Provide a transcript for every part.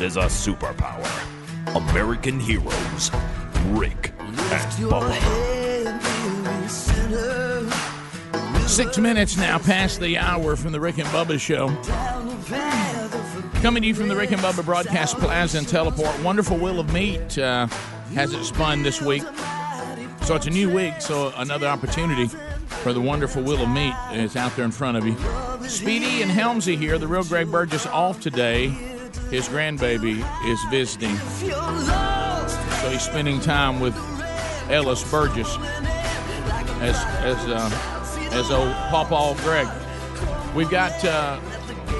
is a superpower. American heroes, Rick and Bubba. Six minutes now past the hour from the Rick and Bubba Show. Coming to you from the Rick and Bubba Broadcast Plaza and Teleport. Wonderful Wheel of Meat uh, has it spun this week. So it's a new week, so another opportunity for the wonderful Wheel of Meat is out there in front of you. Speedy and Helmsy here. The real Greg Burgess off today. His grandbaby is visiting. So he's spending time with Ellis Burgess as as uh, as old Pawpaw Greg. We've got uh,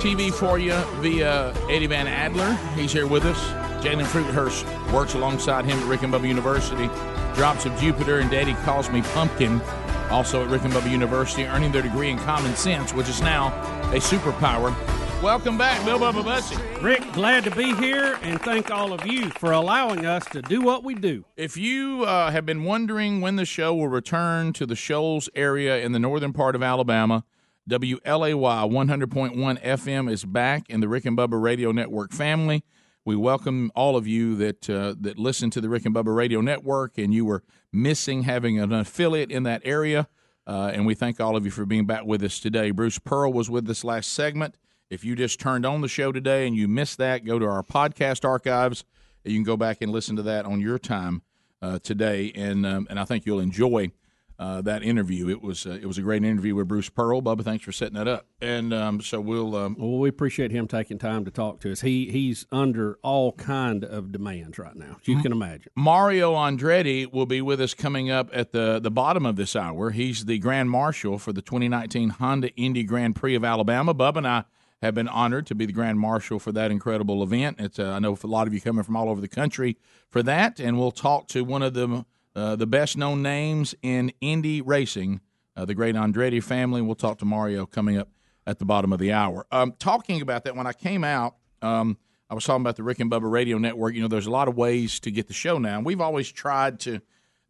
TV for you via Eddie Van Adler. He's here with us. Jalen Fruithurst works alongside him at Rick and Bubba University. Drops of Jupiter and Daddy Calls Me Pumpkin, also at Rick and Bubba University, earning their degree in common sense, which is now a superpower. Welcome back, Bill Bubba Bussey. Rick, glad to be here, and thank all of you for allowing us to do what we do. If you uh, have been wondering when the show will return to the Shoals area in the northern part of Alabama, WLAY 100.1 FM is back in the Rick and Bubba Radio Network family. We welcome all of you that uh, that listen to the Rick and Bubba Radio Network, and you were missing having an affiliate in that area. Uh, and we thank all of you for being back with us today. Bruce Pearl was with us last segment. If you just turned on the show today and you missed that, go to our podcast archives. You can go back and listen to that on your time uh, today, and um, and I think you'll enjoy uh, that interview. It was uh, it was a great interview with Bruce Pearl. Bubba, thanks for setting that up. And um, so we'll. Um, Well, we appreciate him taking time to talk to us. He he's under all kind of demands right now, as you can imagine. Mario Andretti will be with us coming up at the, the bottom of this hour. He's the Grand Marshal for the 2019 Honda Indy Grand Prix of Alabama. Bub and I have been honored to be the Grand Marshal for that incredible event. It's uh, I know a lot of you coming from all over the country for that, and we'll talk to one of the uh, the best known names in Indy racing, uh, the great Andretti family. We'll talk to Mario coming up at the bottom of the hour. Um, talking about that, when I came out, um, I was talking about the Rick and Bubba Radio Network. You know, there's a lot of ways to get the show now. We've always tried to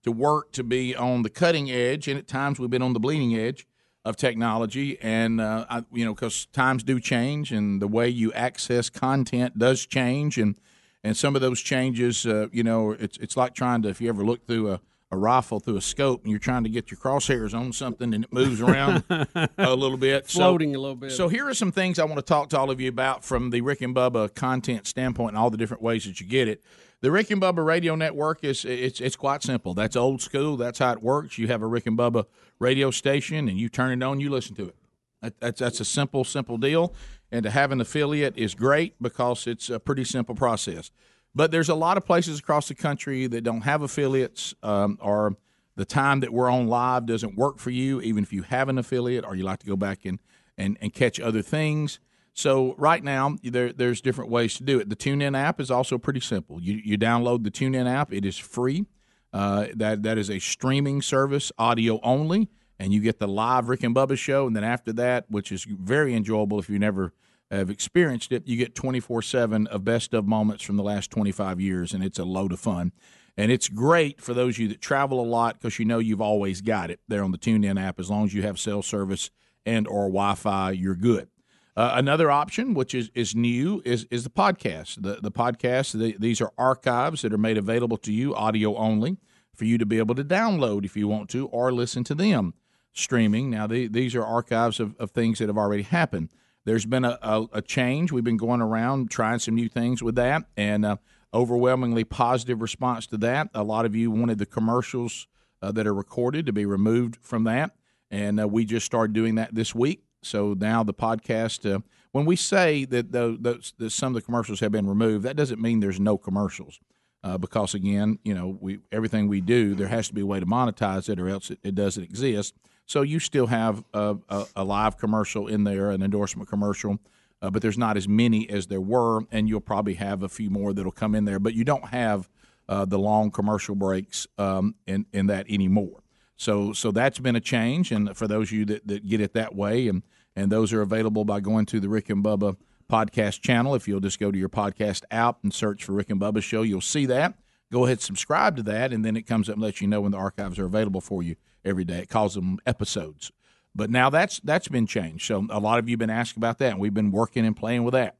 to work to be on the cutting edge, and at times we've been on the bleeding edge of technology. And uh, I, you know, because times do change, and the way you access content does change, and and some of those changes, uh, you know, it's it's like trying to if you ever look through a a rifle through a scope and you're trying to get your crosshairs on something and it moves around a little bit So- Floating a little bit. so here are some things I want to talk to all of you about from the Rick and Bubba content standpoint and all the different ways that you get it. The Rick and Bubba radio network is it's it's quite simple. That's old school. That's how it works. You have a Rick and Bubba radio station and you turn it on, you listen to it. That, that's that's a simple simple deal. And to have an affiliate is great because it's a pretty simple process. But there's a lot of places across the country that don't have affiliates, um, or the time that we're on live doesn't work for you, even if you have an affiliate, or you like to go back and, and, and catch other things. So right now, there, there's different ways to do it. The TuneIn app is also pretty simple. You, you download the TuneIn app; it is free. Uh, that that is a streaming service, audio only, and you get the live Rick and Bubba show. And then after that, which is very enjoyable if you never have experienced it, you get 24 7 of best of moments from the last 25 years, and it's a load of fun. And it's great for those of you that travel a lot because you know you've always got it there on the TuneIn app. As long as you have cell service and or Wi-Fi, you're good. Uh, another option, which is, is new, is is the podcast. The the podcast. The, these are archives that are made available to you, audio only, for you to be able to download if you want to, or listen to them streaming. Now, the, these are archives of, of things that have already happened. There's been a, a, a change. We've been going around trying some new things with that, and uh, overwhelmingly positive response to that. A lot of you wanted the commercials uh, that are recorded to be removed from that, and uh, we just started doing that this week. So now the podcast, uh, when we say that, the, those, that some of the commercials have been removed, that doesn't mean there's no commercials. Uh, because again, you know, we everything we do, there has to be a way to monetize it, or else it, it doesn't exist. So you still have a, a, a live commercial in there, an endorsement commercial, uh, but there's not as many as there were, and you'll probably have a few more that'll come in there. But you don't have uh, the long commercial breaks um, in in that anymore. So so that's been a change, and for those of you that, that get it that way, and and those are available by going to the Rick and Bubba podcast channel. If you'll just go to your podcast app and search for Rick and Bubba Show, you'll see that. Go ahead, subscribe to that, and then it comes up and lets you know when the archives are available for you every day. It calls them episodes. But now that's that's been changed. So a lot of you have been asking about that, and we've been working and playing with that.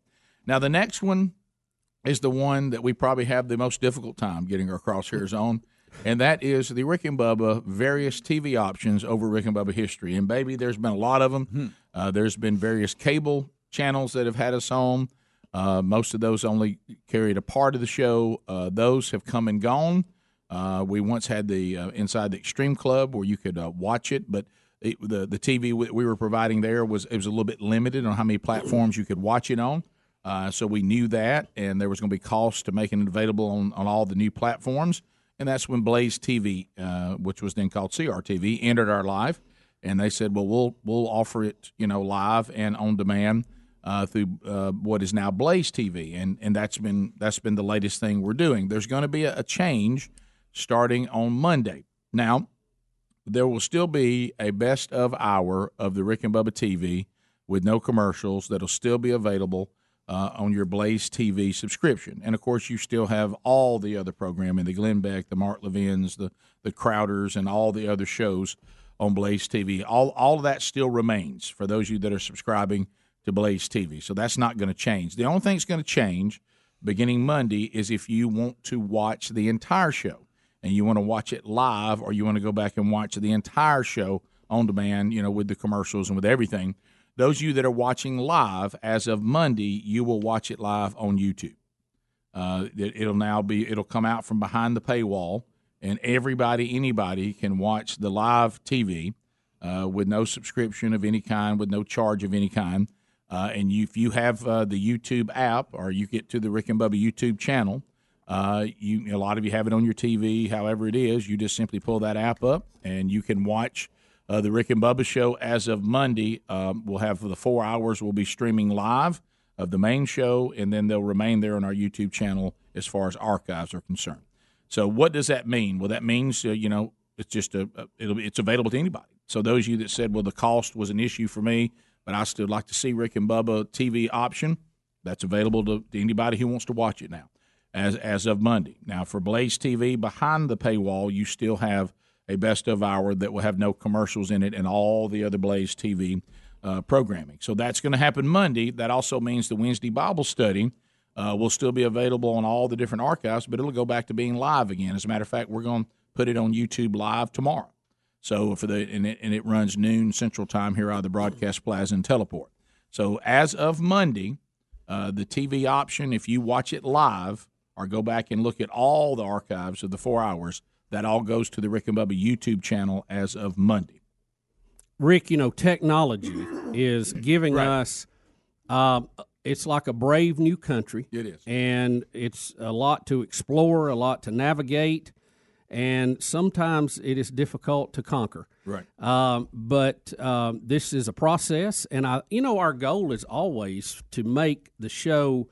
Now the next one is the one that we probably have the most difficult time getting our crosshairs on, and that is the Rick and Bubba various TV options over Rick and Bubba history. And baby, there's been a lot of them. Uh, there's been various cable channels that have had us on. Uh, most of those only carried a part of the show. Uh, those have come and gone. Uh, we once had the uh, inside the Extreme Club where you could uh, watch it, but it, the the TV we, we were providing there was it was a little bit limited on how many platforms you could watch it on. Uh, so we knew that, and there was going to be costs to making it available on, on all the new platforms. And that's when Blaze TV, uh, which was then called CRTV, entered our live, and they said, "Well, we'll we'll offer it, you know, live and on demand." Uh, through uh, what is now Blaze TV, and and that's been that's been the latest thing we're doing. There's going to be a, a change starting on Monday. Now, there will still be a best of hour of the Rick and Bubba TV with no commercials that'll still be available uh, on your Blaze TV subscription. And of course, you still have all the other programming the Glenn Beck, the Mark Levins, the, the Crowders, and all the other shows on Blaze TV. All, all of that still remains for those of you that are subscribing to Blaze TV. So that's not going to change. The only thing that's going to change beginning Monday is if you want to watch the entire show and you want to watch it live or you want to go back and watch the entire show on demand, you know, with the commercials and with everything. Those of you that are watching live as of Monday, you will watch it live on YouTube. Uh, it'll now be it'll come out from behind the paywall, and everybody, anybody can watch the live TV uh, with no subscription of any kind, with no charge of any kind. Uh, and you, if you have uh, the YouTube app or you get to the Rick and Bubba YouTube channel, uh, you a lot of you have it on your TV. However, it is, you just simply pull that app up and you can watch uh, the Rick and Bubba show as of Monday. Um, we'll have the four hours. We'll be streaming live of the main show, and then they'll remain there on our YouTube channel as far as archives are concerned. So, what does that mean? Well, that means uh, you know it's just a, a it's available to anybody. So those of you that said, well, the cost was an issue for me, but I still like to see Rick and Bubba TV option, that's available to, to anybody who wants to watch it now, as as of Monday. Now for Blaze TV behind the paywall, you still have a best of hour that will have no commercials in it and all the other Blaze TV uh, programming. So that's going to happen Monday. That also means the Wednesday Bible study uh, will still be available on all the different archives, but it'll go back to being live again. As a matter of fact, we're going to put it on YouTube live tomorrow. So for the and it, and it runs noon Central Time here out of the Broadcast Plaza and Teleport. So as of Monday, uh, the TV option, if you watch it live or go back and look at all the archives of the four hours, that all goes to the Rick and Bubba YouTube channel as of Monday. Rick, you know, technology is giving Right. us. Um, it's like a brave new country. It is. and it's a lot to explore, a lot to navigate, and sometimes it is difficult to conquer. Right. Um, but um, this is a process, and I, you know, our goal is always to make the show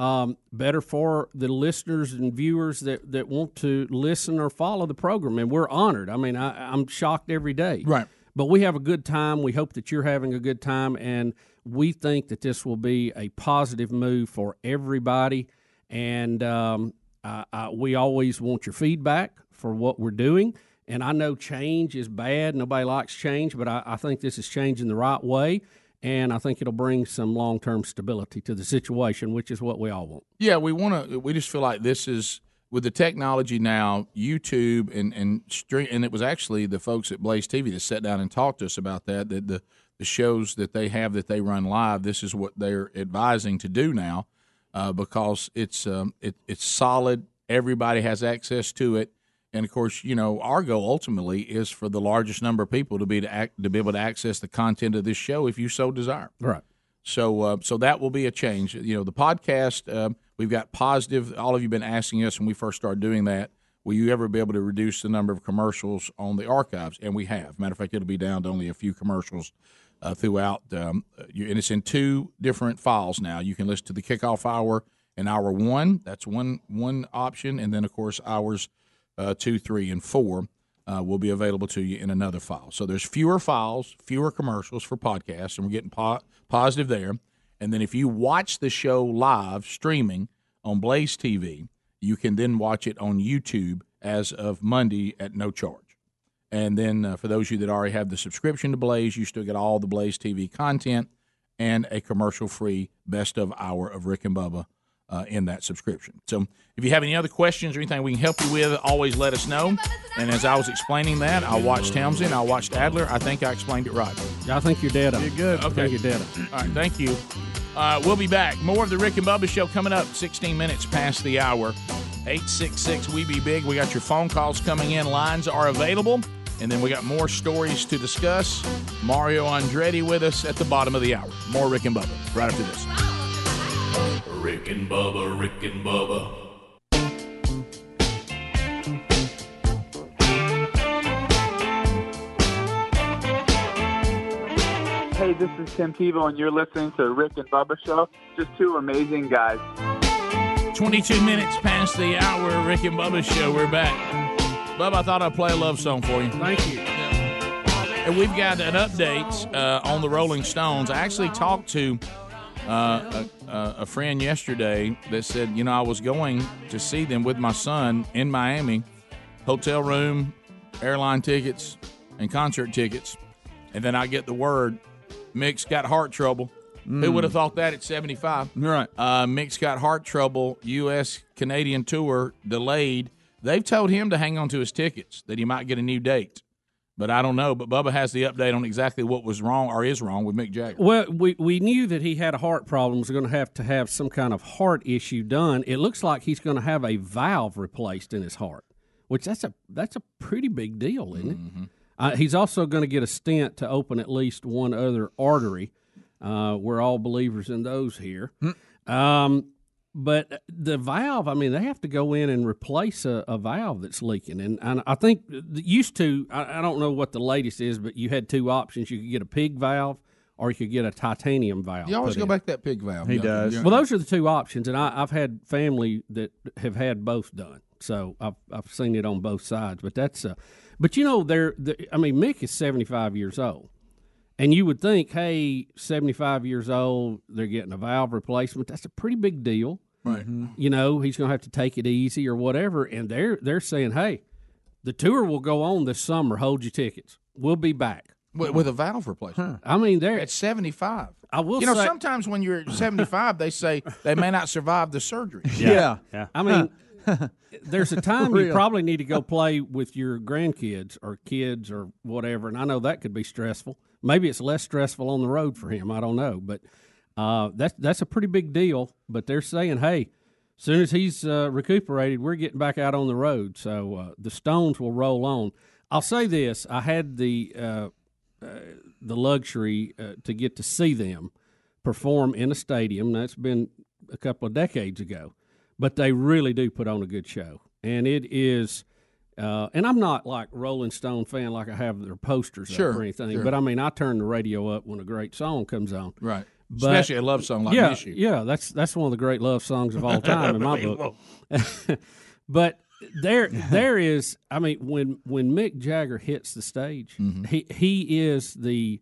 um, better for the listeners and viewers that, that want to listen or follow the program, and we're honored. I mean, I, I'm shocked every day. Right. But we have a good time. We hope that you're having a good time, and we think that this will be a positive move for everybody. And um, I, I, we always want your feedback for what we're doing. And I know change is bad. Nobody likes change, but I, I think this is changing the right way. And I think it'll bring some long term stability to the situation, which is what we all want. Yeah, we want to. We just feel like this is with the technology now, YouTube and and stream, and it was actually the folks at Blaze TV that sat down and talked to us about that. That the the shows that they have that they run live, this is what they're advising to do now, uh, because it's um, it, it's solid. Everybody has access to it, and of course, you know, our goal ultimately is for the largest number of people to be to act, to be able to access the content of this show if you so desire. Right. So, uh, so that will be a change. You know, the podcast um, we've got positive. All of you have been asking us when we first started doing that. Will you ever be able to reduce the number of commercials on the archives? And we have. Matter of fact, it'll be down to only a few commercials uh, throughout. Um, you, and it's in two different files now. You can listen to the kickoff hour and hour one. That's one one option, and then of course hours uh, two, three, and four uh, will be available to you in another file. So there's fewer files, fewer commercials for podcasts, and we're getting po- positive there. And then if you watch the show live streaming on Blaze TV, you can then watch it on YouTube as of Monday at no charge. And then uh, for those of you that already have the subscription to Blaze, you still get all the Blaze TV content and a commercial free best of hour of Rick and Bubba uh, in that subscription. So if you have any other questions or anything we can help you with, always let us know. And as I was explaining that, I watched Townsend, I watched Adler. I think I explained it right. Yeah, I think you're dead on. You're good. I Okay. think you're dead on. All right, thank you. Uh, we'll be back. More of the Rick and Bubba show coming up 16 minutes past the hour. 866 We Be Big. We got your phone calls coming in. Lines are available. And then we got more stories to discuss. Mario Andretti with us at the bottom of the hour. More Rick and Bubba right after this. Rick and Bubba, Rick and Bubba. Hey, this is Tim Tebow, and you're listening to Rick and Bubba Show. Just two amazing guys. 22 minutes past the hour. Rick and Bubba show. We're back. Bubba, I thought I'd play a love song for you. Thank you. And we've got an update uh, on the Rolling Stones. I actually talked to uh, a, a- a friend yesterday that said, you know, I was going to see them with my son in Miami, hotel room, airline tickets, and concert tickets. And then I get the word Mick's got heart trouble. Who would have thought that at 75? Right. Uh, Mick's got heart trouble. U.S. Canadian tour delayed. They've told him to hang on to his tickets that he might get a new date. But I don't know. But Bubba has the update on exactly what was wrong or is wrong with Mick Jagger. Well, we, we knew that he had a heart problem. Was going to have to have some kind of heart issue done. It looks like he's going to have a valve replaced in his heart, which that's a that's a pretty big deal, isn't it? Uh, he's also going to get a stent to open at least one other artery. Uh, we're all believers in those here. Um, but the valve, I mean, they have to go in and replace a, a valve that's leaking. And, and I think used to, I, I don't know what the latest is, but you had two options. You could get a pig valve or you could get a titanium valve. You always go in. back to that pig valve. He You- does. you- Well, those are the two options, and I, I've had family that have had both done, so I've I've seen it on both sides. But that's, uh, but you know, they're, the, I mean, Mick is seventy five years old, and you would think, hey, seventy five years old, they're getting a valve replacement. That's a pretty big deal, right. Mm-hmm. you know. He's going to have to take it easy or whatever, and they're they're saying, hey, the tour will go on this summer. Hold your tickets. We'll be back. With, with a valve replacement. I mean, they're. At 75. I will You know, say, sometimes when you're 75, they say they may not survive the surgery. Yeah. Yeah. I mean, there's a time you real. probably need to go play with your grandkids or kids or whatever, and I know that could be stressful. Maybe it's less stressful on the road for him. I don't know, but uh, that's that's a pretty big deal. But they're saying, hey, as soon as he's uh, recuperated, we're getting back out on the road. So uh, the Stones will roll on. I'll say this: I had the uh, uh, the luxury uh, to get to see them perform in a stadium. That's been a couple of decades ago, but they really do put on a good show, and it is. Uh, and I'm not like Rolling Stone fan, like I have their posters Sure, up or anything. sure. But I mean, I turn the radio up when a great song comes on. Right. But- Especially a love song like yeah, Miss You. yeah, that's that's one of the great love songs of all time in my book. but there there is I mean when when Mick Jagger hits the stage, Mm-hmm. he he is the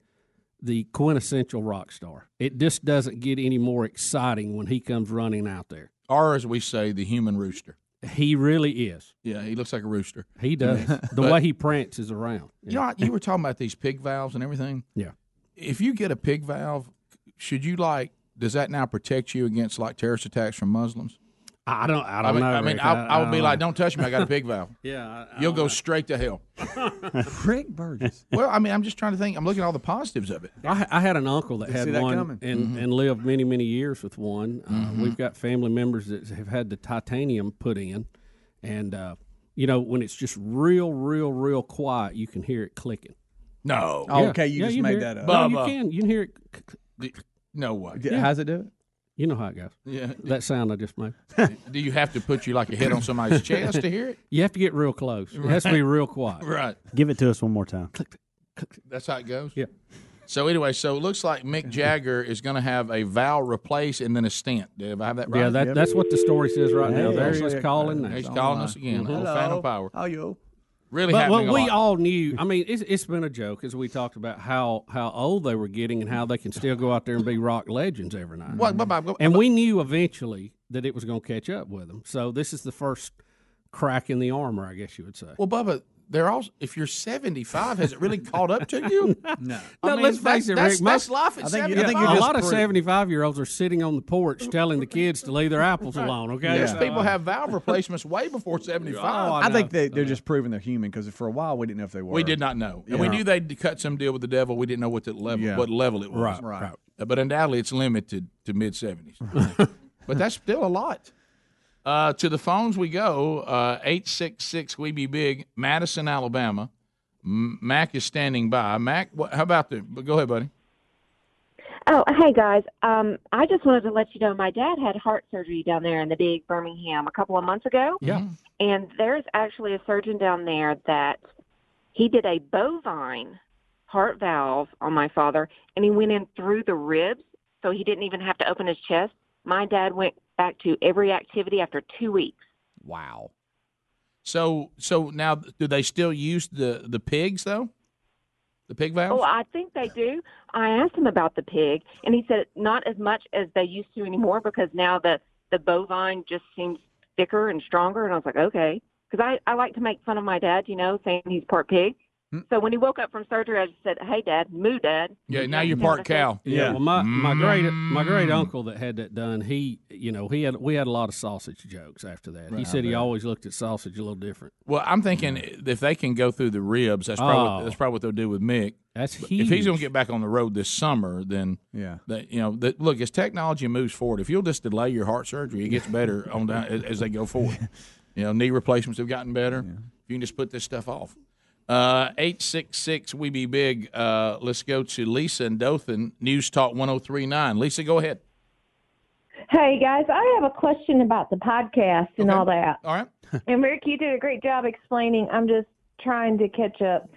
the quintessential rock star. It just doesn't get any more exciting when he comes running out there. Or as we say, the human rooster. He really is. Yeah, he looks like a rooster. He does. the way he prances around. You know, you were talking about these pig valves and everything. Yeah. If you get a pig valve, should you like? Does that now protect you against like terrorist attacks from Muslims? I don't I I don't mean, know. I, mean, Rick. I, I would be don't like, "Don't touch me! I got a pig valve." Yeah, I- I You'll go know. straight to hell. Rick Burgess. Well, I mean, I'm just trying to think. I'm looking at all the positives of it. I, I had an uncle that had see that one coming. and, and lived many many years with one. Uh, We've got family members that have had the titanium put in, and uh, you know when it's just real, real, real quiet, you can hear it clicking. No, Oh, Yeah. okay, you Yeah, just can made that it. up. No, you can. You can hear it. no way. D- How's it do it? You know how it goes. Yeah. That sound I just made. Do you have to put you like a head on somebody's chest to hear it? You have to get real close. It has to be real quiet. Right. Give it to us one more time. That's how it goes. Yeah. So anyway, so it looks like Mick Jagger is going to have a valve replaced and then a stent. Did I have that right? Yeah, that, that's what the story says right now. Hey, There he actually, is calling. He's calling us again. Mm-hmm. Little Phantom Power. How you? Really But well, happening a we all knew. I mean, it's, it's been a joke as we talked about how how old they were getting and how they can still go out there and be rock legends every night. What, what, what, And we knew eventually that it was going to catch up with them. So this is the first crack in the armor, I guess you would say. well, Bubba, they're all. If you're 75, has it really caught up to you? No. I No, mean, let's face that's, it, that's, Rick, that's most- life at I think you- 75. I think you're a just lot of 75 year olds are sitting on the porch telling the kids to leave their apples alone, okay? There's So, people have valve replacements way before 75. Oh, I think they, they're just proving they're human because for a while we didn't know if they were. we did not know, and we knew they'd cut some deal with the devil. We didn't know what the level, Yeah. what level it was. Right, Right. right. But undoubtedly it's limited to mid 70s. but that's still a lot. Uh, to the phones we go. Uh, eight six six we be big. Madison, Alabama. M- Mac is standing by. Mac, what, how about the? Go ahead, buddy. Oh, hey guys. Um, I just wanted to let you know my dad had heart surgery down there in the big Birmingham a couple of months ago. Yeah. And there's actually a surgeon down there that he did a bovine heart valve on my father and he went in through the ribs so he didn't even have to open his chest. My dad went back to every activity after two weeks. Wow. So, so now, do they still use the the pigs though? The pig valves? Oh, I think they do. I asked him about the pig, and he said not as much as they used to anymore because now the the bovine just seems thicker and stronger. And I was like, okay, because I I like to make fun of my dad, you know, saying he's part pig. So when he woke up from surgery, I just said, "Hey, Dad, moo, Dad." yeah. Now you're part cow. Yeah, Yeah. well, my my great my Mm. great uncle that had that done, he you know he had we had a lot of sausage jokes after that. He said he always looked at sausage a little different. Well, I'm thinking if they can go through the ribs, that's probably Oh. that's probably what they'll do with Mick. That's huge. If he's going to get back on the road this summer, then Yeah. that you know that look as technology moves forward. If you'll just delay your heart surgery, it gets better on down as, as they go forward. You know, knee replacements have gotten better. You can just put this stuff off. Uh, eight six six we be big. Uh, let's go to Lisa and Dothan News Talk one zero three nine. Lisa, go ahead. Hey guys, I have a question about the podcast and Okay. all that. All right. And Rick, you did a great job explaining. I'm just trying to catch up.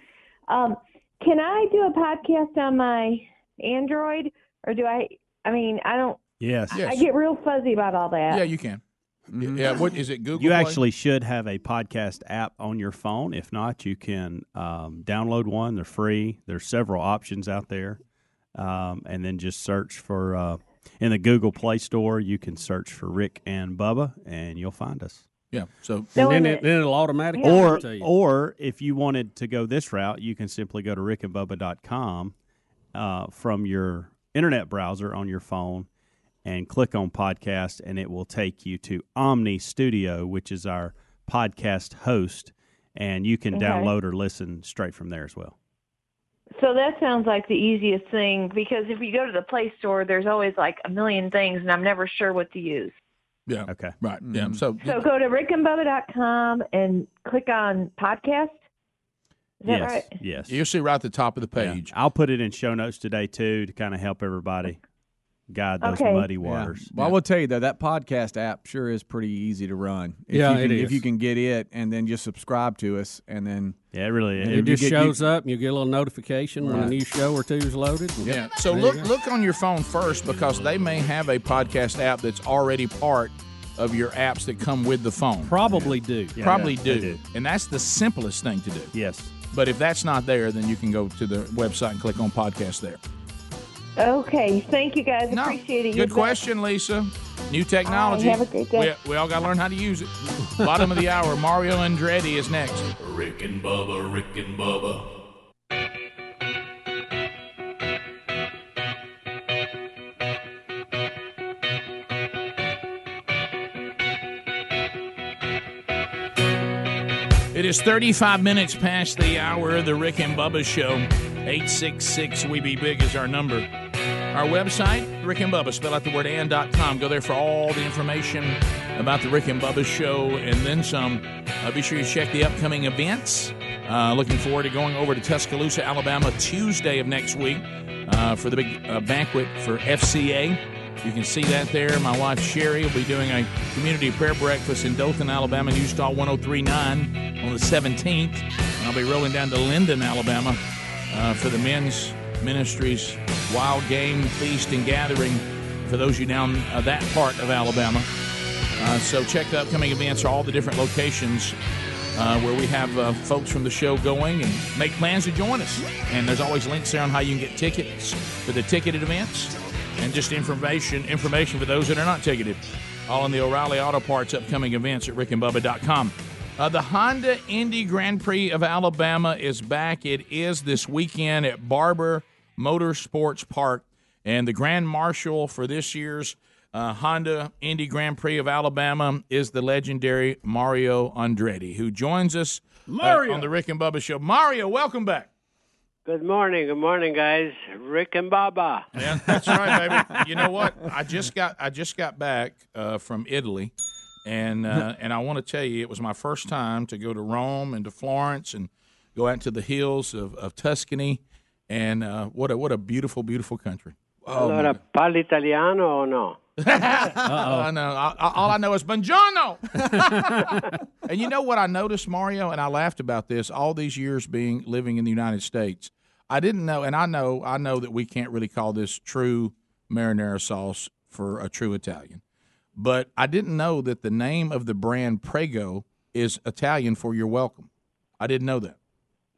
Um, can I do a podcast on my Android, or do I? I mean, I don't. Yes. Yes. I get real fuzzy about all that. Yeah, you can. Yeah. What is it? Google. You Play? actually should have a podcast app on your phone. If not, you can um, download one. They're free. There's several options out there, um, and then just search for uh, in the Google Play Store. You can search for Rick and Bubba, and you'll find us. Yeah. So No, and then it, then it'll automatically Or, tell you. or if you wanted to go this route, you can simply go to rickandbubba.com uh, from your internet browser on your phone and click on podcast, and it will take you to Omny Studio, which is our podcast host, and you can Okay. download or listen straight from there as well. So that sounds like the easiest thing because if you go to the Play Store, there's always like a million things, and I'm never sure what to use. yeah. Okay. Right. Yeah. Mm-hmm. So, So go to rickandbubba.com and click on podcast. Is that yes. right? Yes. you'll see right at the top of the Yeah. page. I'll put it in show notes today too to kind of help everybody guide those Okay. muddy Yeah. waters. Well, I will tell you though that podcast app sure is pretty easy to run. If Yeah, you can, it If you can get it and then just subscribe to us, and then Yeah, it really is. Yeah, it just get- you- shows up, and you get a little notification when a new show or two is loaded. Yeah. So There look go. look on your phone first because they may have a podcast app that's already part of your apps that come with the phone. Probably do. Yeah, Probably they do. do. And that's the simplest thing to do. Yes. But if that's not there, then you can go to the website and click on podcast there. Okay. Thank you guys. No, Appreciate it. Good You're the- question, Lisa. New technology. All right, have a great day. We, we all got to learn how to use it. Bottom of the hour, Mario Andretti is next. Rick and Bubba, Rick and Bubba. It is 35 minutes past the hour of the Rick and Bubba Show. 866 We Be Big is our number. Our website, Rick and Bubba, spell out the word and.com. Go there for all the information about the Rick and Bubba Show and then some. Uh, be sure you check the upcoming events. Uh, looking forward to going over to Tuscaloosa, Alabama, Tuesday of next week uh, for the big uh, banquet for FCA. You can see that there. My wife Sheri will be doing a community prayer breakfast in Dothan, Alabama, News Talk 1039 on the 17th. And I'll be rolling down to Linden, Alabama uh, for the men's ministries wild game feast and gathering for those of you down uh, that part of Alabama. Uh, so check the upcoming events, or all the different locations uh, where we have uh, folks from the show going and make plans to join us. And there's always links there on how you can get tickets for the ticketed events and just information information for those that are not ticketed. All in the O'Reilly Auto Parts upcoming events at rickandbubba.com. Uh, the Honda Indy Grand Prix of Alabama is back. It is this weekend at Barber Motorsports Park. And the Grand Marshal for this year's uh, Honda Indy Grand Prix of Alabama is the legendary Mario Andretti, who joins us uh, Mario! on the Rick and Bubba Show. Mario, welcome back. Good morning, good morning, guys. Rick and Baba. Yeah, that's right, baby. You know what? I just got I just got back uh, from Italy, and uh, and I want to tell you, it was my first time to go to Rome and to Florence and go out to the hills of, of Tuscany, and uh, what a what a beautiful, beautiful country. Oh, allora, parli italiano o no? I know. I, I, all I know is buongiorno. and you know what I noticed, Mario, and I laughed about this all these years being living in the United States. I didn't know, and I know, I know that we can't really call this true marinara sauce for a true Italian, but I didn't know that the name of the brand Prego is Italian for "you're welcome." I didn't know that.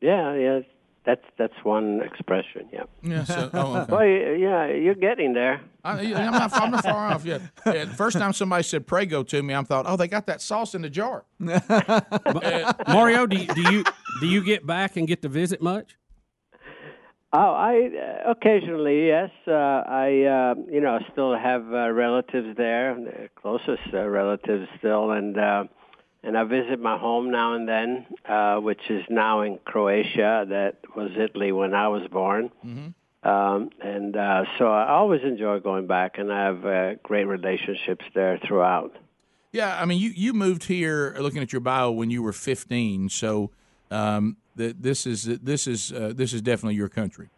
Yeah, yeah. That's that's one expression. Yeah. Yeah. So, oh, okay. Well, yeah, you're getting there. I, I'm, not, I'm not far off yet. Yeah, the first time somebody said Prego to me, I thought, oh, they got that sauce in the jar. Mario, do you, do you do you get back and get to visit much? Oh, I uh, occasionally yes. Uh, I uh, you know still have uh, relatives there, closest uh, relatives still, and uh, and I visit my home now and then, uh, which is now in Croatia. That was Italy when I was born. Um, and uh, so I always enjoy going back, and I have uh, great relationships there throughout. Yeah, I mean, you, you moved here. Looking at your bio when you were 15, so um, the, this is this is uh, this is definitely your country.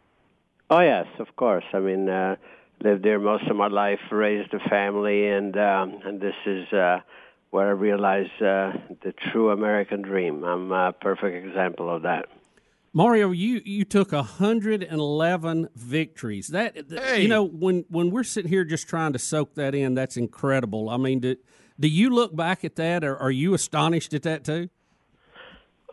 Oh yes, of course. I mean, uh, lived there most of my life, raised a family, and um, and this is uh, where I realized uh, the true American dream. I'm a perfect example of that. Mario, you you took 111 victories. That Hey. you know when when we're sitting here just trying to soak that in, that's incredible. I mean, do, do you look back at that, or are you astonished at that too?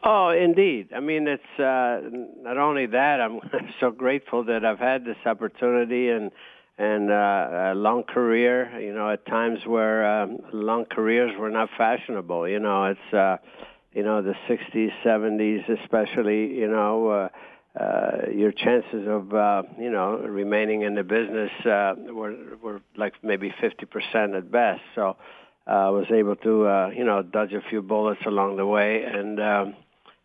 Oh, indeed. I mean, it's uh, not only that. I'm so grateful that I've had this opportunity and and uh, a long career. You know, at times where um, long careers were not fashionable. You know, it's uh, you know the '60s, '70s, especially. You know. Uh, uh, your chances of uh, you know remaining in the business uh, were were like maybe 50% at best. So uh, I was able to uh, you know dodge a few bullets along the way and um,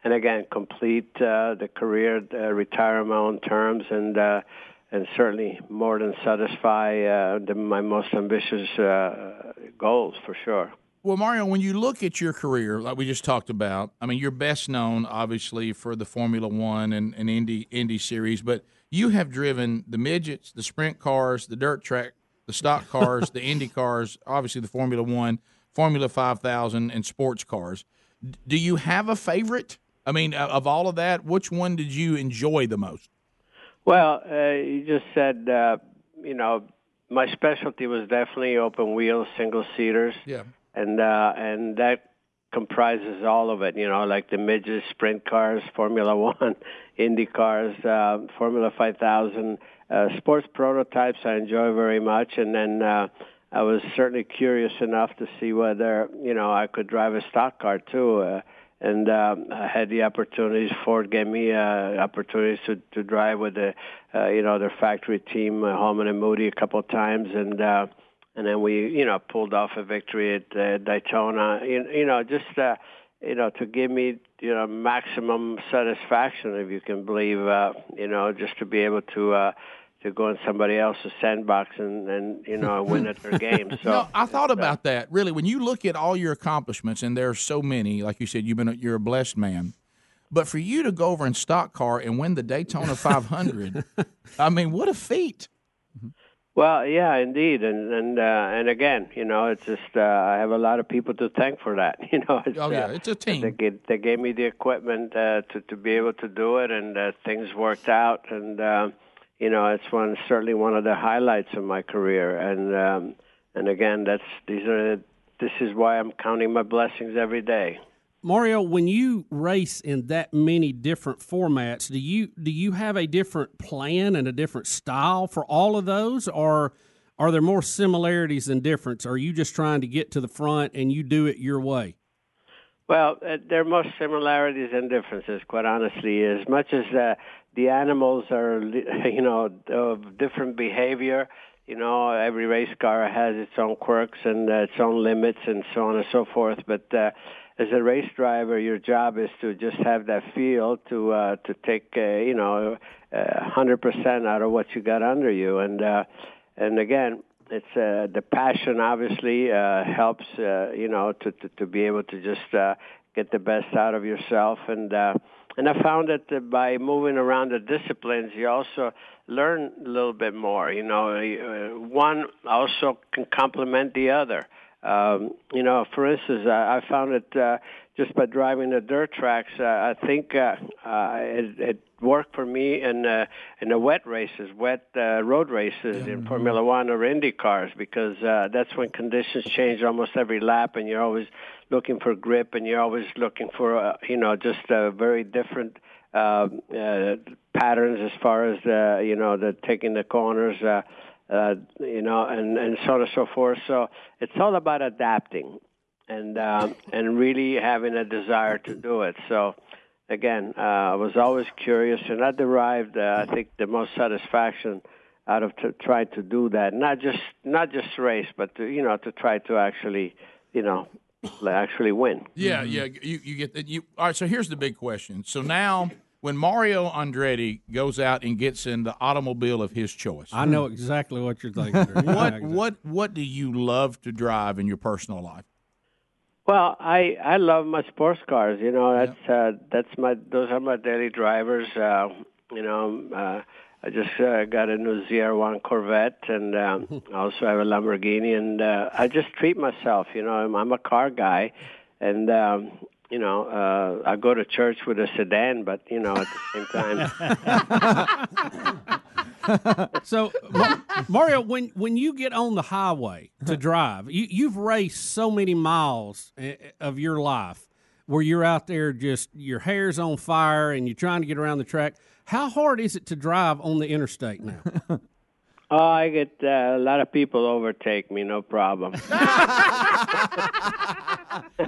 and again complete uh, the career, uh, retire on my own terms, and uh, and certainly more than satisfy uh, the, my most ambitious uh, goals for sure. Well, Mario, when you look at your career, like we just talked about, I mean, you're best known obviously for the Formula One and, and Indy Indy series, but you have driven the midgets, the sprint cars, the dirt track, the stock cars, the Indy cars, obviously the Formula One, Formula Five Thousand, and sports cars. D- Do you have a favorite? I mean, of all of that, which one did you enjoy the most? Well, uh, you just said uh, you know my specialty was definitely open wheel single seaters. Yeah. and uh, and that comprises all of it. You know, like the midget sprint cars, Formula One, Indy cars, uh, Formula 5000, uh, sports prototypes. I enjoy very much, and then uh, I was certainly curious enough to see whether you know I could drive a stock car too. Uh, and um, I had the opportunities. Ford gave me uh, opportunities to to drive with the, uh, you know, their factory team, uh, Holman and Moody, a couple of times, and uh, and then we, you know, pulled off a victory at uh, Daytona. You, you know, just uh, you know, to give me, you know, maximum satisfaction, if you can believe, uh, you know, just to be able to. Uh, to go in somebody else's sandbox and, and you know win at their game. So no, I thought about that. Really, when you look at all your accomplishments, and there are so many, like you said, you've been a, you're a blessed man. But for you to go over in stock car and win the Daytona 500, I mean, what a feat! Well, yeah, indeed, and and uh, and again, you know, it's just uh, I have a lot of people to thank for that. You know, it's, Oh, yeah, uh, it's a team. They gave, they gave me the equipment uh, to to be able to do it, and uh, things worked out, and uh, you know, it's one certainly one of the highlights of my career, and um, and again, that's these are this is why I'm counting my blessings every day. Mario, when you race in that many different formats, do you do you have a different plan and a different style for all of those, or are there more similarities than difference? Are you just trying to get to the front and you do it your way? Well, uh, there are more similarities and differences, quite honestly. As much as uh, the animals are, you know, of different behavior, you know, every race car has its own quirks and uh, its own limits and so on and so forth. But uh, as a race driver, your job is to just have that feel to uh, to take, uh, you know, uh, 100% out of what you got under you. And uh, and again, it's uh, the passion obviously uh, helps uh, you know to, to to be able to just uh, get the best out of yourself. And uh, and I found that by moving around the disciplines you also learn a little bit more you know. Uh, one also can complement the other. Um, you know for instance I, I found it uh, just by driving the dirt tracks uh, I think uh, uh, it, it worked for me in uh, in the wet races, wet uh, road races in Formula One or Indy cars, because uh, that's when conditions change almost every lap, and you're always looking for grip, and you're always looking for uh, you know just uh, very different uh, uh, patterns as far as the you know the taking the corners. Uh, uh, you know, and, and so on and so forth. So it's all about adapting and um, and really having a desire to do it. So again, uh, I was always curious, and I derived, uh, I think, the most satisfaction out of t- trying to do that. Not just not just race, but to, you know, to try to actually, you know, actually win. Yeah, yeah. You you get that. You all right. So here's the big question. So now, when Mario Andretti goes out and gets in the automobile of his choice, I know exactly what you're thinking. what what what do you love to drive in your personal life? Well, I I love my sports cars. You know, that's uh, that's my those are my daily drivers. Uh, you know, uh, I just uh, got a new ZR1 Corvette, and um, I also have a Lamborghini, and uh, I just treat myself. You know, I'm, I'm a car guy, and um, you know, uh, I go to church with a sedan, but you know, at the same time. so, Ma- Mario, when when you get on the highway to drive, you, you've raced so many miles eh, of your life where you're out there just your hair's on fire and you're trying to get around the track. How hard is it to drive on the interstate now? Oh, I get uh, a lot of people overtake me, no problem. Do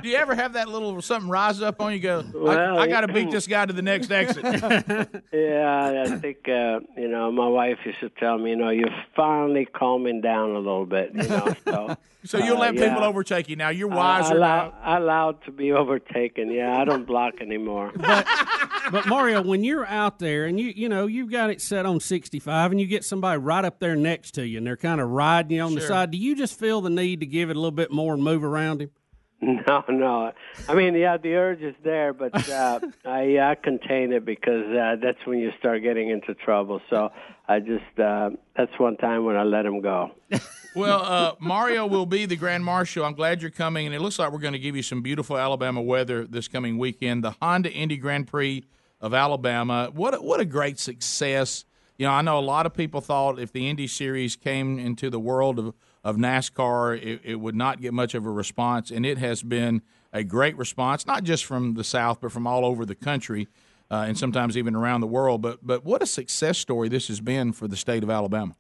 you ever have that little something rise up on you? Go, Well, I, I got to beat this guy to the next exit. Yeah, I think uh, you know my wife used to tell me, you know, you're finally calming down a little bit, you know. So, So you'll uh, let yeah. people overtake you now. You're I wiser allow, now. I allowed to be overtaken. Yeah, I don't block anymore. but Mario, when you're out there and you you know you've got it set on 65 and you get somebody right up there next to you and they're kind of riding you on the side, do you just feel the need to give it a little bit more and move around him? No, no. I mean, yeah, the urge is there, but uh, I uh, contain it because uh, that's when you start getting into trouble. So I just uh, that's one time when I let him go. Well, uh, Mario will be the Grand Marshal. I'm glad you're coming, and it looks like we're going to give you some beautiful Alabama weather this coming weekend. The Honda Indy Grand Prix of Alabama. What a, what a great success! You know, I know a lot of people thought if the Indy Series came into the world of of NASCAR, it, it would not get much of a response, and it has been a great response, not just from the South, but from all over the country, uh, and sometimes even around the world. But but what a success story this has been for the state of Alabama.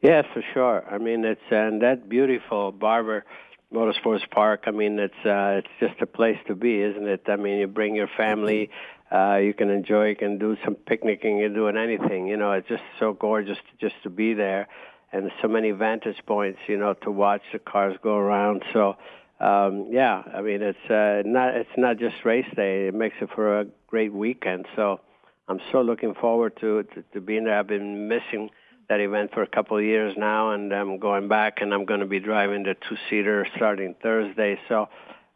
Yeah, for sure. I mean, it's and that beautiful Barber Motorsports Park. I mean, it's uh, it's just a place to be, isn't it? I mean, you bring your family, uh, you can enjoy, you can do some picnicking, you're doing anything. You know, it's just so gorgeous just to be there, and so many vantage points. You know, to watch the cars go around. So. Um, yeah, I mean it's uh, not it's not just race day. It makes it for a great weekend. So I'm so looking forward to, to to being there. I've been missing that event for a couple of years now, and I'm going back, and I'm going to be driving the two-seater starting Thursday. So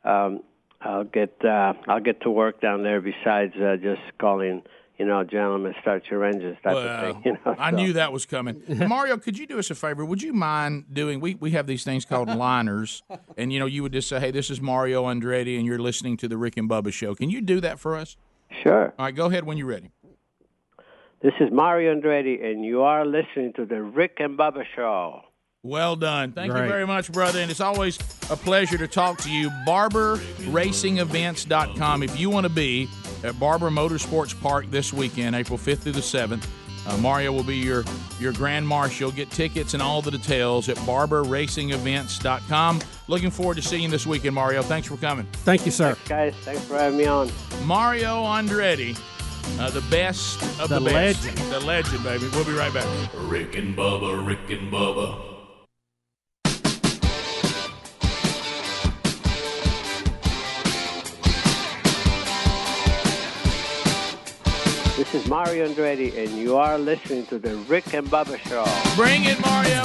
um, I'll get uh, I'll get to work down there. Besides uh, just calling, you know, gentlemen, start your engines type of Well, thing. You know, I so. knew that was coming. Mario, could you do us a favor? Would you mind doing? We we have these things called liners, and you know, you would just say, "Hey, this is Mario Andretti, and you're listening to the Rick and Bubba Show." Can you do that for us? Sure. All right, go ahead when you're ready. This is Mario Andretti, and you are listening to the Rick and Bubba Show. Well done. Thank you very much, brother. And it's always a pleasure to talk to you. BarberRacingEvents.com. If you want to be at Barber Motorsports Park this weekend, April 5th through the 7th, Uh, Mario will be your your grand marshal. Get tickets and all the details at barberracingevents.com. Looking forward to seeing you this weekend, Mario. Thanks for coming. Thank you, sir. Thanks, Guys, thanks for having me on. Mario Andretti, uh, the best of the, The best. legend. The legend, baby. We'll be right back. Rick and Bubba, Rick and Bubba. This is Mario Andretti, and you are listening to the Rick and Bubba Show. Bring it, Mario.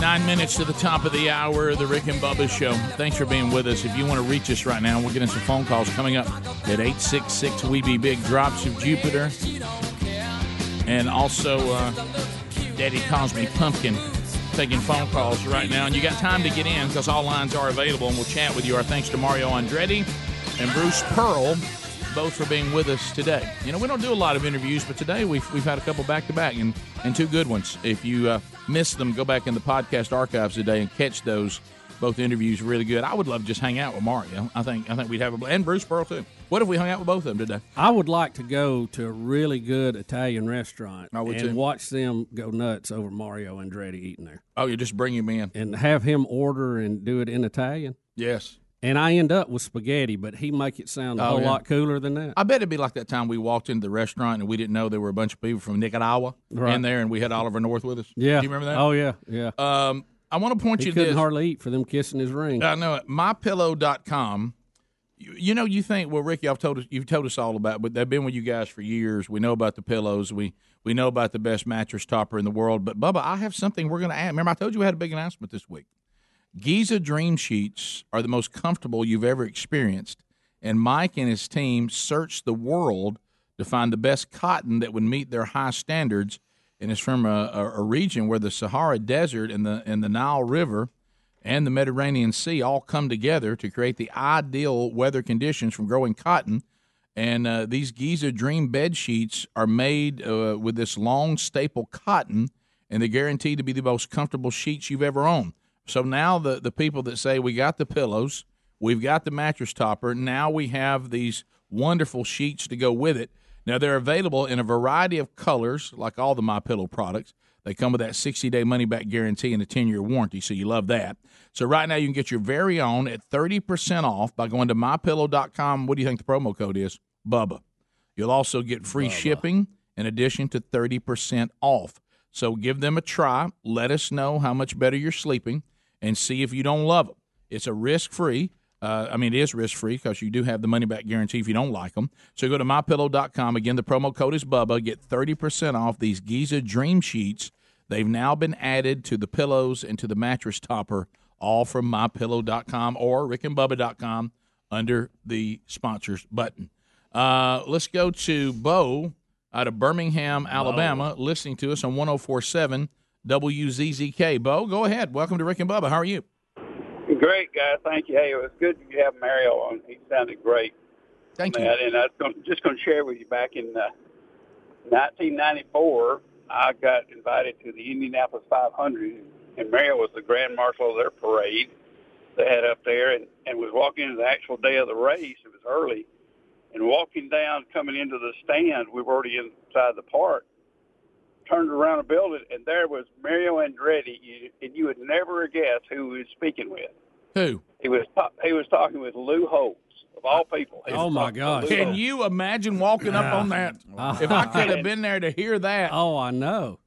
Nine minutes to the top of the hour, the Rick and Bubba Show. Thanks for being with us. If you want to reach us right now, we're getting some phone calls coming up at 866 We Be Big Drops of Jupiter. And also, uh, Daddy calls me Pumpkin. Taking phone calls right now. And you got time to get in because all lines are available, and we'll chat with you. Our thanks to Mario Andretti and Bruce Pearl, both for being with us today. You know, we don't do a lot of interviews, but today we've, we've had a couple back to back and and two good ones. If you uh, missed them, go back in the podcast archives today and catch those. Both interviews really good. I would love to just hang out with Mario. I think I think we'd have a and Bruce Pearl too. What if we hung out with both of them today? I would like to go to a really good Italian restaurant I would and too. watch them go nuts over Mario Andretti eating there, Oh, you just bring him in. and have him order and do it in Italian. Yes. And I end up with spaghetti, but he make it sound a Oh, whole yeah. lot cooler than that. I bet it'd be like that time we walked into the restaurant and we didn't know there were a bunch of people from Nicaragua Right. in there, and we had Oliver North with us. yeah. Do you remember that? Oh yeah, yeah. Um, I want to point he you to couldn't this. hardly eat for them kissing his ring. I know it. MyPillow.com. You, you know, you think, well, Ricky, I've told us, you've told us all about, but they've been with you guys for years. We know about the pillows. We we know about the best mattress topper in the world. But Bubba, I have something we're going to add. Remember, I told you we had a big announcement this week. Giza Dream Sheets are the most comfortable you've ever experienced, and Mike and his team searched the world to find the best cotton that would meet their high standards. And it's from a, a region where the Sahara Desert and the and the Nile River and the Mediterranean Sea all come together to create the ideal weather conditions from growing cotton. And uh, these Giza Dream bed sheets are made uh, with this long staple cotton, and they're guaranteed to be the most comfortable sheets you've ever owned. So now the the people that say we got the pillows, we've got the mattress topper, now we have these wonderful sheets to go with it. Now they're available in a variety of colors, like all the My Pillow products. They come with that 60 day money back guarantee and a 10 year warranty, so you love that. So right now you can get your very own at 30% off by going to mypillow.com. What do you think the promo code is? Bubba. You'll also get free shipping in addition to 30% off. So give them a try. Let us know how much better you're sleeping and see if you don't love them. It's a risk free. Uh, I mean, it is risk free because you do have the money back guarantee if you don't like them. So go to mypillow.com. Again, the promo code is Bubba. Get 30% off these Giza Dream Sheets. They've now been added to the pillows and to the mattress topper, all from mypillow.com or rickandbubba.com under the sponsors button. Uh, let's go to Bo out of Birmingham, Alabama, listening to us on 1047 WZZK. Bo, go ahead. Welcome to Rick and Bubba. How are you? Great, guys. Thank you. Hey, it was good to have Mario on. He sounded great. Thank you. And I was going, just going to share with you back in uh, 1994, I got invited to the Indianapolis 500, and Mario was the grand marshal of their parade they had up there, and, and was walking into the actual day of the race. It was early, and walking down, coming into the stand, we were already inside the park. Turned around the building, and there was Mario Andretti, you, and you would never guess who he was speaking with. Who? He was ta- he was talking with Lou Holtz of all people. He was Oh, my talking to gosh. Can you imagine walking up on that? If I could have been there to hear that, Oh, I know.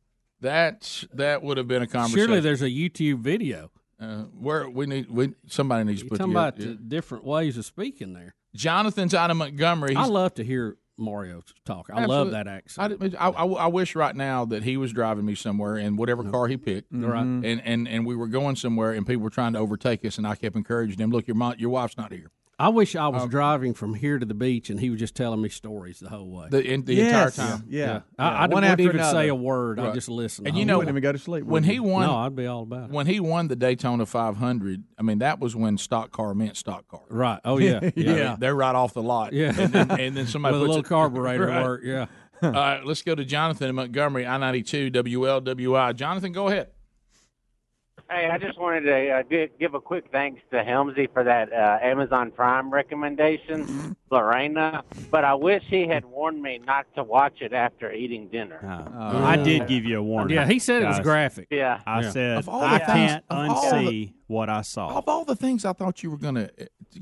That's that would have been a conversation. Surely there's a YouTube video. uh, where we need we somebody needs to You're put talking together- about the different ways of speaking there. Jonathan's out of Montgomery. I love to hear Mario talk. I love that accent. did- I, I, I wish right now that he was driving me somewhere in whatever car he picked, Right. and, and and we were going somewhere, and people were trying to overtake us, and I kept encouraging him, "Look, your mom, your wife's not here." I wish I was oh. driving from here to the beach and he was just telling me stories the whole way. The, in, the Yes. entire time. Yeah. I, I Yeah. One wouldn't even another. say a word. I'd just listen. And you know, way. wouldn't even go to sleep. When he won, no, I'd be all about it. when he won the Daytona 500, I mean that was when stock car meant stock car. Right. Oh yeah. I Yeah. mean, they're right off the lot. Yeah. and then, and then somebody With a puts little carburetor Right. work. Yeah. All right, let's go to Jonathan in Montgomery, I ninety two WLWI. Jonathan, go ahead. Hey, I just wanted to uh, gi- give a quick thanks to Helmsy for that uh, Amazon Prime recommendation, Lorena. But I wish he had warned me not to watch it after eating dinner. I did give you a warning. Yeah, he said it was graphic. Yeah. I Yeah. said Of all I things- can't unsee the- what I saw. Of all the things I thought you were going to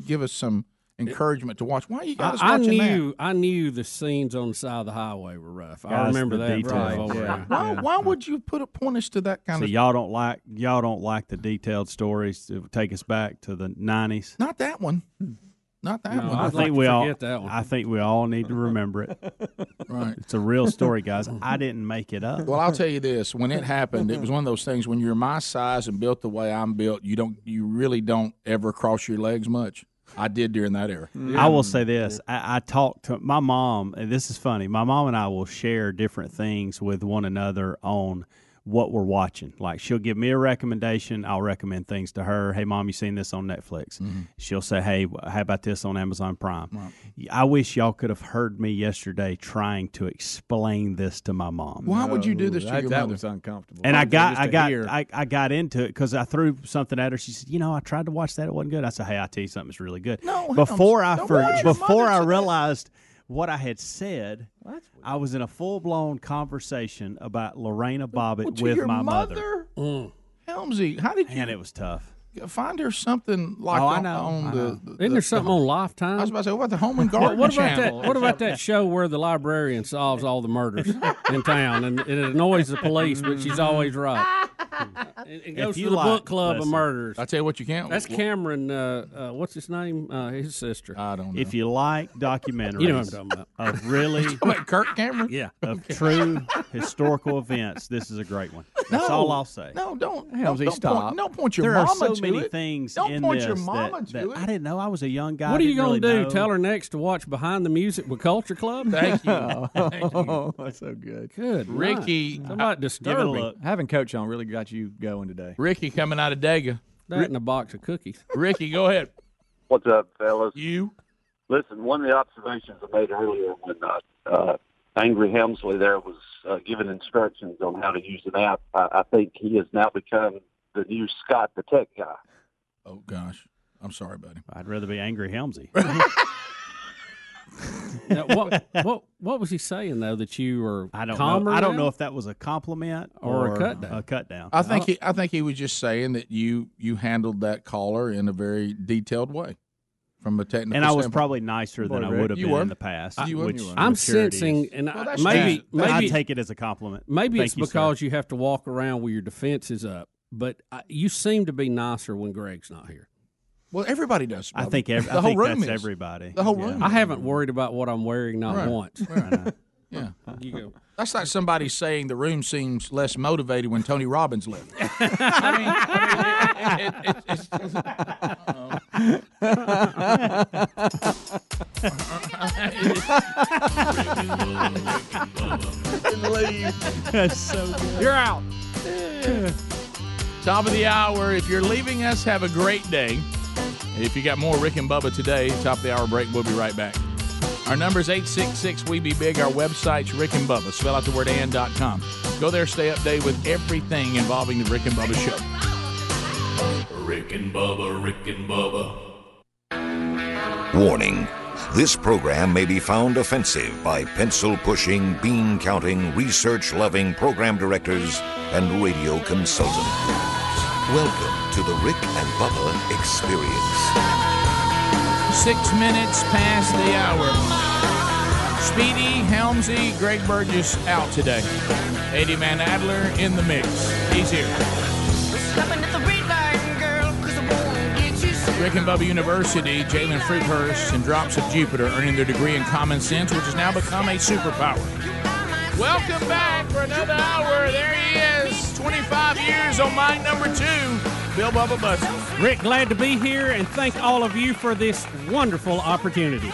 give us some encouragement to watch, why are you guys I, I watching knew I knew the scenes on the side of the highway were rough. I remember the that. details. Right, that? Why, why would you put a point us to that kind So of? y'all don't like y'all don't like the detailed stories to take us back to the nineties. Not that one. Not that No, one. I I'd think like to we all. that one. I think we all need to remember it. Right. It's a real story, guys. I didn't make it up. Well, I'll tell you this: when it happened, it was one of those things. When you're my size and built the way I'm built, you don't, you really don't ever cross your legs much. I did during that era. I will mm. say this: I, I talked to my mom. And this is funny. My mom and I will share different things with one another on what we're watching. Like she'll give me a recommendation, I'll recommend things to her. Hey, mom, you seen this on Netflix? Mm-hmm. She'll say, Hey, how about this on Amazon Prime? I wish y'all could have heard me yesterday trying to explain this to my mom. Why would you do this to that, your that mother? was uncomfortable. And I got, I got. I, I got into it because I threw something at her. She said, "You know, I tried to watch that; it wasn't good." I said, "Hey, I tell you something, it's really good." No, before I for, before I realized. that. Realized what I had said, I was in a full blown conversation about Lorena Bobbitt Well, to with your my mother? Mm. Helmsy, how did you and it was tough. Find her something like Oh, I on, know, on I the, know. the- Isn't there the- something on Lifetime? I was about to say, what about the Home and What, Garden what about channel? that? What about that show where the librarian solves all the murders in town, and, and it annoys the police, but she's always right. It, it goes you to the like- book club listen, of murders. I tell you what, you can't. That's Cameron. Uh, uh, what's his name? Uh, his sister. I don't know. If you like documentaries You know what I'm talking about. of really Wait, Kirk Cameron? Yeah. of true historical events, this is a great one. That's No. all I'll say. No, don't. Helmsy, don't, stop. Point, don't point your there mama are so to many it. things Don't in point this your mama that, to that it. I didn't know. I was a young guy. What are you going to do? Tell her next to watch Behind the Music with Culture Club? Thank you. Thank you. Oh, that's so good. Good. Ricky, night. Somebody Give disturbing. look. Having coach on really got you going today. Ricky coming out of Dega. That and a box of cookies. Ricky, go ahead. What's up, fellas? You. Listen, one of the observations I made earlier when uh, uh, Angry Helmsley there was uh, giving instructions on how to use an app, I, I think he has now become the new Scott the tech guy. Oh gosh, I'm sorry, buddy. I'd rather be angry Helmsy. Now, what, what what was he saying though? That you were I don't know. I don't now? know if that was a compliment Or or, a cut down. A cut down. I think he. I think he was just saying that you you handled that caller in a very detailed way, from a technical. and I was standpoint. probably nicer than Boy, I would have been were. in the past. You were. which I'm sensing, and Well, I, that's maybe. I take it as a compliment. maybe Thank it's you, sir. because you have to walk around with your defenses up. But uh, you seem to be nicer when Greg's not here. Well, everybody does. I think ev- the I whole think room that's is. everybody. The whole Yeah. room. I haven't worried about what I'm wearing not Right. once. Right. Yeah. You go. That's like somebody saying the room seems less motivated when Tony Robbins left. I mean, I mean, it, it, it, it's, That's so good. You're out. Top of the hour. If you're leaving us, have a great day. If you got more Rick and Bubba today, top of the hour break, we'll be right back. Our number is 866 We Be Big. Our website's Rick and Bubba. Spell out the word and.com. Go there, stay updated with everything involving the Rick and Bubba show. Rick and Bubba, Rick and Bubba. Warning this program may be found offensive by pencil pushing, bean counting, research loving program directors and radio consultants. Welcome to the Rick and Bubba Experience. Six minutes past the hour. Speedy, Helmsy, Greg Burgess out today. Eddie Van Adler in the mix. He's here. Rick and Bubba University, Jalen Fruithurst and Drops of Jupiter earning their degree in common sense, which has now become a superpower. Welcome back for another hour. There he is, 25 years on mic number two, Bill Bubba Bussey. Rick, glad to be here, and thank all of you for this wonderful opportunity.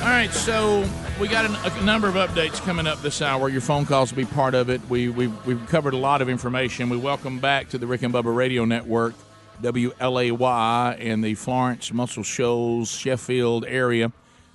All right, so we got an, a number of updates coming up this hour. Your phone calls will be part of it. We, we've, we've covered a lot of information. We welcome back to the Rick and Bubba Radio Network WLAY in the Florence, Muscle Shoals, Sheffield area.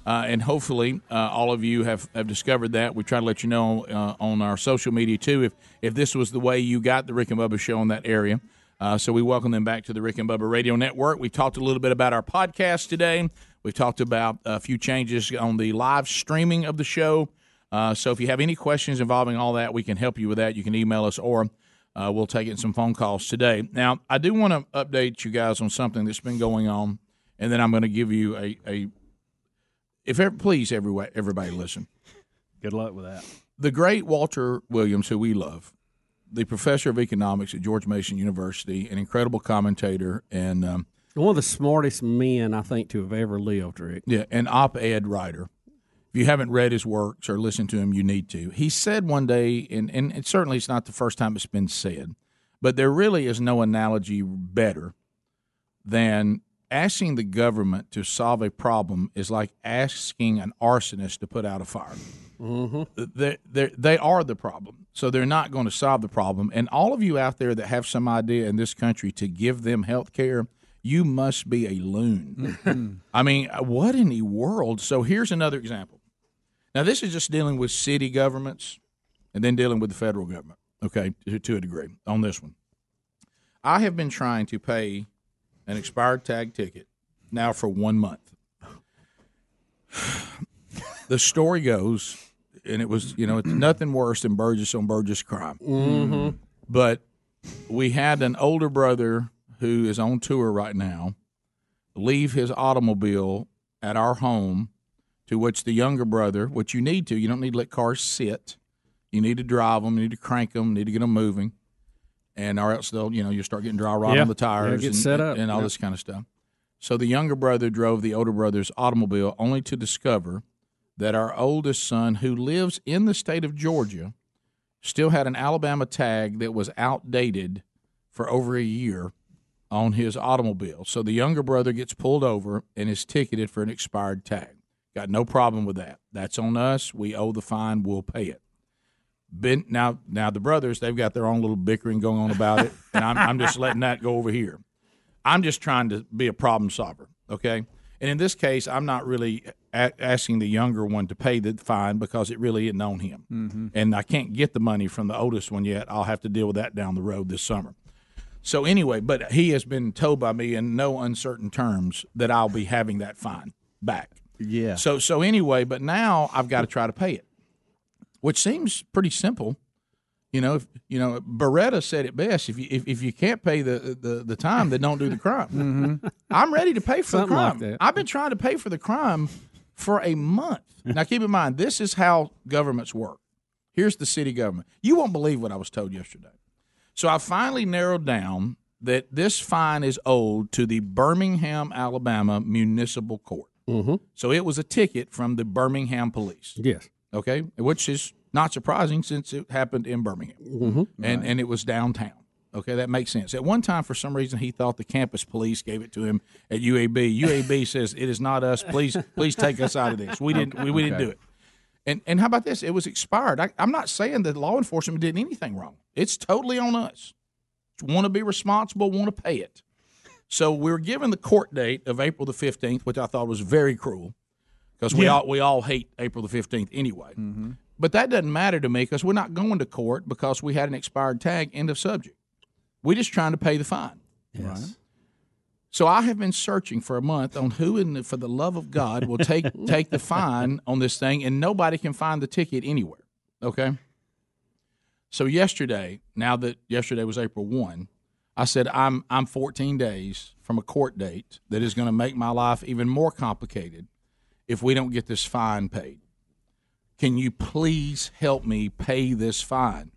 Uh, and hopefully, uh, all of you have, have discovered that. We try to let you know uh, on our social media too if if this was the way you got the Rick and Bubba show in that area. Uh, so we welcome them back to the Rick and Bubba Radio Network. We talked a little bit about our podcast today. We've talked about a few changes on the live streaming of the show. Uh, so if you have any questions involving all that, we can help you with that. You can email us or uh, we'll take in some phone calls today. Now, I do want to update you guys on something that's been going on, and then I'm going to give you a, a if ever, please, everybody, everybody listen. Good luck with that. The great Walter Williams, who we love, the professor of economics at George Mason University, an incredible commentator, and um, one of the smartest men I think to have ever lived, Rick. yeah, an op-ed writer. If you haven't read his works or listened to him, you need to. He said one day, and, and it certainly it's not the first time it's been said, but there really is no analogy better than asking the government to solve a problem is like asking an arsonist to put out a fire. Mm-hmm. They they they are the problem, so they're not going to solve the problem. And all of you out there that have some idea in this country to give them health care, you must be a loon. I mean, what in the world? So here's another example. Now this is just dealing with city governments, and then dealing with the federal government. Okay, to, to a degree on this one. I have been trying to pay an expired tag ticket now for one month. the story goes, and it was, you know, it's nothing worse than Burgess on Burgess crime. Mhm. But we had an older brother who is on tour right now leave his automobile at our home, to which the younger brother, which you need to, you don't need to let cars sit. You need to drive them, you need to crank them, need to get them moving and or else they'll you know you start getting dry rot Yeah. on the tires Yeah, get and, set up. and all Yeah. this kind of stuff. So the younger brother drove the older brother's automobile only to discover that our oldest son, who lives in the state of Georgia, still had an Alabama tag that was outdated for over a year on his automobile. So the younger brother gets pulled over and is ticketed for an expired tag. Got no problem with that. That's on us. We owe the fine. We'll pay it been now now the brothers they've got their own little bickering going on about it and I'm, I'm just letting that go over here i'm just trying to be a problem solver okay and in this case i'm not really a- asking the younger one to pay the fine because it really isn't on him Mhm. and i can't get the money from the oldest one yet i'll have to deal with that down the road this summer so anyway but he has been told by me in no uncertain terms that i'll be having that fine back Yeah. so so anyway but now i've got to try to pay it which seems pretty simple. You know, if you know, Baretta said it best: if you if, if you can't pay the, the the time, then don't do the crime. I'm ready to pay for Mm-hmm. Something the like crime. that. I've been trying to pay for the crime for a month. now, keep in mind, this is how governments work. Here's the city government. You won't believe what I was told yesterday. So I finally narrowed down that this fine is owed to the Birmingham, Alabama Municipal Court. Mm-hmm. So it was a ticket from the Birmingham Police. Yes. Okay, which is not surprising since it happened in Birmingham, Mm-hmm. and and it was downtown. Okay, that makes sense. At one time, for some reason, he thought the campus police gave it to him at UAB. UAB says it is not us. Please, please take us out of this. We didn't. We, we didn't do it. And and how about this? It was expired. I, I'm not saying that law enforcement did anything wrong. It's totally on us. Want to be responsible? Want to pay it? So we were given the court date of April the 15th, which I thought was very cruel because we Yeah. all we all hate April the 15th anyway. Mm-hmm. But that doesn't matter to me because we're not going to court because we had an expired tag. End of subject. We're just trying to pay the fine. Yes. So I have been searching for a month on who, in the, for the love of God, will take take the fine on this thing, and nobody can find the ticket anywhere. Okay. So yesterday, now that yesterday was April one, I said I'm I'm 14 days from a court date that is going to make my life even more complicated if we don't get this fine paid. Can you please help me pay this fine?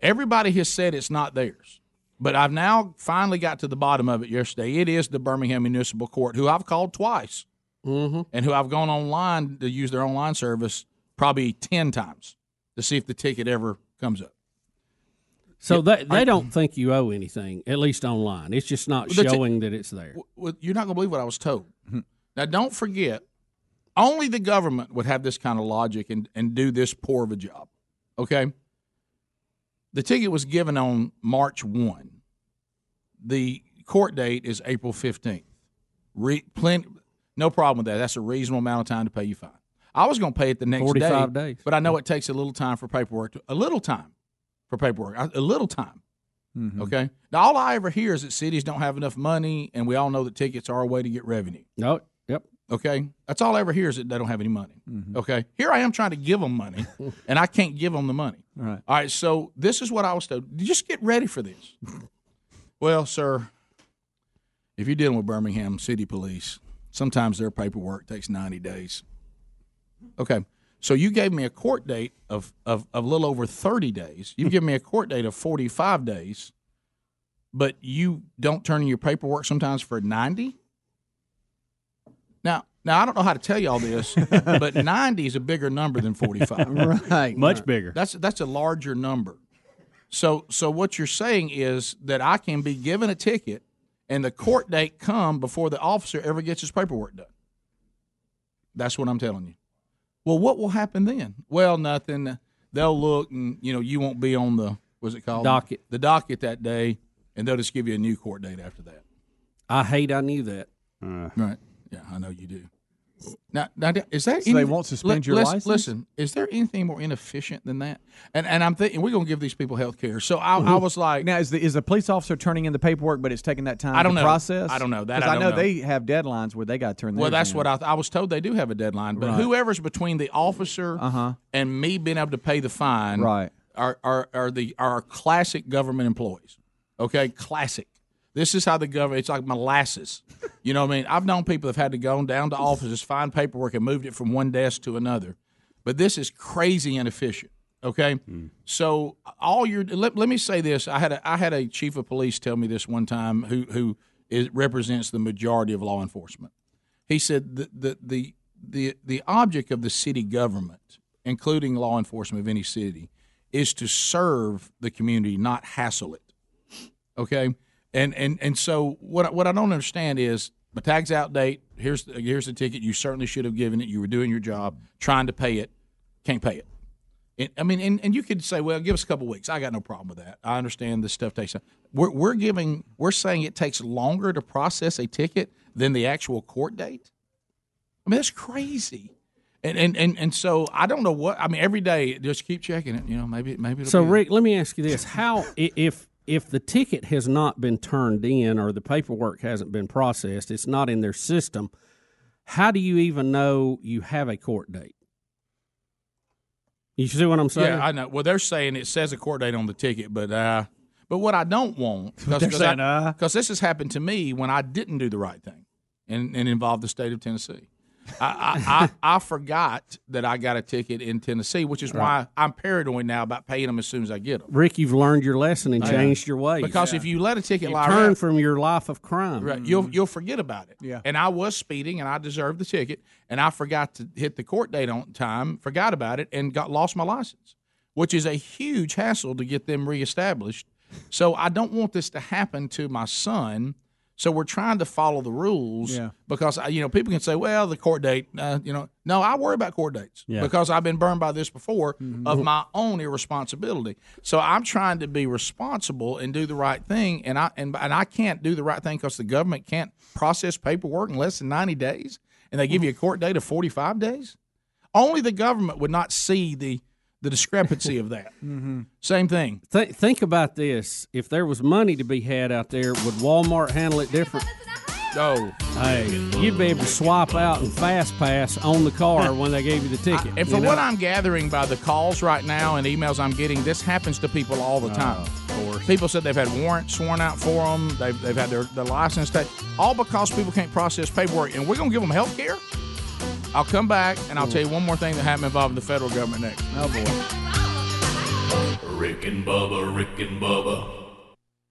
Everybody has said it's not theirs. But I've now finally got to the bottom of it yesterday. It is the Birmingham Municipal Court, who I've called twice Mm-hmm. and who I've gone online to use their online service probably 10 times to see if the ticket ever comes up. So they they don't think you owe anything, at least online. It's just not Well, that's it. showing that it's there. Well, you're not going to believe what I was told. Now, don't forget, only the government would have this kind of logic and, and do this poor of a job. Okay? The ticket was given on March 1. The court date is April fifteenth. Re, plenty, no problem with that. That's a reasonable amount of time to pay you fine. I was going to pay it the next 45 day, days. but I know it takes a little time for paperwork. To, a little time for paperwork. A little time. Mm-hmm. Okay. Now, all I ever hear is that cities don't have enough money, and we all know that tickets are a way to get revenue. No. Yep. Okay. That's all I ever hear is that they don't have any money. Mm-hmm. Okay. Here I am trying to give them money, and I can't give them the money. Right. All right. So this is what I was told. Just get ready for this. well, sir, if you're dealing with Birmingham City Police, sometimes their paperwork takes 90 days. Okay. So you gave me a court date of, of, of a little over 30 days. You've given me a court date of 45 days, but you don't turn in your paperwork sometimes for 90? Now, now I don't know how to tell you all this, but 90 is a bigger number than 45. Right. Much bigger. That's that's a larger number. So so what you're saying is that I can be given a ticket and the court date come before the officer ever gets his paperwork done. That's what I'm telling you. Well, what will happen then? Well, nothing. They'll look and you know you won't be on the what's it called Docket. the docket that day, and they'll just give you a new court date after that. I hate I knew that. Uh. Right. Yeah, I know you do. Now, now is that So they won't suspend your listen, license? Listen, is there anything more inefficient than that? And and I'm thinking we're going to give these people health care. So I, I was like, now is the is the police officer turning in the paperwork, but it's taking that time I don't to know. process? I don't know. That I I know, know. they have deadlines where they got to turn. well, that's in. what I, I was told. They do have a deadline, but Right. whoever's between the officer Uh-huh. and me being able to pay the fine, Right. are are, are the are classic government employees. Okay, classic. This is how the government. It's like molasses. You know what I mean? I've known people have had to go down to offices, find paperwork, and moved it from one desk to another. But this is crazy inefficient. Okay, hmm. so all your let, let me say this. I had a I had a chief of police tell me this one time who who is, represents the majority of law enforcement. He said the the the the, the object of the city government, including law enforcement of any city, is to serve the community, not hassle it. Okay, and and and so what I- what I don't understand is my tag's out date. Here's the, here's the ticket. You certainly should have given it. You were doing your job, trying to pay it, can't pay it. And, I mean, and, and you could say, well, give us a couple weeks. I got no problem with that. I understand this stuff takes time. We're, we're giving, we're saying it takes longer to process a ticket than the actual court date. I mean, that's crazy. And, and, and, and so I don't know what, I mean, every day, just keep checking it. You know, maybe, maybe it'll So Rick, let me ask you this: How if if the ticket has not been turned in or the paperwork hasn't been processed, it's not in their system. How do you even know you have a court date? You see what I'm saying? Yeah, I know. Well, they're saying it says a court date on the ticket, but uh, but what I don't want because uh. this has happened to me when I didn't do the right thing and, and involved the state of Tennessee. I, I, I, I forgot that I got a ticket in Tennessee, which is why I'm paranoid now about paying them as soon as I get them. Rick, you've learned your lesson and I- changed your ways. Because if you let a ticket you lie turn around- from your life of crime, Right. You'll you'll forget about it. Yeah. And I was speeding and I deserved the ticket and I forgot to hit the court date on time, forgot about it, and got lost my license, which is a huge hassle to get them reestablished. So I don't want this to happen to my son. So we're trying to follow the rules Yeah. because you know people can say, well, the court date, uh, you know, no, I worry about court dates Yeah. because I've been burned by this before Mm-hmm. of my own irresponsibility. So I'm trying to be responsible and do the right thing, and I and, and I can't do the right thing because the government can't process paperwork in less than 90 days, and they give you a court date of 45 days. Only the government would not see the the discrepancy of that. Mm-hmm. Same thing. Th- think about this: if there was money to be had out there, would Walmart handle it different? No. Hey, you'd be able to swap out and fast pass on the car when they gave you the ticket. And from what I'm gathering by the calls right now and emails I'm getting, this happens to people all the time. People said they've had warrants sworn out for them. They've, they've had their, their license taken, all because people can't process paperwork. And we're going to give them health care? I'll come back and I'll hmm. tell you one more thing that happened involving the federal government next. Oh, boy. Rick and Bubba, Rick and Bubba.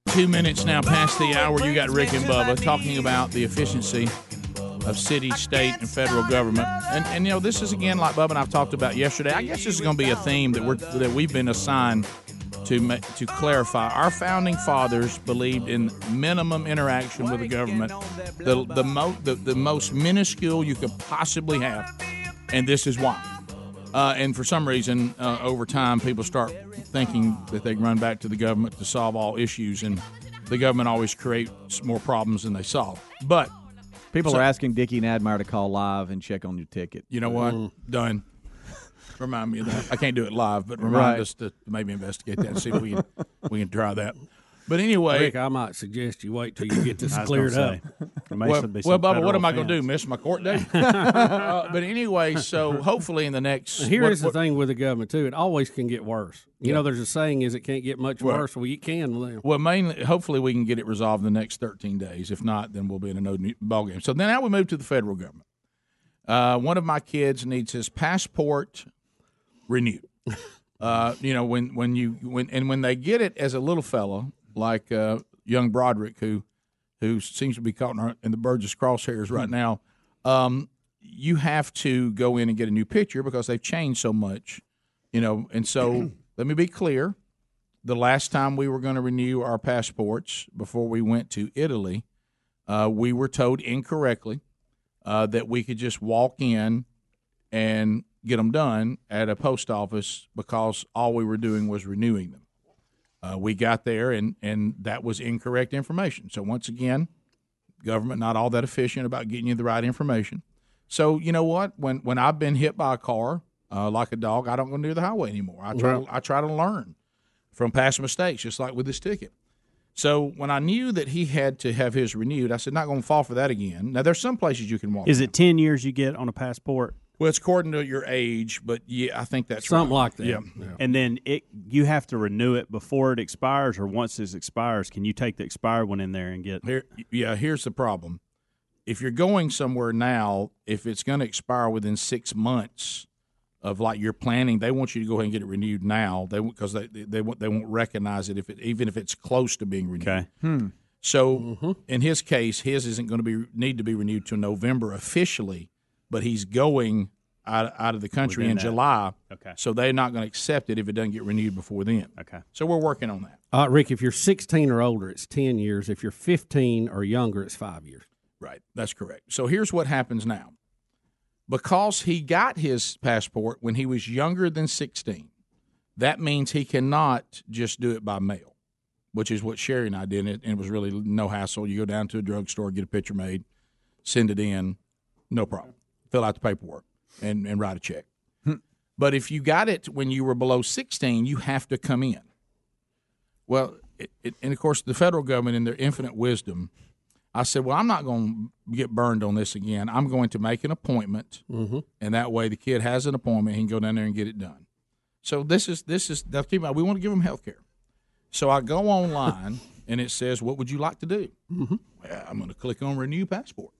Two minutes now past the hour. You got Rick and Bubba talking about the efficiency of city, state, and federal government. And, and you know, this is again like Bubba and I've talked about yesterday. I guess this is going to be a theme that we're that we've been assigned to ma- to clarify. Our founding fathers believed in minimum interaction with the government, the the, mo- the the most minuscule you could possibly have, and this is why. Uh, and for some reason, uh, over time, people start thinking that they can run back to the government to solve all issues, and the government always creates more problems than they solve. But People So- are asking Dickie Nadmeyer to call live and check on your ticket. You know what? Mm. Done. Remind me of that. I can't do it live, but remind Right. us to maybe investigate that and see if we can we can try that. But anyway, Rick, I might suggest you wait till you get this cleared up. say, well, well, Bubba, what am I going to do? Miss my court date? uh, but anyway, so hopefully in the next Here is what- the thing with the government too; it always can get worse. You Yeah. know, there's a saying is it can't get much Right. worse. Well, it can. Well, Well, mainly, hopefully, we can get it resolved in the next 13 days. If not, then we'll be in a no new ball game. So then now we move to the federal government. Uh, one of my kids needs his passport renewed. Uh, you know, when when you when and when they get it as a little fellow like uh, young Broderick, who who seems to be caught in, our, in the Burgess crosshairs right now, um, you have to go in and get a new picture because they've changed so much. You know, and so let me be clear the last time we were going to renew our passports before we went to Italy, uh, we were told incorrectly uh, that we could just walk in and get them done at a post office because all we were doing was renewing them. Uh, we got there and, and that was incorrect information. So once again, government not all that efficient about getting you the right information. So you know what? When when I've been hit by a car uh, like a dog, I don't go near the highway anymore. I try Right. to, I try to learn from past mistakes, just like with this ticket. So when I knew that he had to have his renewed, I said, not going to fall for that again. Now there's some places you can walk. Is it ten years you get on a passport? Well, it's according to your age, but yeah, I think that's Something right. like that. Yeah. And then it you have to renew it before it expires, or once it expires, can you take the expired one in there and get? Here, yeah, here's the problem. If you're going somewhere now, if it's going to expire within six months of like your planning, they want you to go ahead and get it renewed now. They because they they won't they won't recognize it if it even if it's close to being renewed. Okay. Hmm. So in his case, his isn't going to be need to be renewed till November officially, but he's going out, out of the country Within in that. July. Okay. So they're not going to accept it if it doesn't get renewed before then. Okay. So we're working on that. Uh, Rick, if you're 16 or older, it's 10 years. If you're 15 or younger, it's five years. Right. That's correct. So here's what happens now. Because he got his passport when he was younger than 16, that means he cannot just do it by mail, which is what Sheri and I did. And it was really no hassle. You go down to a drugstore, get a picture made, send it in, no problem. Fill out the paperwork and, and write a check. Hmm. But if you got it when you were below 16, you have to come in. Well, it, it, and of course, the federal government, in their infinite wisdom, I said, "Well, I'm not going to get burned on this again. I'm going to make an appointment, mm-hmm. and that way the kid has an appointment. He can go down there and get it done." So this is this is now keep in mind we want to give them health care. So I go online and it says, "What would you like to do?" Mm-hmm. Well, I'm going to click on renew passport.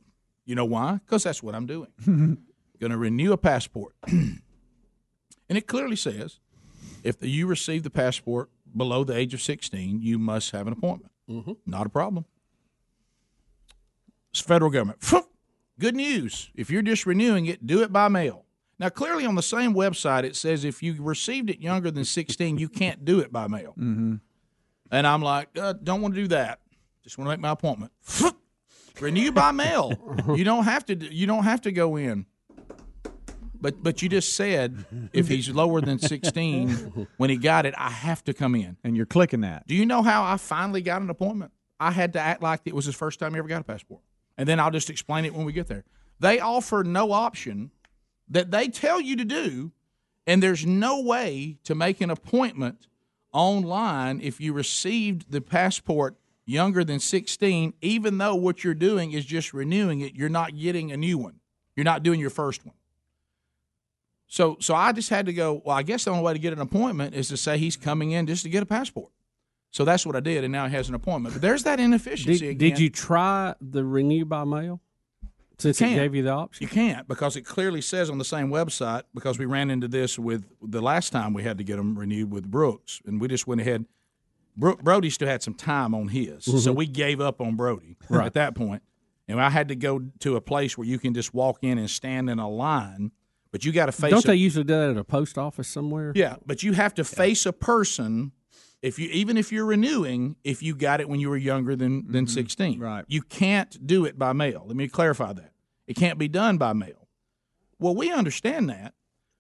You know why? Because that's what I'm doing. going to renew a passport, and it clearly says if you receive the passport below the age of 16, you must have an appointment. Not a problem. It's federal government. Good news. If you're just renewing it, do it by mail. Now, clearly on the same website, it says if you received it younger than 16, you can't do it by mail. Mm-hmm. And I'm like, uh, don't want to do that. Just want to make my appointment. Renew by mail. you don't have to. You don't have to go in. But but you just said if he's lower than 16 when he got it, I have to come in. And you're clicking that. Do you know how I finally got an appointment? I had to act like it was his first time he ever got a passport. And then I'll just explain it when we get there. They offer no option that they tell you to do, and there's no way to make an appointment online if you received the passport younger than 16, even though what you're doing is just renewing it. You're not getting a new one. You're not doing your first one. So, so I just had to go. Well, I guess the only way to get an appointment is to say he's coming in just to get a passport. So that's what I did, and now he has an appointment. But there's that inefficiency Did, again. did you try the renew by mail? Since it gave you the option? You can't because it clearly says on the same website. Because we ran into this with the last time we had to get them renewed with Brooks, and we just went ahead. Bro- Brody still had some time on his, so Mhm. we gave up on Brody Right. at that point. And I had to go to a place where you can just walk in and stand in a line, but you got to face. Don't a- they usually do that at a post office somewhere? Yeah, but you have to face a person if you even if you're renewing if you got it when you were younger than than mm-hmm. 16. Right. You can't do it by mail. Let me clarify that. It can't be done by mail. Well, we understand that,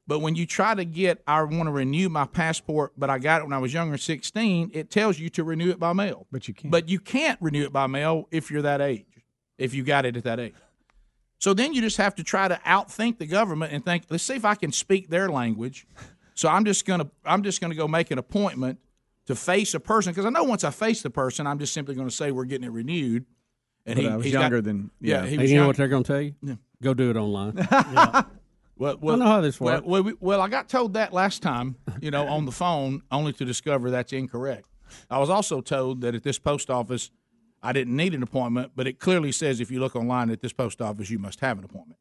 But when you try to get, I want to renew my passport, but I got it when I was younger, 16, it tells you to renew it by mail. But you can't. But you can't renew it by mail if you're that age, if you got it at that age. So then you just have to try to outthink the government and think, let's see if I can speak their language. So I'm just gonna I'm just gonna go make an appointment to face a person because I know once I face the person, I'm just simply going to say we're getting it renewed. But I was he's got- younger than- yeah. yeah. he And was you know what they're going to tell you? Yeah. Go do it online. yeah. Well, I know how this well, works. Well, we- well, I got told that last time, you know, on the phone, only to discover that's incorrect. I was also told that at this post office, I didn't need an appointment, but it clearly says if you look online at this post office, you must have an appointment.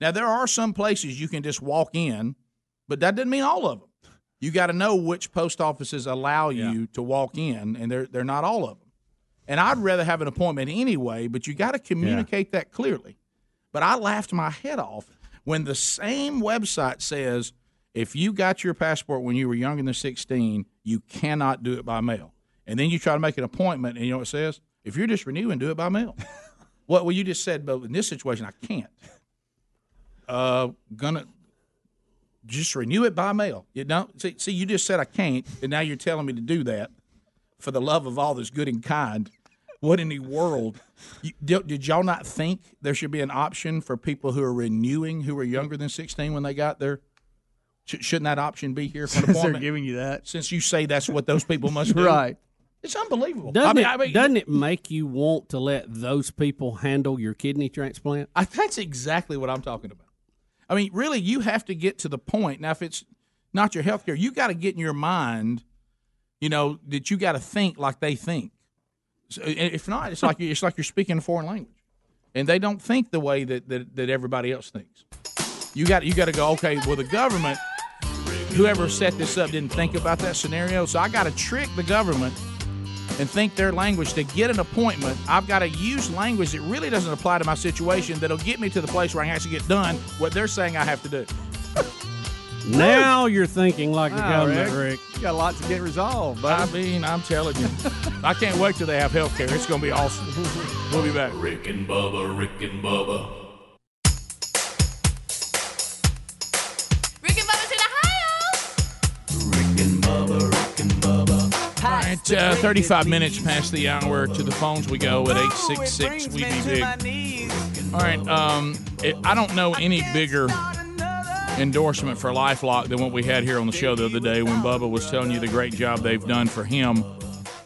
Now, there are some places you can just walk in, but that doesn't mean all of them. You got to know which post offices allow you to walk in, and they're they're not all of them. And I'd rather have an appointment anyway, but you got to communicate that clearly. But I laughed my head off when the same website says if you got your passport when you were younger than 16, you cannot do it by mail. And then you try to make an appointment, and you know what it says? If you're just renewing, do it by mail. what? Well, you just said, but in this situation, I can't. Uh, gonna just renew it by mail. You don't see, see. You just said I can't, and now you're telling me to do that. For the love of all that's good and kind, what in the world? You, did, did y'all not think there should be an option for people who are renewing who are younger than 16 when they got there? Sh- shouldn't that option be here for an Since they're giving you that. Since you say that's what those people must do, Right. It's unbelievable. Doesn't, I mean, it, I mean, doesn't it make you want to let those people handle your kidney transplant? I, that's exactly what I'm talking about. I mean, really, you have to get to the point. Now, if it's not your health care, you got to get in your mind, you know, that you got to think like they think. So, if not, it's like it's like you're speaking a foreign language, and they don't think the way that, that, that everybody else thinks. You got you got to go. Okay, well, the government, whoever set this up, didn't think about that scenario, so I got to trick the government and think their language to get an appointment. I've got to use language that really doesn't apply to my situation that'll get me to the place where I can actually get done what they're saying I have to do. Now you're thinking like the Wow, government, Rick. Rick. You got a lot to get resolved, I buddy. mean, I'm telling you, I can't wait till they have health care. It's going to be awesome. We'll be back. Rick and Bubba, Rick and Bubba. Right, uh, 35 minutes past the hour. To the phones we go at 866 We Be Big. All right, um, it, I don't know any bigger endorsement for LifeLock than what we had here on the show the other day when Bubba was telling you the great job they've done for him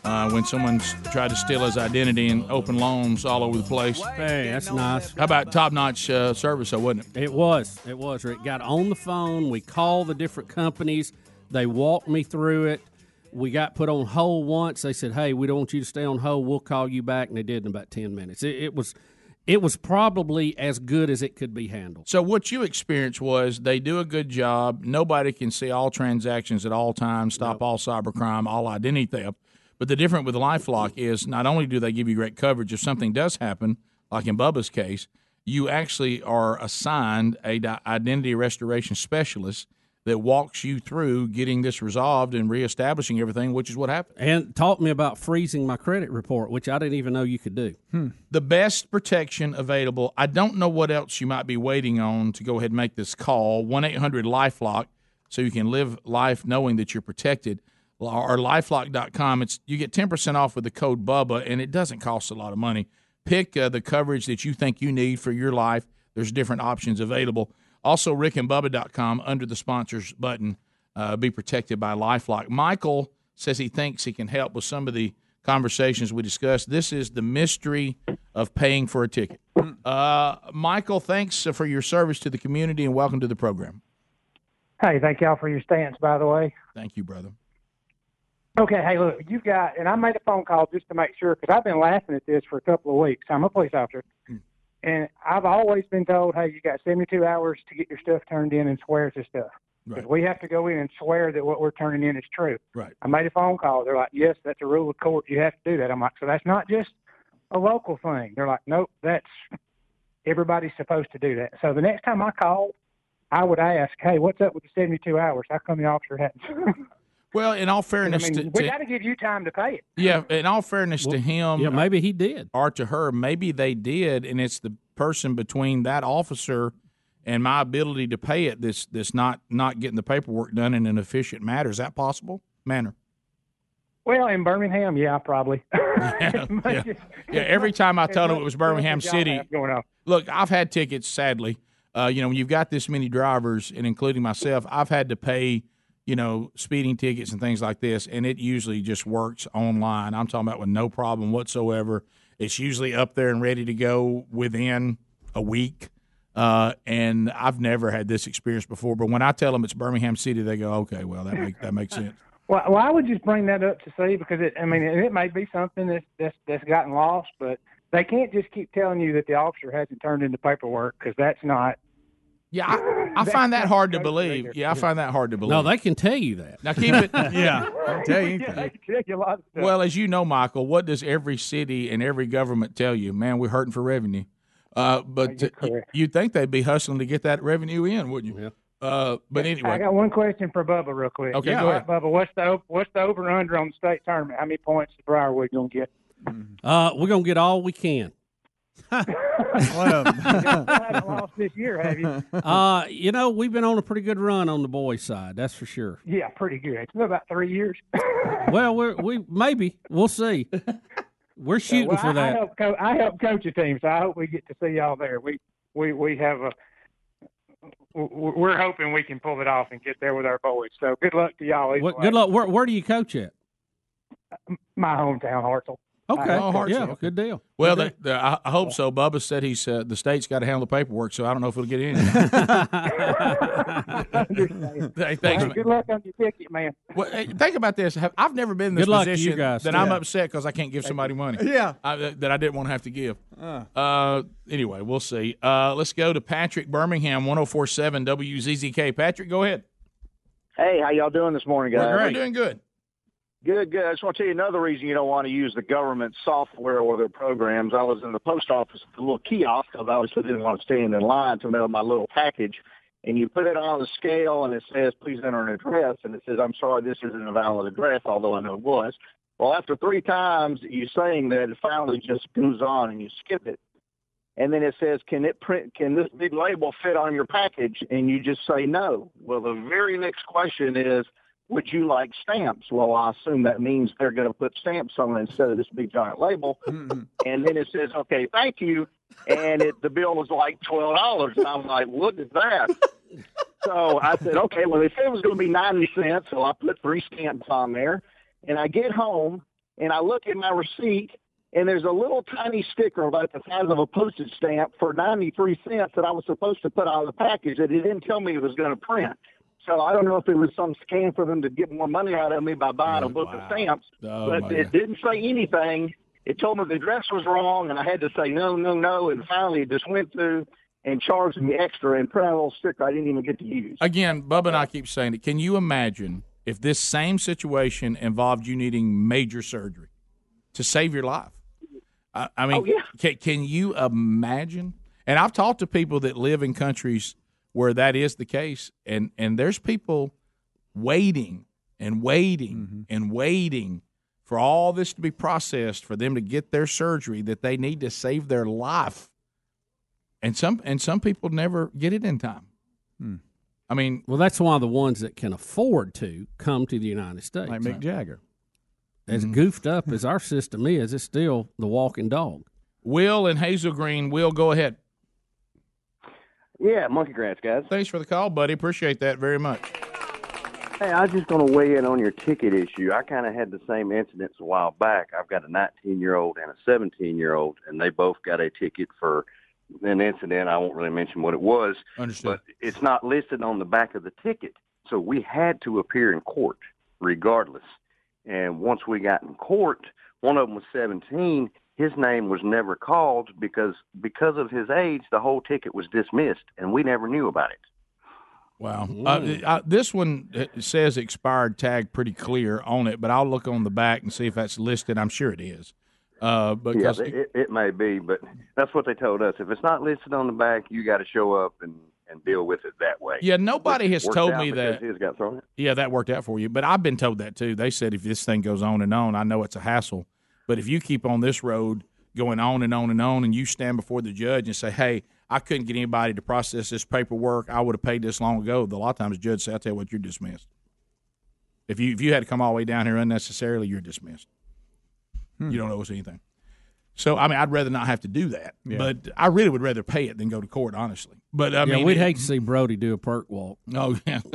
uh, when someone's tried to steal his identity and open loans all over the place. Hey, that's nice. How about top notch uh, service, though, wasn't it? It was. It was. Rick got on the phone. We called the different companies. They walked me through it. We got put on hold once. They said, "Hey, we don't want you to stay on hold. We'll call you back." And they did in about ten minutes. It, it was, it was probably as good as it could be handled. So what you experienced was they do a good job. Nobody can see all transactions at all times, stop all cybercrime, all identity theft. But the difference with LifeLock is not only do they give you great coverage if something does happen, like in Bubba's case, you actually are assigned a identity restoration specialist that walks you through getting this resolved and reestablishing everything, which is what happened. And taught me about freezing my credit report, which I didn't even know you could do. the best protection available. I don't know what else you might be waiting on to go ahead and make this call. 1 800 Lifelock, so you can live life knowing that you're protected. Or lifelock.com. It's You get 10% off with the code BUBBA, and it doesn't cost a lot of money. Pick uh, the coverage that you think you need for your life. There's different options available. Also, rickandbubba.com under the sponsors button. Uh, be protected by Lifelock. Michael says he thinks he can help with some of the conversations we discussed. This is the mystery of paying for a ticket. Uh, Michael, thanks for your service to the community and welcome to the program. Hey, thank y'all for your stance, by the way. Thank you, brother. Okay, hey, look, you got, and I made a phone call just to make sure because I've been laughing at this for a couple of weeks. I'm a police officer, and I've always been told, hey, you got 72 hours to get your stuff turned in and swear to stuff. Because we have to go in and swear that what we're turning in is true. Right. I made a phone call. They're like, yes, that's a rule of court. You have to do that. I'm like, so that's not just a local thing. They're like, nope, that's everybody's supposed to do that. So the next time I called, I would ask, hey, what's up with the 72 hours? How come the officer hadn't? Well, in all I fairness, mean, to, we to- got to give you time to pay it. yeah, in all fairness to him, yeah, maybe he did, or to her, maybe they did, and it's the person between that officer and my ability to pay it this this not not getting the paperwork done in an efficient manner. Is that possible? Manner. Well, in Birmingham, yeah, probably. yeah, yeah. Yeah, every time I as told them it was Birmingham City. going on. Look, I've had tickets. Sadly, uh, you know, when you've got this many drivers, and including myself, I've had to pay, you know, speeding tickets and things like this, and it usually just works online. I'm talking about with no problem whatsoever. It's usually up there and ready to go within a week. Uh, and I've never had this experience before. But when I tell them it's Birmingham City, they go, "Okay, well that makes that makes sense." Well, well, I would just bring that up to see because it. I mean, it, it may be something that's that's that's gotten lost, but they can't just keep telling you that the officer hasn't turned in the paperwork because that's not. Yeah, I, I find that hard to believe. Yeah, I find that hard to believe. No, they can tell you that. Now keep it. Yeah. I'll tell you. Yeah, they can tell you a lot of stuff. Well, as you know, Michael, what does every city and every government tell you? Man, we're hurting for revenue. Uh, but uh, you'd think they'd be hustling to get that revenue in, wouldn't you? Uh, but anyway, I got one question for Bubba, real quick. Okay, yeah, go ahead. right, Bubba, what's the o- what's the over under on the state tournament? How many points is Briarwood gonna get? Uh, we're gonna get all we can. you haven't lost this year, have you? Uh, you know, we've been on a pretty good run on the boys' side. That's for sure. Yeah, pretty good. It's been about three years. Well, we're, we maybe we'll see. We're shooting well, for I, that. I help, co- I help coach a team, so I hope we get to see y'all there. We we we have a We're hoping we can pull it off and get there with our boys. So good luck to y'all. way. good luck. Where, where do you coach at? My hometown, Hartselle. Okay. Oh, Hartselle, yeah, okay. good deal. well, Good the, the, I I hope so. Bubba said he's uh, the state's got to handle the paperwork, so I don't know if it'll get in. hey, thanks, Hey, man. good luck on your ticket, man. Well, hey, think about this. I've never been in this Good luck to you position guys, that too. I'm upset because I can't give somebody money. Yeah. I, that I didn't want to have to give. Uh. Uh, anyway, we'll see. Uh, let's go to Patrick Birmingham, 1047 WZZK. Patrick, go ahead. Hey, how y'all doing this morning, guys? We're doing good. Good, good. I just want to tell you another reason you don't want to use the government software or their programs. I was in the post office at the little kiosk because I obviously didn't want to stand in line to mail my little package. And you put it on the scale and it says, please enter an address. And it says, I'm sorry, this isn't a valid address, although I know it was. Well, after three times you saying that, it finally just goes on and you skip it. And then it says, can it print, can this big label fit on your package? And you just say no. Well, the very next question is, would you like stamps? Well, I assume that means they're going to put stamps on it instead of this big giant label. Mm-hmm. And then it says, okay, thank you. And it, the bill was like $12. And I'm like, what is that? So I said, okay, well, they said it was going to be 90 cents. So I put three stamps on there. And I get home and I look at my receipt and there's a little tiny sticker about the size of a postage stamp for 93 cents that I was supposed to put on the package that it didn't tell me it was going to print. So I don't know if it was some scam for them to get more money out of me by buying a oh, book of stamps, Oh, but it didn't say anything. It told me the address was wrong, and I had to say no, no, no, and finally it just went through and charged me extra and printed a little sticker I didn't even get to use. Again, Bubba and I keep saying it. Can you imagine if this same situation involved you needing major surgery to save your life? I, I mean, oh, can, can you imagine? And I've talked to people that live in countries where that is the case, and and there's people waiting and waiting and waiting for all this to be processed for them to get their surgery that they need to save their life. And some and some people never get it in time. I mean, well, that's why the ones that can afford to come to the United States, Like Mick Jagger. As Mm-hmm. goofed up as our system is, it's still the walking dog. Will and Hazel Green, Will, go ahead. Yeah, monkey grass, guys. Thanks for the call, buddy. Appreciate that very much. Hey, I was just going to weigh in on your ticket issue. I kind of had the same incidents a while back. I've got a 19 year old and a 17 year old, and they both got a ticket for an incident. I won't really mention what it was, Understood. but it's not listed on the back of the ticket. So we had to appear in court regardless. And once we got in court, one of them was 17. His name was never called because because of his age, the whole ticket was dismissed, and we never knew about it. Wow. Uh, uh, this one says expired tag pretty clear on it, but I'll look on the back and see if that's listed. I'm sure it is. Uh, because yeah, it, it may be, but that's what they told us. If it's not listed on the back, you got to show up and, and deal with it that way. Yeah, nobody Which has told out me because that. His got thrown. Yeah, that worked out for you. But I've been told that too. They said if this thing goes on and on, I know it's a hassle. But if you keep on this road going on and on and on, and you stand before the judge and say, "Hey, I couldn't get anybody to process this paperwork. I would have paid this long ago. A lot of times, the judge say, "I tell you what, you're dismissed." If you if you had to come all the way down here unnecessarily, you're dismissed. Hmm. You don't owe us anything. So I mean, I'd rather not have to do that. Yeah. But I really would rather pay it than go to court, honestly. But I yeah, mean, we'd it- hate to see Brody do a perp walk. Oh yeah.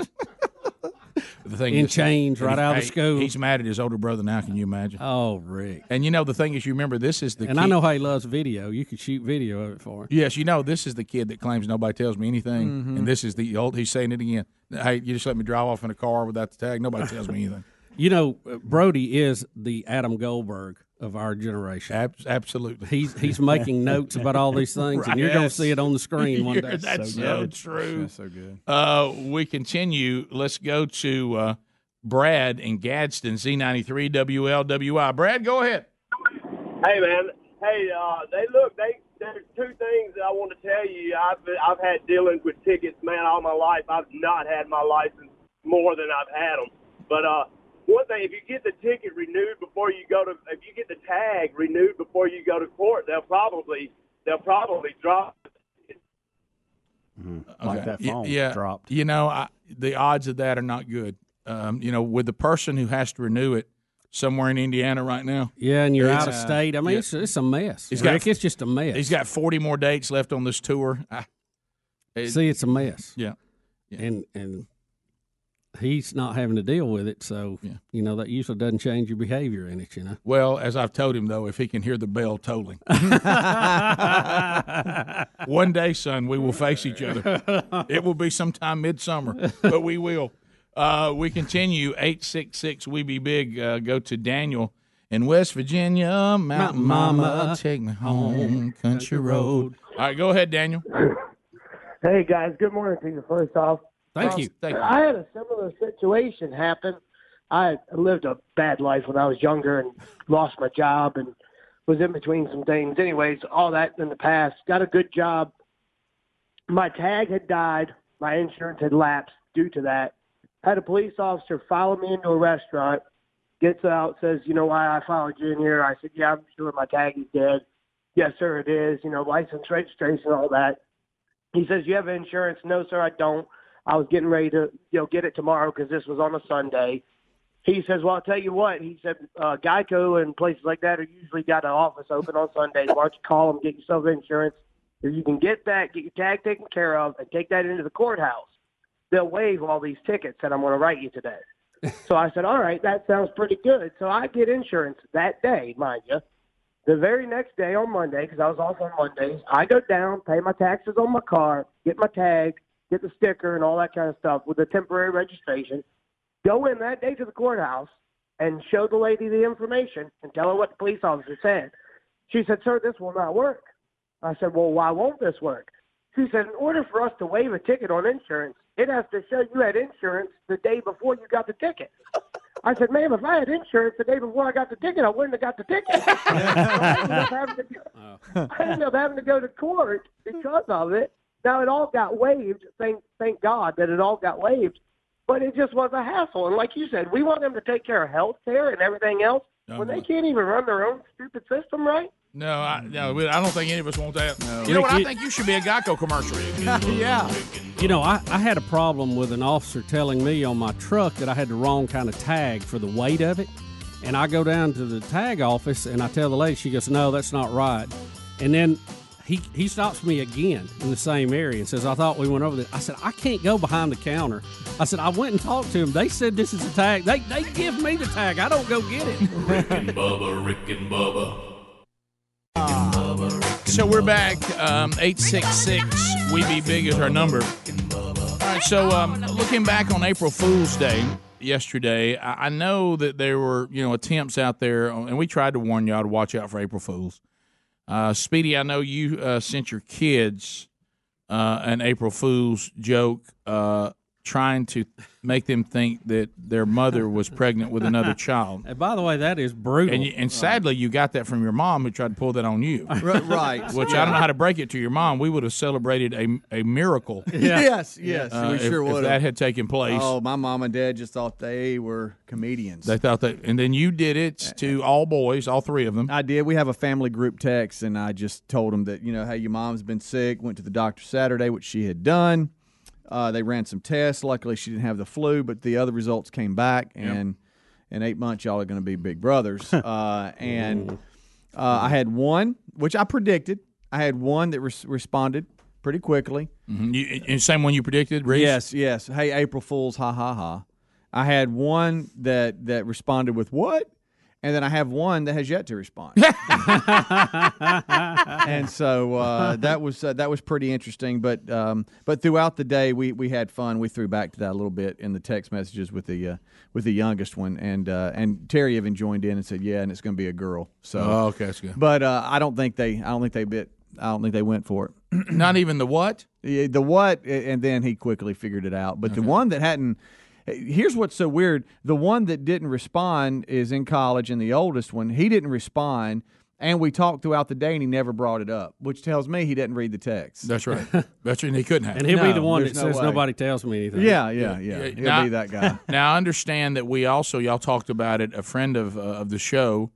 the thing In chains right out of hey, school. He's mad at his older brother now. Can you imagine? Oh, Rick. And you know the thing is, you remember this is the And kid- I know how he loves video. You could shoot video of it for him. Yes, you know this is the kid that claims nobody tells me anything, Mhm. and this is the old. He's saying it again. Hey, you just let me drive off in a car without the tag. Nobody tells me anything. You know, Brody is the Adam Goldberg of our generation. absolutely. He's he's making notes about all these things, and you're going to see it on the screen one day. That's so, true. That's so good. Uh, we continue. Let's go to uh, Brad in Gadsden, Z93 WLWI. Brad, go ahead. Hey man, hey, uh, they look. They there's two things that I want to tell you. I've I've had dealings with tickets, man, all my life. I've not had my license more than I've had them. But uh, one thing, if you get the ticket renewed before you go to, if you get the tag renewed before you go to court, they'll probably they'll probably drop. Mm-hmm. Like that Y- phone yeah, dropped. You know, I, the odds of that are not good. Um, you know, with the person who has to renew it somewhere in Indiana right now. Yeah, and you're out of uh, state. I mean, yeah. it's, it's a mess. He's Rick, got- it's just a mess. He's got 40 more dates left on this tour. I- it- See, it's a mess. Yeah. And and he's not having to deal with it, so you know that usually doesn't change your behavior in it. You know. Well, as I've told him though, if he can hear the bell tolling, one day, son, we will face each other. It will be sometime midsummer, but we will. Uh, we continue eight six six. We be big. Uh, go to Daniel in West Virginia. Mountain Mama, take me home, country road. All right, go ahead, Daniel. Hey guys, good morning to you. First off, Thank Um, you. Thank you. I had a similar situation happen. I lived a bad life when I was younger and lost my job and was in between some things. Anyways, all that in the past. Got a good job. My tag had died. My insurance had lapsed due to that. Had a police officer follow me into a restaurant. Gets out, says, "You know why I followed you in here?" I said, "Yeah, I'm sure my tag is dead." Yes, sir, it is. You know, license, registration, all that. He says, "You have insurance?" No, sir, I don't. I was getting ready to, you know, get it tomorrow because this was on a Sunday. He says, "Well, I'll tell you what." He said, uh, "Geico and places like that are usually got an office open on Sundays. Why don't you call them, get yourself insurance? If you can get that, get your tag taken care of, and take that into the courthouse, they'll waive all these tickets that I'm going to write you today." so I said, "All right, that sounds pretty good." So I get insurance that day, mind you. The very next day on Monday, because I was off on Mondays, I go down, pay my taxes on my car, get my tag, get the sticker and all that kind of stuff with the temporary registration. Go in that day to the courthouse and show the lady the information and tell her what the police officer said. She said, Sir, this will not work. I said, Well, why won't this work? She said, In order for us to waive a ticket on insurance, it has to show you had insurance the day before you got the ticket. I said, ma'am, if I had insurance the day before I got the ticket, I wouldn't have got the ticket. I, ended up having to go, I ended up having to go to court because of it. Now it all got waived. Thank thank God that it all got waived. But it just was a hassle. And like you said, we want them to take care of health care and everything else when they can't even run their own stupid system right. No, I, no, I don't think any of us want that. You know what? I think you should be a Geico commercial. yeah. You know, I, I had a problem with an officer telling me on my truck that I had the wrong kind of tag for the weight of it. And I go down to the tag office and I tell the lady, she goes, No, that's not right. And then he, he stops me again in the same area and says, I thought we went over this. I said, I can't go behind the counter. I said, I went and talked to him. They said this is a tag. They, they give me the tag. I don't go get it. Rick and Bubba, Rick and Bubba. So we're back. Um, eight six six. We be big is our number. All right. So um, looking back on April Fool's Day yesterday, I, I know that there were you know attempts out there, and we tried to warn y'all to watch out for April Fools. Uh, Speedy, I know you uh, sent your kids uh, an April Fool's joke. Uh, trying to make them think that their mother was pregnant with another child. And by the way, that is brutal. And, you, and sadly, you got that from your mom, who tried to pull that on you. right. Which I don't know how to break it to your mom. We would have celebrated a, a miracle. Yes, yes, uh, we if- sure if would. that had taken place. Oh, my mom and dad just thought they were comedians. They thought that, and then you did it to all boys, all three of them. I did. We have a family group text, and I just told them that you know, hey, your mom's been sick. Went to the doctor Saturday, which she had done. Uh, they ran some tests. Luckily, she didn't have the flu, but the other results came back, and in eight months, y'all are going to be big brothers. uh, and uh, I had one, which I predicted. I had one that res- responded pretty quickly. Mhm. You, and same one you predicted, Reese? Yes, yes. Hey, April Fools, ha ha ha. I had one that that responded with what, and then I have one that has yet to respond. and so uh, that was uh, that was pretty interesting. But um, but throughout the day, we, we had fun. We threw back to that a little bit in the text messages with the uh, with the youngest one, and uh, and Terry even joined in and said, "Yeah, and it's going to be a girl." So Oh, okay, that's good. But uh, I don't think they I don't think they bit I don't think they went for it. Not even the what? Yeah, the what, and then he quickly figured it out. But the one that hadn't. Here's what's so weird: the one that didn't respond is in college, and the oldest one he didn't respond. And we talked throughout the day, and he never brought it up, which tells me he didn't read the text. That's right. That's right. And he couldn't have. And he'll be the one that no says way. nobody tells me anything. Yeah, yeah, yeah. He'll Now- be that guy. Now, I understand that we also y'all talked about it. A friend of uh, of the show,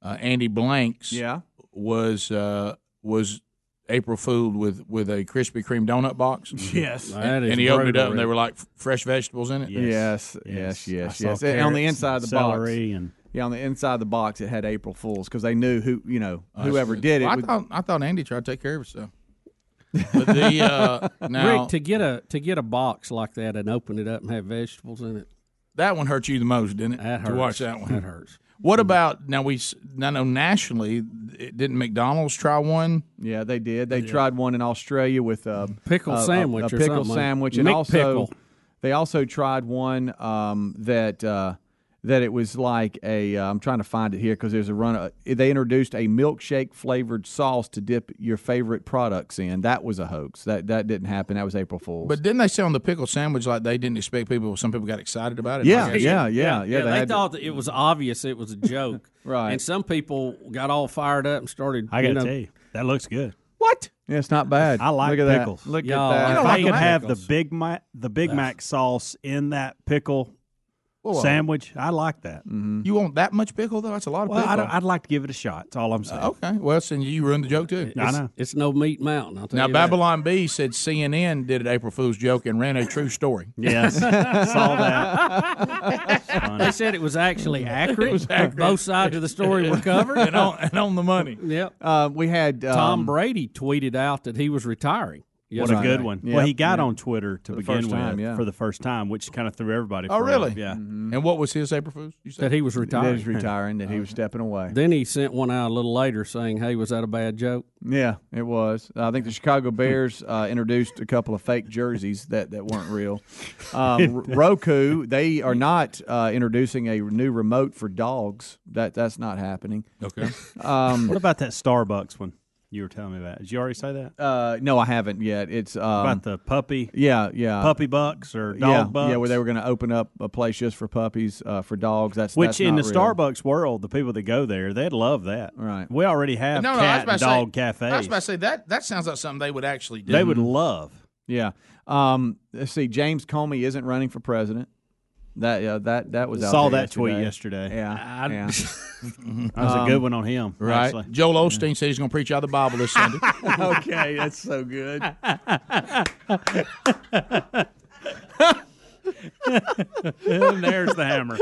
uh, Andy Blanks, Yeah. was uh, was April fooled with with a Krispy Kreme donut box. Yes. and, and he opened it up, and they were like fresh vegetables in it. Yes, yes, yes, I saw yes. And on the inside of the and box, and- yeah, on the inside of the box, it had April Fools because they knew who you know whoever good. did it. Well, I would- thought I thought Andy tried to take care of himself. But the uh, now Rick, to get a to get a box like that and open it up and have vegetables in it. that one hurt you the most, didn't it? That To watch that one. That hurts. What about now? We I know nationally, didn't McDonald's try one? Yeah, they did. They tried one in Australia with a Pickle a- a- sandwich a, or pickle something like- sandwich, and also McPickle. they also tried one um, that uh, that it was like a. Uh, I'm trying to find it here because there's a run. Uh, they introduced a milkshake flavored sauce to dip your favorite products in. That was a hoax. That that didn't happen. That was April Fool's. But didn't they say on the pickle sandwich like they didn't expect people? Some people got excited about it. Yeah, Like, yeah, yeah, yeah. they, had thought that it was obvious it was a joke, Right. And some people got all fired up and started. I got you to know, tell you, that looks good. What? Yeah, it's not bad. I like Look at pickles. That. Look Y'all, at that. If I like could my have the. Big Mac, the Big Mac sauce in that pickle Whoa. sandwich, I like that. You want that much pickle though? That's a lot of Well, pickle. I don't- I'd like to give it a shot. That's all I'm saying. okay. Well, then you ruined the joke too. I know. It's no meat mountain. I'll tell Now you that. Babylon Bee said CNN did an April Fool's joke and ran a true story. Yes, saw that. They said it was actually accurate. was accurate. Both sides of the story were covered. and, on, and on the money. Yep. Uh, we had um, Tom Brady tweeted out that he was retiring. What Yes, a good one. Yeah, well, he got yeah. on Twitter to begin first with time, yeah. for the first time, which kind of threw everybody. Oh, for a really? loop. Yeah. And what was his April Fool's? You That said he was That retiring. he was retiring. That he was stepping away. Then he sent one out a little later saying, "Hey, was that a bad joke?" Yeah, it was. I think the Chicago Bears uh, introduced a couple of fake jerseys that, that weren't real. Um, R- Roku, they are not uh, introducing a new remote for dogs. That that's not happening. Okay. Um, What about that Starbucks one you were telling me about? Did you already say that? uh, no, I haven't yet. It's um, about the puppy, yeah, yeah, puppy bucks or dog yeah, bucks? yeah, where they were going to open up a place just for puppies uh, for dogs. That's Which that's in the real. Starbucks world, the people that go there, they'd love that. Right. We already have no, no, I was cat about and to dog say, cafes. I was about to say that that sounds like something they would actually do. they would love. Yeah. Um, let's see. James Comey isn't running for president. That uh, that that was out Saw there that tweet yesterday. Yeah, I- yeah. That was a good one on him. Right. actually. Joel Osteen said he's going to preach out of the Bible this Sunday. okay, that's so good. And there's the hammer.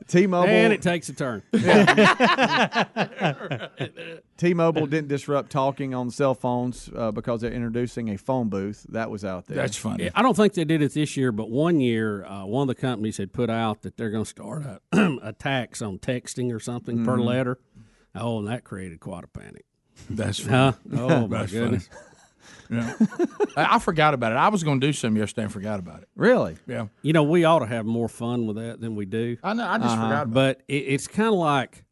T-Mobile And it takes a turn. T-Mobile didn't disrupt talking on cell phones uh, because they're introducing a phone booth. That was out there. That's funny. I don't think they did it this year, but one year, uh, one of the companies had put out that they're going to start a, a tax on texting or something per Mm-hmm. Mhm. letter. Oh, and that created quite a panic. That's Huh? funny. Oh my That's goodness! Yeah. I I forgot about it. I was going to do something yesterday and forgot about it. Really? Yeah. You know, we ought to have more fun with that than we do. I know. I just Uh-huh. forgot about But it, it's kind of like,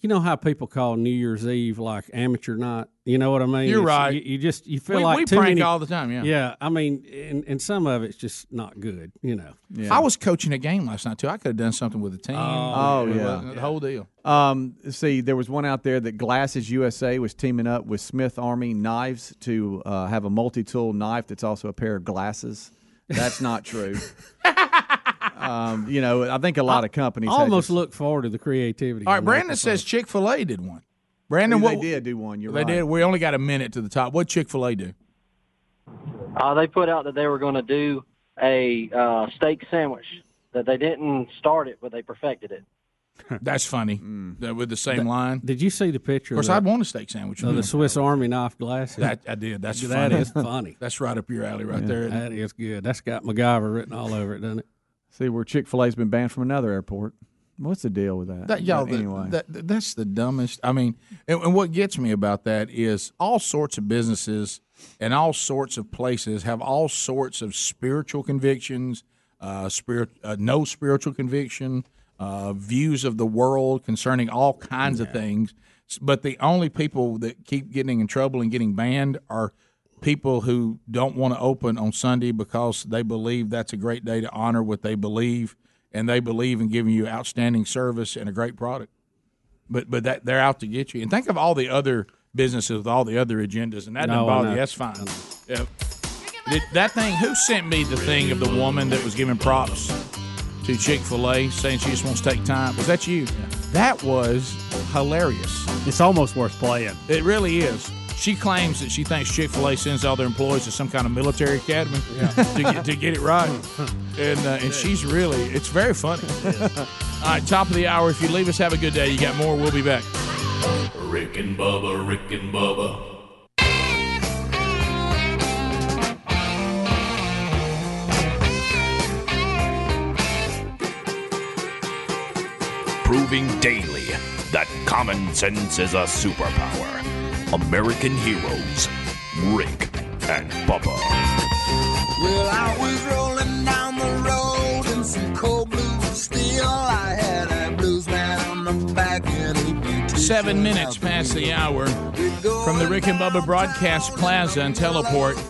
you know how people call New Year's Eve like amateur night. You know what I mean? You're It's- right. You, you just you feel We- like we too prank many- all the time, yeah. yeah. I mean, and, and some of it's just not good. You know. I was coaching a game last night too. I could have done something with the team. Oh, yeah. the whole deal. Um, see, there was one out there that Glasses USA was teaming up with Swiss Army Knives to uh, have a multi-tool knife that's also a pair of glasses. That's not true. um, you know, I think a lot of companies I almost this- look forward to the creativity. All right, Brandon says Chick Fil A did one. Brandon, They what they did do one. You're they right. did. We only got a minute to the top. What Chick Fil A do? Uh, they put out that they were going to do a uh, steak sandwich. That they didn't start it, but they perfected it. That's funny. That- With the same line. Did you see the picture? Of course, the- I'd want a steak sandwich. of the Swiss Army knife glasses. That I did. That's that funny. is funny. That's right up your alley, right Yeah, there. isn't it? That is good. That's got MacGyver written all over it, doesn't it? See where Chick Fil A's been banned from another airport. What's the deal with that? That, y'all, But anyway, that, that- that's the dumbest. I mean, and, and what gets me about that is all sorts of businesses and all sorts of places have all sorts of spiritual convictions, uh, spirit, uh, no spiritual conviction, uh, views of the world concerning all kinds of things. But the only people that keep getting in trouble and getting banned are people who don't want to open on Sunday because they believe that's a great day to honor what they believe and they believe in giving you outstanding service and a great product. But but that they're out to get you. And think of all the other businesses with all the other agendas, and that doesn't bother you. That's fine. Yeah. Did, that thing. Who sent me the thing of the woman that was giving props to Chick Fil A, saying she just wants to take time? Was that you? That was hilarious. It's almost worth playing. It really is. She claims that she thinks Chick Fil A sends all their employees to some kind of military academy to, get, to get it right, and uh, and she's really it's very funny. all right, top of the hour. If you leave us, have a good day. You got more. We'll be back. Rick and Bubba, Rick and Bubba. Proving daily that common sense is a superpower. American heroes, Rick and Bubba. Well, I was rolling down the road in some cold blue steel. I had a blues man on the back and he beat Seven minutes past the hour from the Rick and Bubba Broadcast Plaza and Teleport.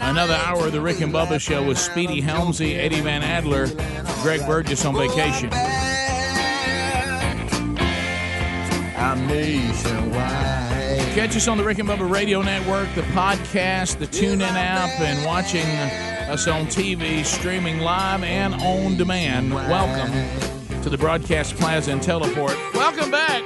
Another hour of the Rick and Bubba Show with Speedy Helmsy, Eddie Van Adler, Greg Burgess on vacation. I'm nationwide. Catch us on the Rick and Bubba Radio Network, the podcast, the TuneIn app, and watching us on TV, streaming live and on demand. Welcome to the Broadcast Plaza and Teleport. Welcome back,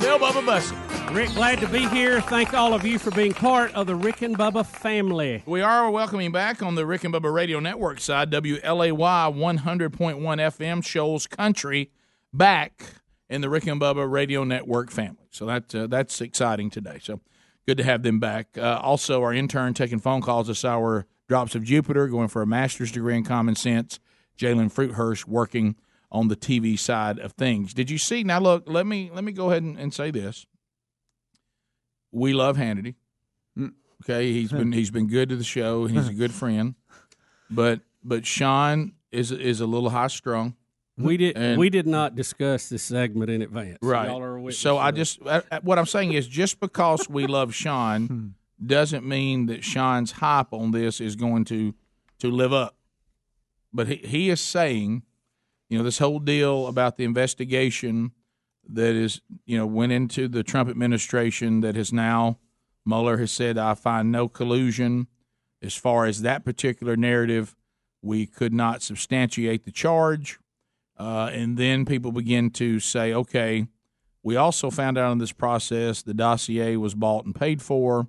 Bill Bubba Bussey. Rick, glad to be here. Thank all of you for being part of the Rick and Bubba family. We are welcoming back on the Rick and Bubba Radio Network side, WLAY 100.1 FM, Shoals Country, back in the Rick and Bubba Radio Network family. So that, uh, that's exciting today. So good to have them back. Uh, also, our intern taking phone calls this hour, Drops of Jupiter, going for a master's degree in common sense. Jalen Fruithurst working on the TV side of things. Did you see? Now, look, let me let me go ahead and, and say this. We love Hannity. Okay, he's been he's been good to the show he's a good friend. But but Sean is is a little high strung. We did And- we did not discuss this segment in advance. Right. Y'all are So I just uh, uh, what I'm saying is just because we love Sean doesn't mean that Sean's hype on this is going to to live up. But he he is saying, you know, this whole deal about the investigation that is, you know, went into the Trump administration that has now Mueller has said I find no collusion as far as that particular narrative. We could not substantiate the charge. Uh, and then people begin to say, okay, we also found out in this process the dossier was bought and paid for.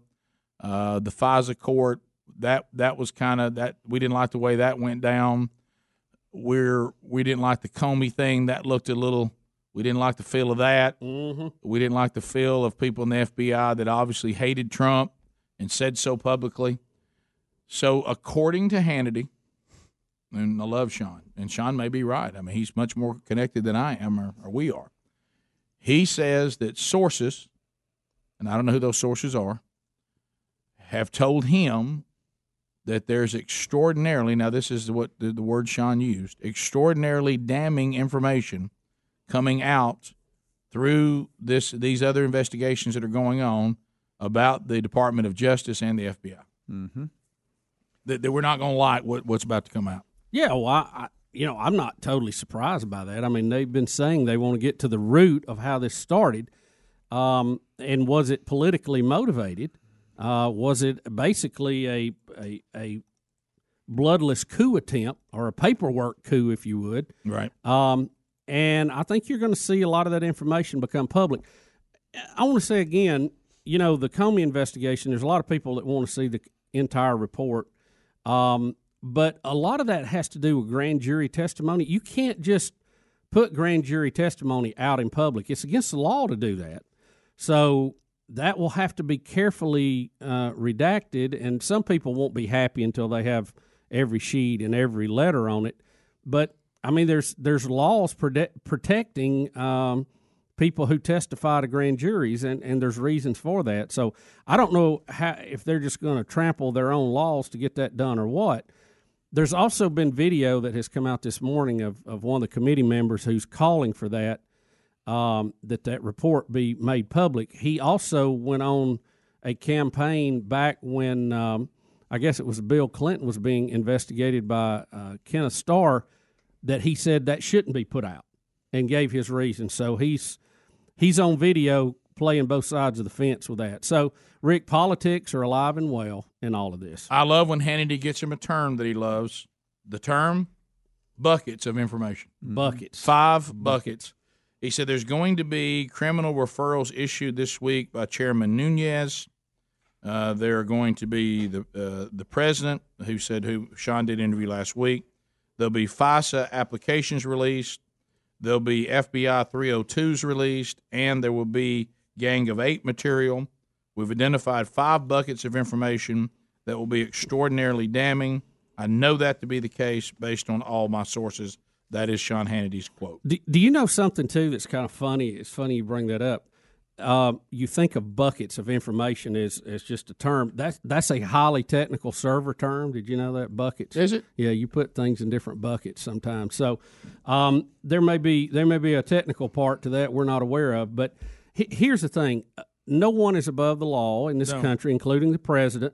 Uh, the FISA court that that was kind of that we didn't like the way that went down. We're we didn't like the Comey thing that looked a little. We didn't like the feel of that. Mhm. We didn't like the feel of people in the FBI that obviously hated Trump and said so publicly. So according to Hannity, and I love Sean, and Sean may be right. I mean, he's much more connected than I am, or, or we are. He says that sources, and I don't know who those sources are, have told him that there's extraordinarily now this is what the, the word Sean used extraordinarily damning information coming out through this these other investigations that are going on about the Department of Justice and the FBI. Mm-hmm. That, that we're not going to like what, what's about to come out. Yeah, well, I, I, you know, I'm not totally surprised by that. I mean, they've been saying they want to get to the root of how this started, um, and was it politically motivated? Uh, was it basically a, a a bloodless coup attempt or a paperwork coup, if you would? Right. Um, and I think you're going to see a lot of that information become public. I want to say again, you know, the Comey investigation. There's a lot of people that want to see the entire report, um, but a lot of that has to do with grand jury testimony. You can't just put grand jury testimony out in public. It's against the law to do that. So that will have to be carefully uh, redacted, and some people won't be happy until they have every sheet and every letter on it. But I mean, there's there's laws prote- protecting um, people who testify to grand juries, and, and there's reasons for that. So I don't know how if they're just going to trample their own laws to get that done or what. There's also been video that has come out this morning of, of one of the committee members who's calling for that um, that that report be made public. He also went on a campaign back when um, I guess it was Bill Clinton was being investigated by uh, Kenneth Starr that he said that shouldn't be put out and gave his reasons. So he's he's on video playing both sides of the fence with that. So Rick, politics are alive and well in all of this. I love when Hannity gets him a term that he loves. The term buckets of information. Buckets. Five buckets. He said there's going to be criminal referrals issued this week by Chairman Nunes. Uh, there are going to be the uh, the president who said who Sean did interview last week. There'll be FISA applications released. There'll be FBI 302s released, and there will be Gang of Eight material. We've identified five buckets of information that will be extraordinarily damning. I know that to be the case based on all my sources. That is Sean Hannity's quote. Do, do you know something too that's kind of funny? It's funny you bring that up. Um, you think of buckets of information as, as just a term. That's that's a highly technical server term. Did you know that buckets? Is it? Yeah, you put things in different buckets sometimes. So um, there may be there may be a technical part to that we're not aware of. But he, here's the thing: no one is above the law in this No. country, including the president.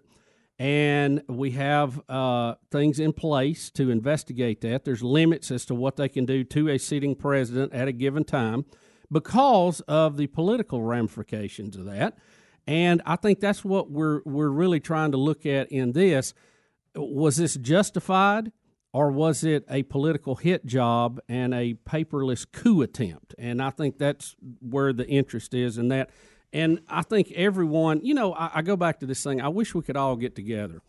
And we have uh, things in place to investigate that. There's limits as to what they can do to a sitting president at a given time because of the political ramifications of that. And I think that's what we're we're really trying to look at in this. Was this justified or was it a political hit job and a paperless coup attempt? And I think that's where the interest is in that. And I think everyone, you know, I, I go back to this thing. I wish we could all get together.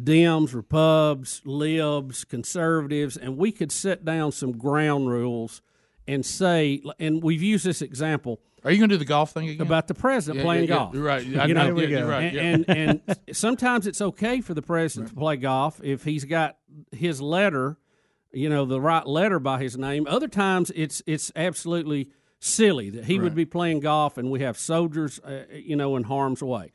Dems, Repubs, Libs, conservatives, and we could set down some ground rules and say, and we've used this example. Are you going to do the golf thing again? About the president Yeah, playing yeah, yeah, golf. you're right. I You know. Yeah, you're right, And, and, and sometimes it's okay for the president to play golf if he's got his letter, you know, the right letter by his name. Other times it's it's absolutely silly that he would be playing golf and we have soldiers, uh, you know, in harm's way.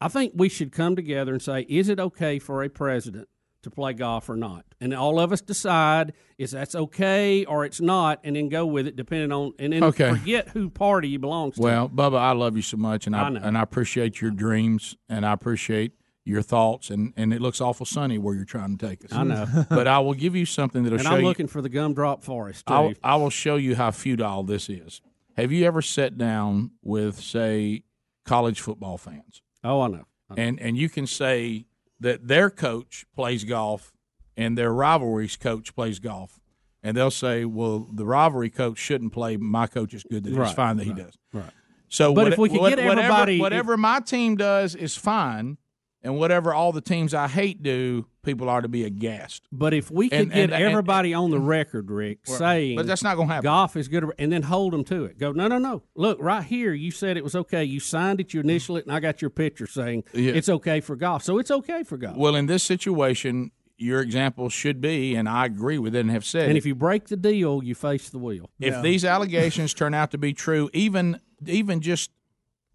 I think we should come together and say, is it okay for a president to play golf or not? And all of us decide is that's okay or it's not, and then go with it depending on and then Okay. forget who party he belongs to. Well, Bubba, I love you so much, and I, I know. and I appreciate your dreams, and I appreciate your thoughts, and, and it looks awful sunny where you're trying to take us. I know. but I will give you something that'll and show I'm you. looking for the gumdrop forest too. I'll, I will show you how futile this is. Have you ever sat down with, say, college football fans? Oh, I know. And and you can say that their coach plays golf and their rivalry's coach plays golf. And they'll say, well, the rivalry coach shouldn't play. My coach is good. That Right, it's fine that right, he does. right. So, But what- if we could what- get whatever- everybody- whatever, my team does is fine, and whatever all the teams I hate do, people are to be aghast. But if we could And- get and- and- everybody on the record, Rick, Well, saying, but that's not gonna happen. Golf is good, and then hold them to it. Go, no, no, no. Look, right here, you said it was okay. You signed it, you initial it, and I got your picture saying Yeah. it's okay for golf. So it's okay for golf. Well, in this situation, your example should be, and I agree with it and have said and it, if you break the deal, you face the wheel. if these allegations turn out to be true, even even just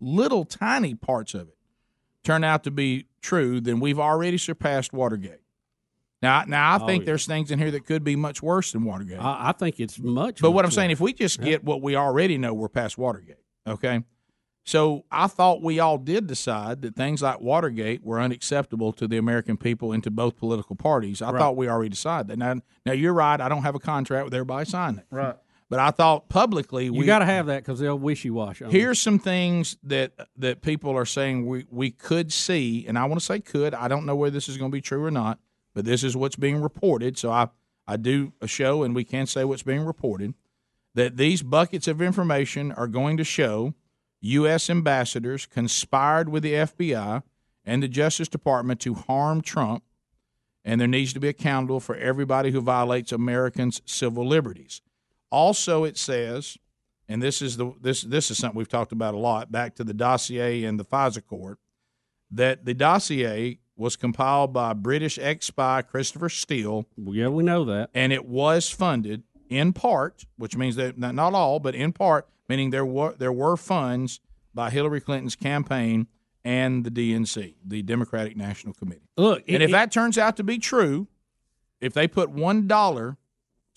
little tiny parts of it turn out to be true, then we've already surpassed Watergate. Now, now I Oh, think yeah. there's things in here that could be much worse than Watergate. I, I think it's much. but what I'm much saying, if we just get what we already know, we're past Watergate. Okay, So I thought we all did decide that things like Watergate were unacceptable to the American people and to both political parties. I Right. thought we already decided that. Now, now you're right. I don't have a contract with everybody signing it. Right. But I thought publicly You we got to have that because they'll wishy washy. Here's some things that that people are saying we, we could see, and I want to say could. I don't know whether this is going to be true or not, but this is what's being reported. So I I do a show, and we can say what's being reported that these buckets of information are going to show U.S. ambassadors conspired with the FBI and the Justice Department to harm Trump, and there needs to be accountable for everybody who violates Americans' civil liberties. Also, it says and this is the this this is something we've talked about a lot back to the dossier in the FISA court that the dossier was compiled by British ex spy Christopher Steele. Yeah, we know that, and it was funded in part, which means that not not all, but in part, meaning there were there were funds by Hillary Clinton's campaign and the DNC, the Democratic National Committee. Look, and it- if it- that turns out to be true, if they put one dollar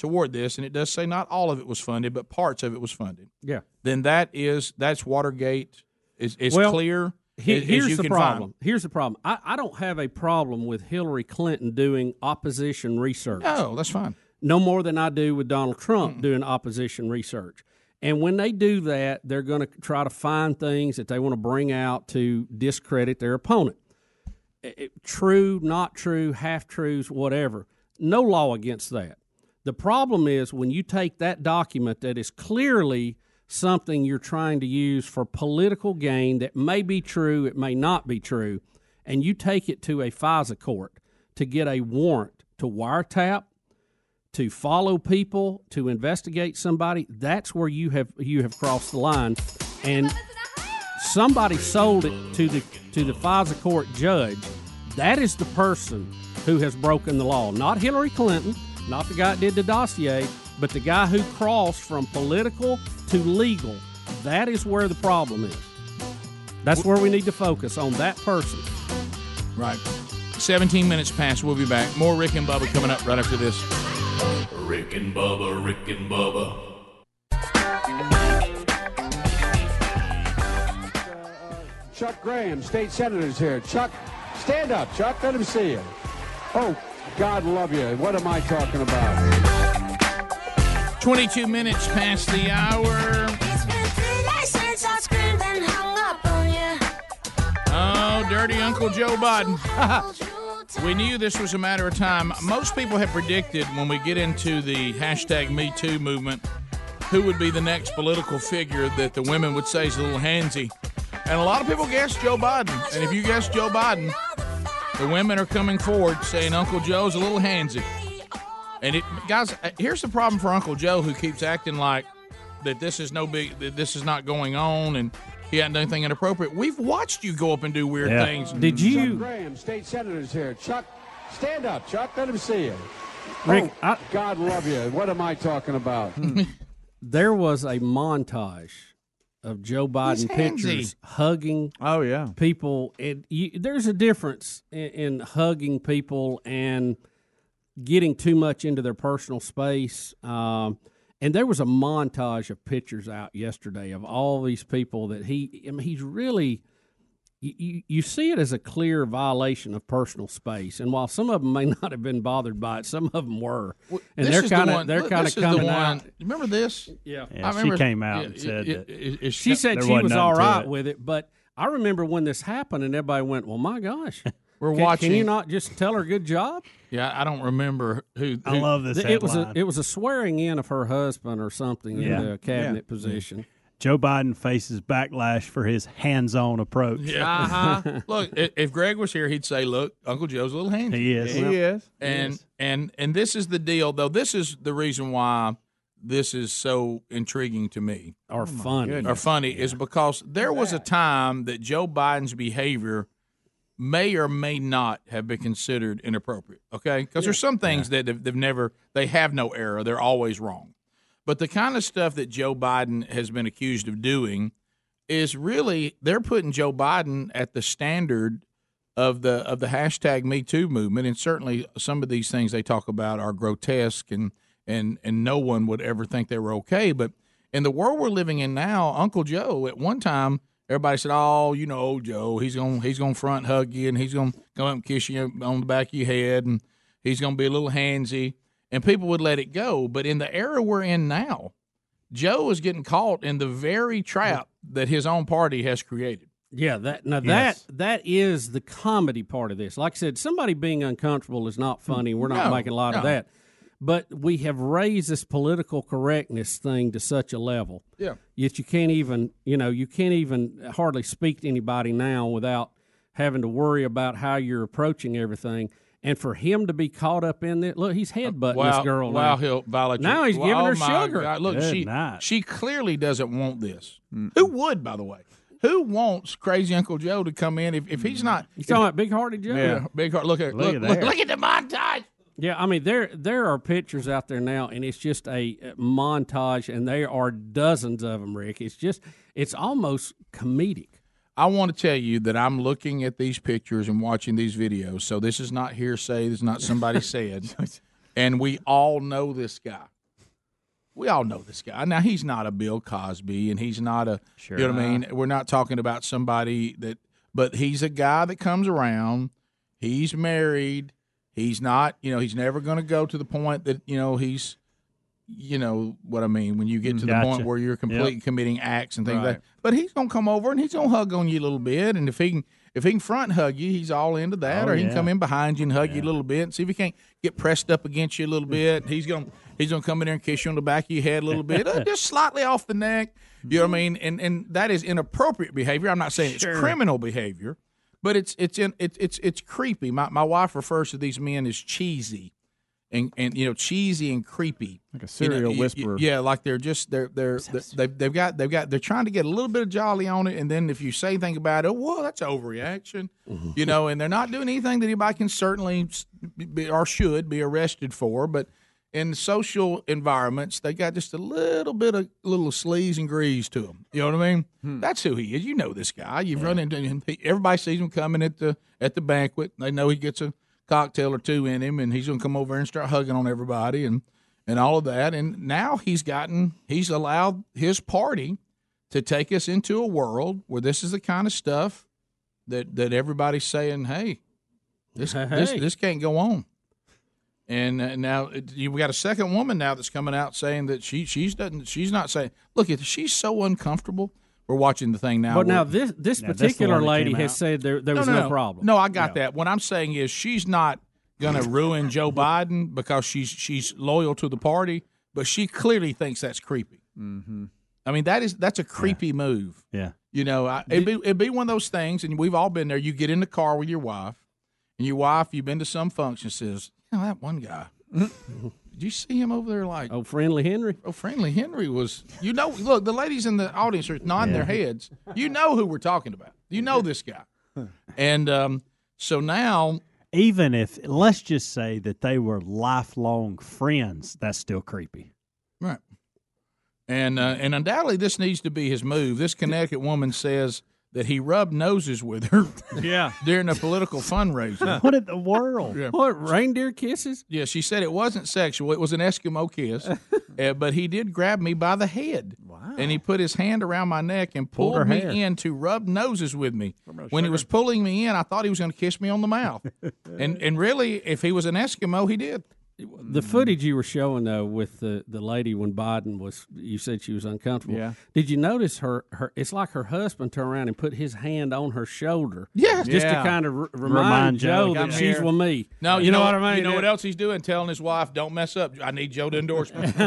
toward this, and it does say not all of it was funded, but parts of it was funded, Yeah. then that is that's Watergate. Is is Well, clear. He- as- as here's you the can find. problem. Here's the problem. I, I don't have a problem with Hillary Clinton doing opposition research. No, that's fine. No more than I do with Donald Trump doing opposition research. And when they do that, they're going to try to find things that they want to bring out to discredit their opponent. It- true, not true, half truths, whatever. No law against that. The problem is when you take that document that is clearly something you're trying to use for political gain that may be true, it may not be true, and you take it to a FISA court to get a warrant to wiretap, to follow people, to investigate somebody, that's where you have you have crossed the line. And somebody sold it to the to the FISA court judge. That is the person who has broken the law, not Hillary Clinton, not the guy that did the dossier, but the guy who crossed from political to legal. That is where the problem is. That's where we need to focus on that person. Right. 17 minutes past. We'll be back. More Rick and Bubba coming up right after this. Rick and Bubba, Rick and Bubba. Chuck Graham, state senator's here. Chuck, stand up, Chuck. Let him see you. Oh, God love you. What am I talking about? 22 minutes past the hour. Oh, dirty Uncle Joe Biden. we knew this was a matter of time. Most people have predicted when we get into the hashtag Me Too movement who would be the next political figure that the women would say is a little handsy. And a lot of people guessed Joe Biden. And if you guessed Joe Biden, the women are coming forward saying Uncle Joe's a little handsy. And it, guys, here's the problem for Uncle Joe, who keeps acting like that this is no big, that this is not going on, and he hadn't done anything inappropriate. We've watched you go up and do weird things. Did mm-hmm. you? Chuck Graham, state senator's here. Chuck, stand up, Chuck. Let him see you. Rick, oh, God love you. What am I talking about? There was a montage of Joe Biden pictures hugging. Oh yeah, people. And you, there's a difference in, in hugging people and getting too much into their personal space. Um, and there was a montage of pictures out yesterday of all these people that he. I mean, he's really. You, you, you see it as a clear violation of personal space, and while some of them may not have been bothered by it, some of them were, and This they're kind of one- they're kind of is the coming one- out. Remember this? Yeah, Yeah, I she came out yeah, and said it- that it- it- she said she wasn't was nothing all to right it. with it, but I remember when this happened and everybody went, "Well, my gosh, We're can, watching- Can you not just tell her good job?" Yeah, I don't remember who. I love this It was a it was a swearing in of her husband or something Yeah. in the cabinet Yeah. position. Joe Biden faces backlash for his hands-on approach. Yeah. Uh-huh. Look, if Greg was here, he'd say, "Look, Uncle Joe's a little handsy." He is. He is. He And is. and and this is the deal, though. This is the reason why this is so intriguing to me, or funny, or funny, is because there was a time that Joe Biden's behavior may or may not have been considered inappropriate. Okay, because there's some things that they've, they've never, they have no error. They're always wrong. But the kind of stuff that Joe Biden has been accused of doing is really they're putting Joe Biden at the standard of the of the hashtag Me Too movement, and certainly some of these things they talk about are grotesque, and and and no one would ever think they were okay. But in the world we're living in now, Uncle Joe at one time everybody said, "Oh, you know, Joe, he's gonna he's gonna front hug you and he's gonna come up and kiss you on the back of your head and he's gonna be a little handsy," and people would let it go. But in the era we're in now, Joe is getting caught in the very trap that his own party has created. Yeah, that now Yes. that that is the comedy part of this. Like I said, somebody being uncomfortable is not funny. We're not No, making a lot of that. But we have raised this political correctness thing to such a level. Yeah. Yet you can't even, you know, you can't even hardly speak to anybody now without having to worry about how you're approaching everything. And for him to be caught up in it, look, he's headbutting Wow, this girl wow, now. he'll violate. Now your- he's giving oh her my sugar. God, Look, Good she night. she clearly doesn't want this. Who would, by the way? Who wants crazy Uncle Joe to come in if, if he's not? You talking about Big Hearted Joe? Yeah, big heart. Look at Look look, at look, look at the montage. Yeah, I mean there there are pictures out there now, and it's just a uh, montage, and there are dozens of them. Rick, it's just it's almost comedic. I want to tell you that I'm looking at these pictures and watching these videos. So this is not hearsay. This is not somebody said. And we all know this guy. We all know this guy. Now he's not a Bill Cosby, and he's not a. Sure. You know what I mean? We're not talking about somebody that, but he's a guy that comes around. He's married. He's not. You know, he's never going to go to the point that you know he's. You know what I mean when you get to the point where you're completely Yep. committing acts and things like that. But he's gonna come over and he's gonna hug on you a little bit, and if he can, if he can front hug you, he's all into that. Oh, or he can come in behind you and hug you a little bit, and see if he can't get pressed up against you a little bit. He's gonna he's gonna come in there and kiss you on the back of your head a little bit, uh, just slightly off the neck. You know what I mean? And and that is inappropriate behavior. I'm not saying it's criminal behavior, but it's it's in it's it's it's creepy. My my wife refers to these men as cheesy. And, and you know cheesy and creepy. Like a serial whisperer. yeah like they're just they're they're, they're they've, they've got they've got they're trying to get a little bit of jolly on it and then if you say anything about it whoa that's overreaction Mm-hmm. you know and they're not doing anything that anybody can certainly be, or should be arrested for but in social environments they got just a little bit of little sleaze and grease to them you know what i mean? Hmm. that's who he is. You know this guy. You've run into him. Everybody sees him coming at the at the banquet. They know he gets a cocktail or two in him and he's going to come over and start hugging on everybody and and all of that and now he's gotten he's allowed his party to take us into a world where this is the kind of stuff that that everybody's saying hey this this Hey. this can't go on and uh, now you we got a second woman now that's coming out saying that she she's doesn't she's not saying look she's so uncomfortable we're watching the thing now but now this this Now, particular one lady has out. said there there was no, problem. no, I got that. What I'm saying is she's not going to ruin Joe Biden because she's she's loyal to the party, but she clearly thinks that's creepy. Mm-hmm. I mean, that is that's a creepy move. Yeah. You know, I, it'd be it'd be one of those things, and we've all been there. You get in the car with your wife, and your wife, you've been to some function, says, "You know, that one guy." Did you see him over there? Like, oh, friendly Henry. Oh, friendly Henry was. You know, look, the ladies in the audience are nodding their heads. You know who we're talking about. You know this guy, and um, so now Even if let's just say that they were lifelong friends, that's still creepy. Right. And uh, and undoubtedly this needs to be his move. This Connecticut woman says that he rubbed noses with her. Yeah. during a political fundraiser. What in the world? Yeah. What reindeer kisses? Yeah, she said it wasn't sexual. It was an Eskimo kiss, uh, but he did grab me by the head. Wow! And he put his hand around my neck and Pulled pulled me hair. in to rub noses with me. a When he was pulling me in, I thought he was going to kiss me on the mouth. and and really, if he was an Eskimo, he did. The footage you were showing though with the, the lady when Biden was, you said she was uncomfortable. Yeah. Did you notice her? Her it's like her husband turned around and put his hand on her shoulder. Yes. just Yeah. to kind of r- remind, Remind Joe, Joe, that come she's here. with me. No, you, know, what I mean. You know what else he's doing? Telling his wife, "Don't mess up. I need Joe to endorse me."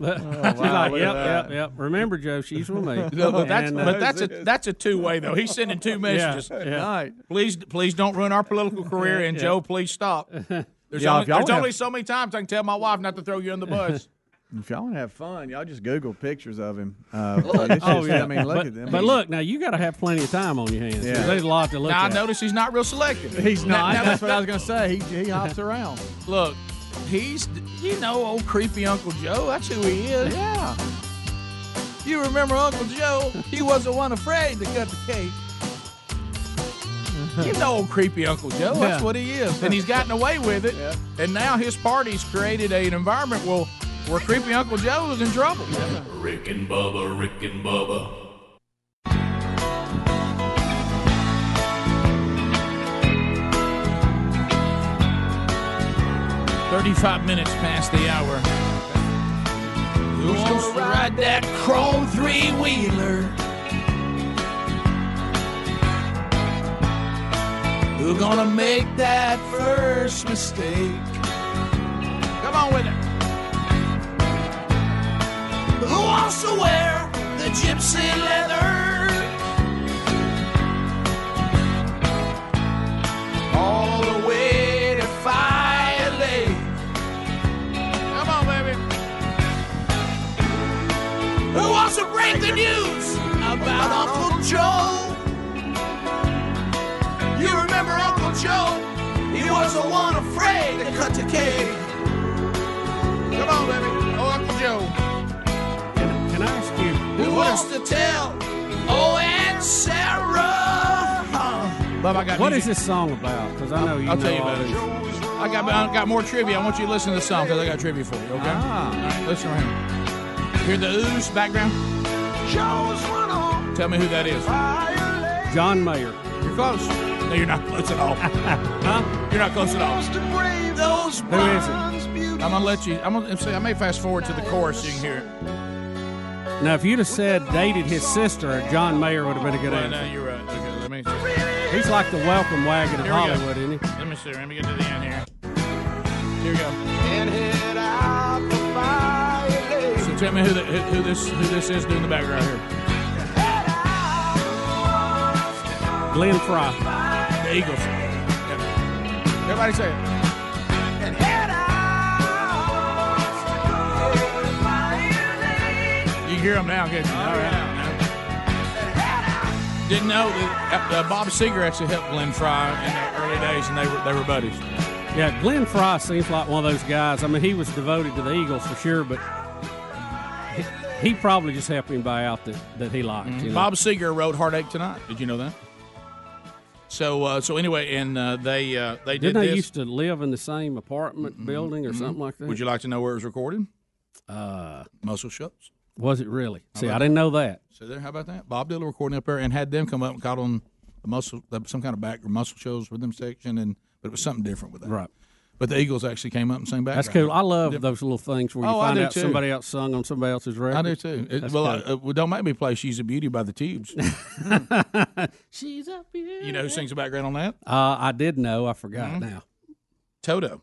But she's like, yep, yep, yep. Remember, Joe, she's with me. No, but that's And, uh, but that's a that's a two way though. He's sending two messages. yeah. Please please don't ruin our political career, and Yeah. Joe, please stop. There's, Yeah, only, if y'all there's have- only so many times I can tell my wife not to throw you in the bus. If y'all want to have fun, y'all just Google pictures of him. Uh, Oh, oh just- yeah, I mean, look but, at them. But look, now you got to have plenty of time on your hands. Yeah. There's a lot to look now I at. notice he's not real selective. He's not. Now- now- That's what I was going to say. He, he hops around. Look, he's you know old creepy Uncle Joe. That's who he is. Yeah. You remember Uncle Joe? He was the one afraid to cut the cake. You know old creepy Uncle Joe. That's what he is, and he's gotten away with it. And now his party's created a- an environment. Well, where creepy Uncle Joe is in trouble. Rick and Bubba, Rick and Bubba. Thirty-five minutes past the hour. Who wants to ride that chrome three-wheeler? Who gonna make that first mistake? Come on with it. Who wants to wear the gypsy leather? All the way to Fire Lake. Come on, baby. Who wants to break the news about Uncle Joe? You remember Uncle Joe? He was the one afraid to cut the cake. Come on, baby. Oh, Uncle Joe. Can I ask you Who wants to tell? Oh, Aunt Sarah. Bob, I got what music. is this song about? Because I know you I'll know tell you about it. I got I got more trivia. I want you to listen to the song because I got trivia for you. Okay. Ah. All right, listen around. Hear the ooze background. Joe's run on. Tell me who that is. John Mayer. You're close. No, you're not close at all. huh? You're not close at all. Who is it? I'm gonna let you. I'm gonna say I may fast forward to the chorus you can hear it. Now, if you'd have said dated his sister, John Mayer would have been a good Well, no, answer. you're right. Okay, let me. See. He's like the welcome wagon of Here we go. Hollywood, isn't he? Let me see. Let me get to the end here. Here we go. So tell me who, the, who, who this who this is doing the background here. Glenn Frey. The Eagles. Yep. Everybody say it. You hear them now, can't you? All right. Didn't know that uh, Bob Seger actually helped Glenn Frey in the early days, and they were they were buddies. Yeah, Glenn Frey seems like one of those guys. I mean, he was devoted to the Eagles for sure, but he, he probably just helped anybody out that, that he liked. you know? Bob Seger wrote "Heartache Tonight." Did you know that? So uh, so anyway, and uh, they uh, they did Didn't they this. used to live in the same apartment building or something like that? Would you like to know where it was recorded? Uh, Muscle Shoals. was it really? How See, I didn't know that. So there, how about that? Bob a recording up there and had them come up and caught on the muscle, some kind of back muscle shows with them section, and but it was something different with that. Right. But the Eagles actually came up and sang back. That's cool. I love those little things where you Oh, find out too. somebody else sung on somebody else's record. I do too. It- That's well, I, cool. uh, well, don't make me play "She's a Beauty" by the Tubes. She's a beauty. You know who sings the background on that? Uh, I did know. I forgot Mhm. now. Toto.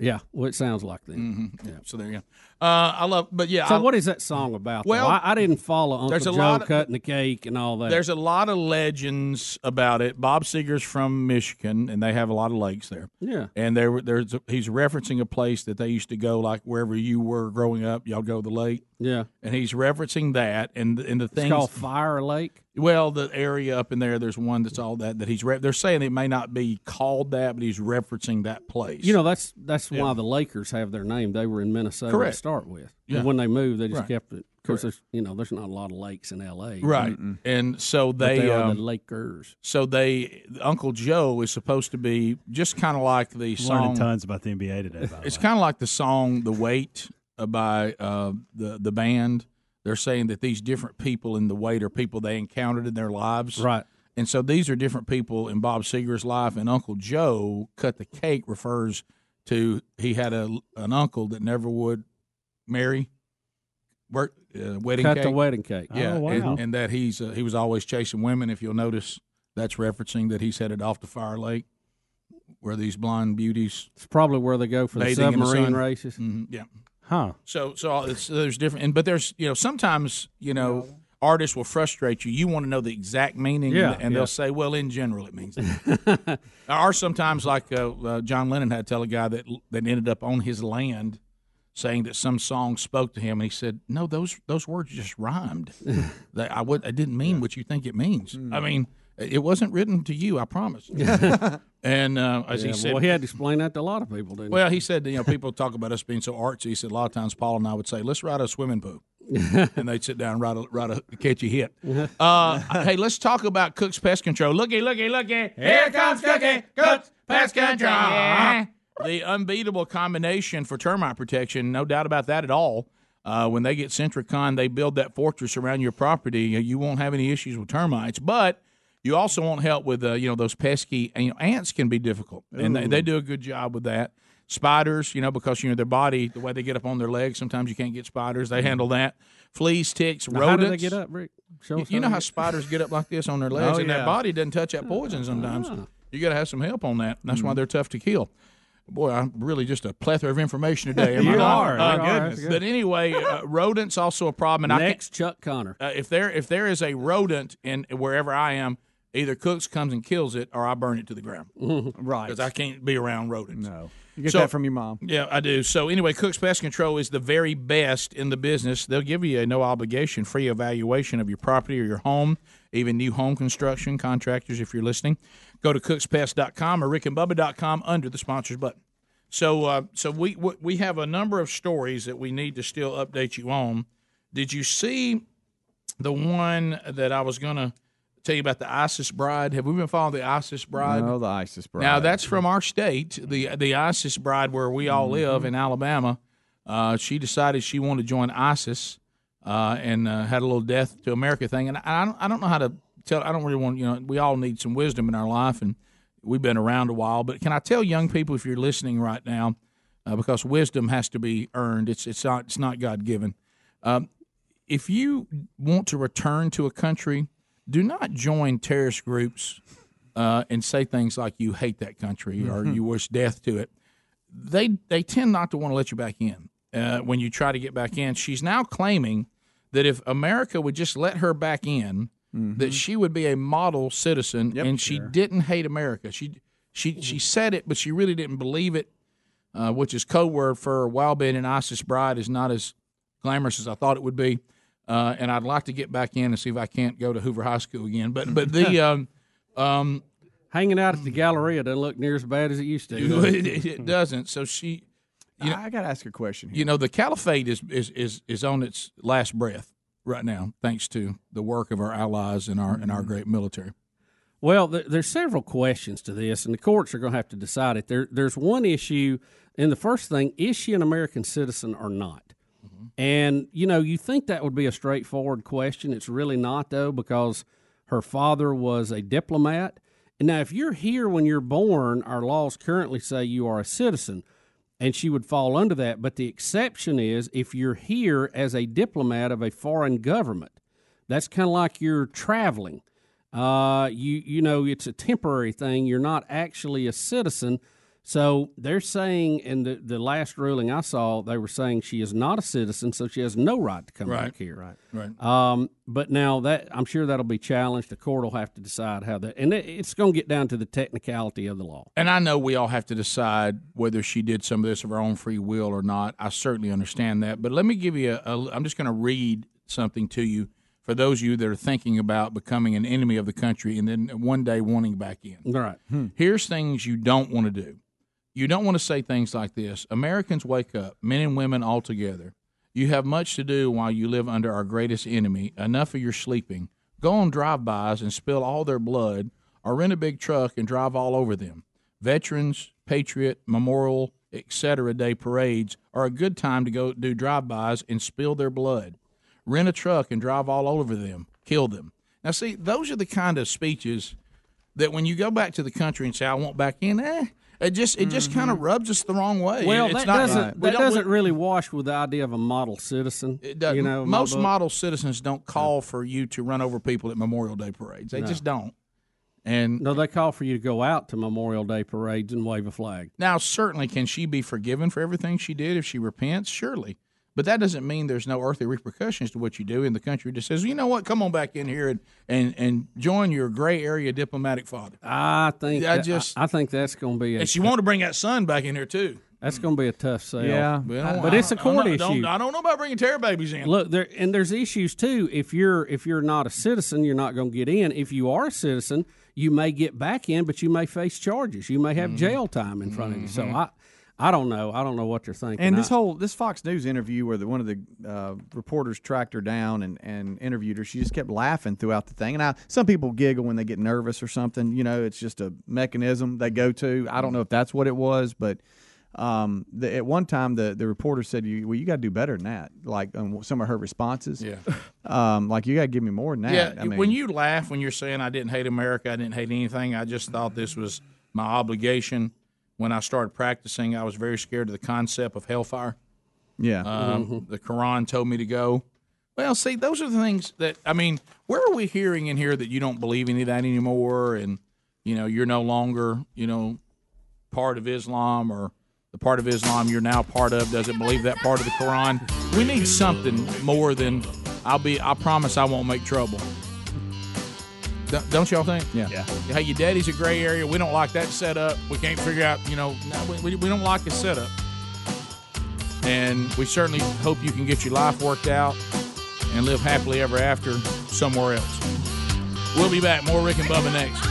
Yeah, well, it sounds like that. Mm-hmm. Yeah. So there you go. Uh, I love, but yeah. So I, what is that song about? Well, I, I didn't follow Uncle there's a Joe lot of- cutting the cake and all that. There's a lot of legends about it. Bob Seger's from Michigan, and they have a lot of lakes there. Yeah. And there, there's a, he's referencing a place that they used to go, like wherever you were growing up. Y'all go to the lake. Yeah. And he's referencing that, and and the thing called Fire Lake. Well, the area up in there, there's one that's all that that he's. Re- they're saying it may not be called that, but he's referencing that place. You know, that's that's Yeah. why the Lakers have their name. They were in Minnesota Correct. to start with. Yeah. And when they moved, they just Right. kept it because there's you know there's not a lot of lakes in L.A. Right, and so But they, they are um, the Lakers. So they, Uncle Joe is supposed to be just kind of like the Learning song. tons about the NBA today. By It's kind of like the song "The Weight" uh, by uh, the the band. They're saying that these different people in the wait are people they encountered in their lives, right? And so these are different people in Bob Seger's life. And Uncle Joe cut the cake refers to he had a an uncle that never would marry, work uh, wedding Cut cake. the wedding cake. Yeah, Oh, wow. and, and that he's uh, he was always chasing women. If you'll notice, that's referencing that he's headed off to Fire Lake, where these blonde beauties. It's probably where they go for the submarine sun. races. Mhm, yeah. Huh. So so all- it's, there's different, and but there's you know sometimes you know artists will frustrate you. You want to know the exact meaning, Yeah, and yeah. they'll say, well, in general, it means. That. or sometimes, like uh, uh, John Lennon had to tell a guy that that ended up on his land, saying that some song spoke to him, and he said, no, those those words just rhymed. they, I would I didn't mean what you think it means. Mm. I mean. It wasn't written to you, I promise. and uh, as Yeah, he said, well, he had to explain that to a lot of people, didn't he? well, he said, you know, people talk about us being so artsy. He said a lot of times Paul and I would say, let's write a swimming pool. and they'd sit down and write a, write a catchy hit. Uh, hey, let's talk about Cook's Pest Control. Looky, looky, looky. Here comes Cookie, Cook's Pest Control. the unbeatable combination for termite protection. No doubt about that at all. Uh, when they get Sentricon, they build that fortress around your property. You won't have any issues with termites, but you also won't help with uh, you know those pesky. You know, ants can be difficult, and they, they do a good job with that. Spiders, you know, because you know their body, the way they get up on their legs, sometimes you can't get spiders. They handle that. Fleas, ticks, Now, rodents. how do they get up, Rick? Show You, you know how spiders get up like this on their legs, Oh, and yeah. their body doesn't touch that poison sometimes. You got to have some help on that. And that's why they're tough to kill. Boy, I'm really just a plethora of information today. am I You not? are. Uh, You are. That's good. But anyway, uh, rodents also a problem. And I Next, Chuck Connor. uh, if there if there is a rodent in wherever I am, either Cooks comes and kills it, or I burn it to the ground. Right. Because I can't be around rodents. No. You get that from your mom. Yeah, I do. So anyway, Cook's Pest Control is the very best in the business. They'll give you a no obligation free evaluation of your property or your home, even new home construction contractors if you're listening. Go to cookspest.com or rickandbubba.com under the sponsors button. So uh, so we we- we have a number of stories that we need to still update you on. Did you see the one that I was going to tell you about the ISIS bride? Have we been following the ISIS bride? No, the ISIS bride. Now that's from our state, the the ISIS bride where we all live in Alabama. Uh, she decided she wanted to join ISIS uh, and uh, had a little death to America thing. And I don't, I don't know how to tell. I don't really want you know. We all need some wisdom in our life, and we've been around a while. But can I tell young people if you're listening right now, uh, because wisdom has to be earned. It's it's not it's not God given. Um, if you want to return to a country, do not join terrorist groups uh, and say things like you hate that country or Mhm. you wish death to it. They they tend not to want to let you back in uh, when you try to get back in. She's now claiming that if America would just let her back in, that she would be a model citizen, and she didn't hate America. She she she said it, but she really didn't believe it, uh, which is code word for while being an ISIS bride is not as glamorous as I thought it would be. Uh, and I'd like to get back in and see if I can't go to Hoover High School again. But but the um, um, hanging out at the Galleria doesn't look near as bad as it used to. it, it doesn't. So she, you know, I got to ask a question. you know, the caliphate is, is is is on its last breath right now, thanks to the work of our allies and our and our great military. Well, there, there's several questions to this, and the courts are going to have to decide it. There, there's one issue, and the first thing is she an American citizen or not? And you know, you think that would be a straightforward question. It's really not, though, because her father was a diplomat. And now, if you're here when you're born, our laws currently say you are a citizen, and she would fall under that. But the exception is if you're here as a diplomat of a foreign government. That's kind of like you're traveling. Uh, you you know it's a temporary thing. You're not actually a citizen. So they're saying in the, the last ruling I saw, they were saying she is not a citizen, so she has no right to come Right. back here. Right. Right. Um, but now that I'm sure that'll be challenged. The court will have to decide how that, and it, it's going to get down to the technicality of the law. And I know we all have to decide whether she did some of this of her own free will or not. I certainly understand that. But let me give you a. a I'm just going to read something to you for those of you that are thinking about becoming an enemy of the country and then one day wanting back in. All right. Here's things you don't want to do. You don't want to say things like this Americans wake up, men and women all together. You have much to do while you live under our greatest enemy. Enough of your sleeping. Go on drive bys and spill all their blood, or rent a big truck and drive all over them. Veterans, Patriot, Memorial, etc. Day parades are a good time to go do drive bys and spill their blood. Rent a truck and drive all over them. Kill them. Now, see, those are the kind of speeches that when you go back to the country and say, "I want back in," eh, it just it just kind of mm-hmm. rubs us the wrong way. Well, it's that not, doesn't we that doesn't really wash with the idea of a model citizen. it doesn't. You know, most model citizens don't call for you to run over people at Memorial Day parades. They No. just don't. And no, they call for you to go out to Memorial Day parades and wave a flag. Now, certainly, can she be forgiven for everything she did if she repents? Surely. But that doesn't mean there's no earthly repercussions to what you do. And the country just says, you know what, come on back in here and, and, and join your gray area diplomatic father. I think I that- just- I, I think that's going to be a And she wanted to bring that son back in here, too. That's going to be a tough sell. Well, but I- it's a court don't- issue. don't- I don't know about bringing terror babies in. Look, there and there's issues too. If you're if you're not a citizen, you're not going to get in. If you are a citizen, you may get back in, but you may face charges. You may Mm-hmm. have jail time in front of you. So I, I don't know. I don't know what they're thinking. And this I- whole this Fox News interview where the, one of the uh, reporters tracked her down and, and interviewed her, she just kept laughing throughout the thing. And I, some people giggle when they get nervous or something. You know, it's just a mechanism they go to. I don't know if that's what it was, but Um, the, at one time, the, the reporter said, "You well, you got to do better than that." Like on some of her responses. Yeah. Um, like you got to give me more than that. Yeah, I mean, when you laugh when you're saying I didn't hate America, I didn't hate anything. I just thought this was my obligation. When I started practicing, I was very scared of the concept of hellfire. Yeah. Um, The Quran told me to go. Well, see, those are the things that I mean. Where are we hearing in here that you don't believe any of that anymore, and you know you're no longer you know part of Islam or the part of Islam you're now part of doesn't believe that part of the Quran. We need something more than I'll be. I promise I won't make trouble. Don't- Don't y'all think? Yeah. Yeah. Hey, your daddy's a gray area. We don't like that setup. We can't figure out. You know, no, we, we, we don't like his setup. And we certainly hope you can get your life worked out and live happily ever after somewhere else. We'll be back. More Rick and Bubba next.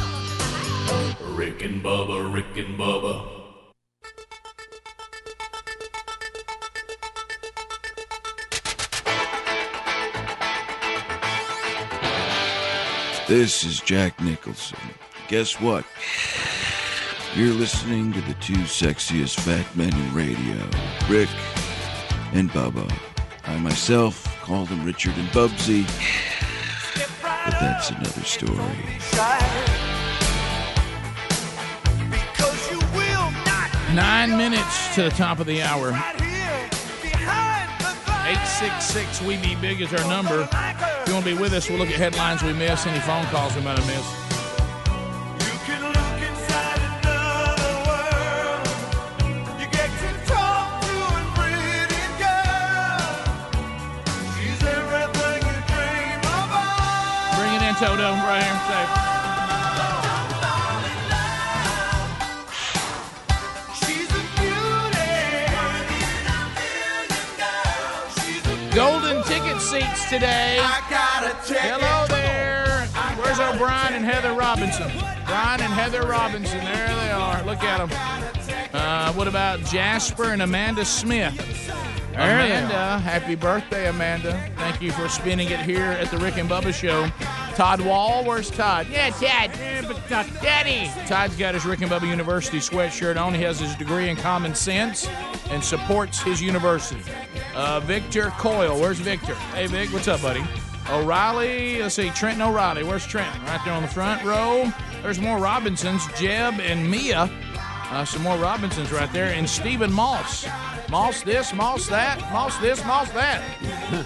Rick and Bubba, Rick and Bubba. This is Jack Nicholson. Guess what? You're listening to the two sexiest fat men in radio, Rick and Bubba. I myself call them Richard and Bubsy, but that's another story. Nine minutes to the top of the hour. 866 We Be Big is our number. If you want to be with us, we'll look at headlines we miss, any phone calls we might have missed. Bring it in, Toto, right here. Say. Seats today. Hello there. Where's O'Brien and Heather Robinson? Brian and Heather Robinson. There they are. Look at them. Uh, what about Jasper and Amanda Smith? Amanda, happy birthday, Amanda. Thank you for spending it here at the Rick and Bubba Show. Todd Wall, where's Todd? Yeah, Todd. Yeah, but Todd. Daddy. Todd's got his Rick and Bubba University sweatshirt on. He has his degree in common sense and supports his university. Uh, Victor Coyle, where's Victor? Hey, Vic, what's up, buddy? O'Reilly, let's see, Trenton O'Reilly. Where's Trenton? Right there on the front row. There's more Robinsons, Jeb and Mia. Uh, some more Robinsons right there. And Stephen Moss. Moss this, Moss that, Moss this, Moss that.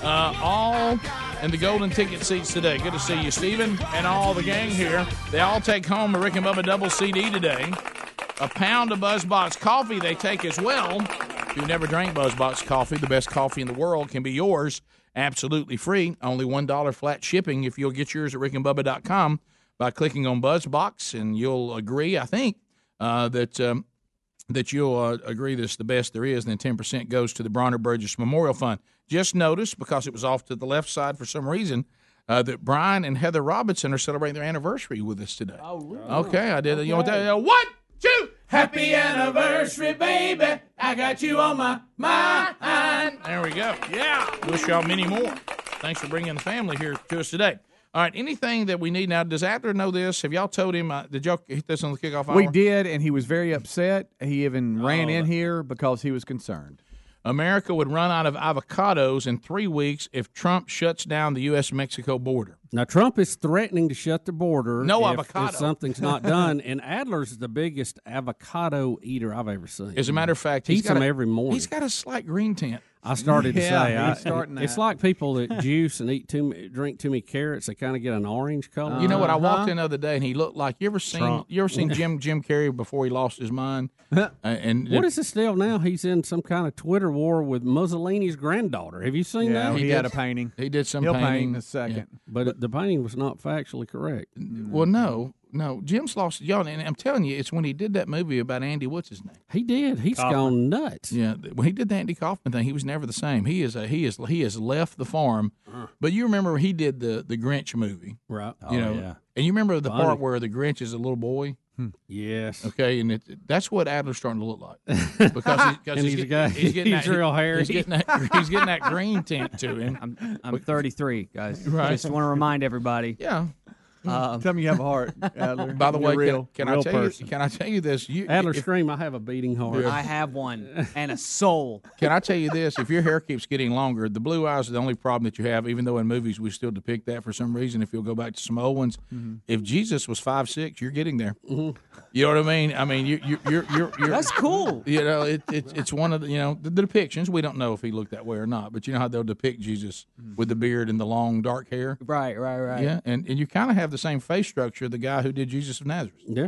Uh, all in the golden ticket seats today. Good to see you, Stephen, and all the gang here. They all take home a Rick and Bubba double CD today. A pound of BuzzBox coffee they take as well. If you've never drank BuzzBox coffee, the best coffee in the world can be yours absolutely free. Only $1 flat shipping if you'll get yours at rickandbubba.com by clicking on BuzzBox, and you'll agree, I think, uh, that um, that you'll uh, agree this is the best there is. And then 10% goes to the Bronner Bussey Memorial Fund. Just noticed because it was off to the left side for some reason, uh, that Brian and Heather Robinson are celebrating their anniversary with us today. Oh, really? Okay, I did. it. You know what that? One, two, happy anniversary, baby. I got you on my mind. There we go. Yeah. Wish y'all many more. Thanks for bringing the family here to us today. All right, anything that we need now? Does Adler know this? Have y'all told him? Uh, did y'all hit this on the kickoff hour? we did, and he was very upset. He even ran in here because he was concerned. America would run out of avocados in three weeks if Trump shuts down the U.S. Mexico border. Now Trump is threatening to shut the border. No if, avocado. If something's not done, and Adler's the biggest avocado eater I've ever seen. As a matter of fact, he's eats got them a- every morning. He's got a slight green tint. I started to say, I, starting it's that. like people that juice and eat too, drink too many carrots. They kind of get an orange color. You know what? I walked in the other day and he looked like you ever seen Trump. you ever seen Jim Jim Carrey before he lost his mind? Uh, and What is this deal now? He's in some kind of Twitter war with Mussolini's granddaughter. Have you seen Yeah, that? he, had a painting. He did some He'll painting. paint in a second. But it- the painting was not factually correct. Well, no, no. Jim's lost y'all, and I'm telling you, it's when he did that movie about Andy. What's his name? He did. He's Kaufman. gone nuts. Yeah, when he did the Andy Kaufman thing, he was never the same. He is a, he is he has left the farm. Uh-huh. But you remember he did the the Grinch movie, right? You Oh, know, yeah. and you remember the Funny. part where the Grinch is a little boy. Hmm. Yes. Okay, and it, that's what Adler's starting to look like because, he, 'cause And he's, he's a get- guy- he's getting he's that, real hairy. He's getting that, he's getting that green tint to him. I'm, I'm 33, guys. Right. Just want to remind everybody. Yeah. Um, Tell me you have a heart, Adler. By the You're way, real. can, can I tell you? Can I tell you this? You, Adler if- scream, I have a beating heart. I have one and a soul. Can I tell you this? If your hair keeps getting longer, the blue eyes are the only problem that you have. Even though in movies we still depict that for some reason. If you'll go back to some old ones, Mm-hmm. if Jesus was five six, you're getting there. You know what I mean? I mean, you, you, you're, you're, you're. That's cool. You know, it, it, it's one of the you know the, the depictions. We don't know if he looked that way or not, but you know how they'll depict Jesus with the beard and the long dark hair. Right, right, right. Yeah, and, and you kind of have the same face structure of the guy who did Jesus of Nazareth. Yeah.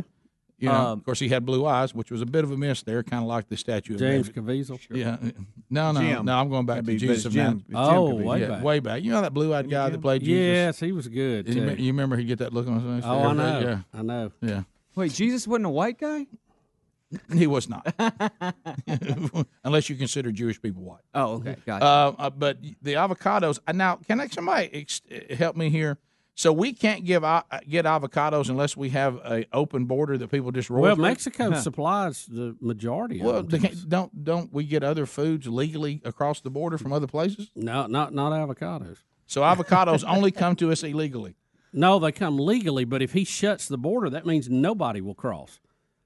You know, Um, of course, he had blue eyes, which was a bit of a miss there, kind of like the statue of James David. Caviezel. Yeah, no, no, Jim. no. I'm going back That'd to be- Jesus of Jim- Nazareth. it's Jim Oh, way yeah, back. way back. You know that blue-eyed guy that played Jesus. Yes, he was good. You, too. me- you remember he get that look on his face? Oh, I know. Yeah, I know. yeah. Wait, Jesus wasn't a white guy? He was not, unless you consider Jewish people white. Oh, okay, gotcha. Uh, uh, but the avocados. uh, Now, can I, somebody ex- help me here? So we can't give uh, get avocados unless we have a open border that people just roll. Well, through? Mexico supplies the majority Well, of they them. can't- don't don't we get other foods legally across the border from other places? No, not not avocados. So avocados only come to us illegally. No, they come legally, but if he shuts the border, that means nobody will cross.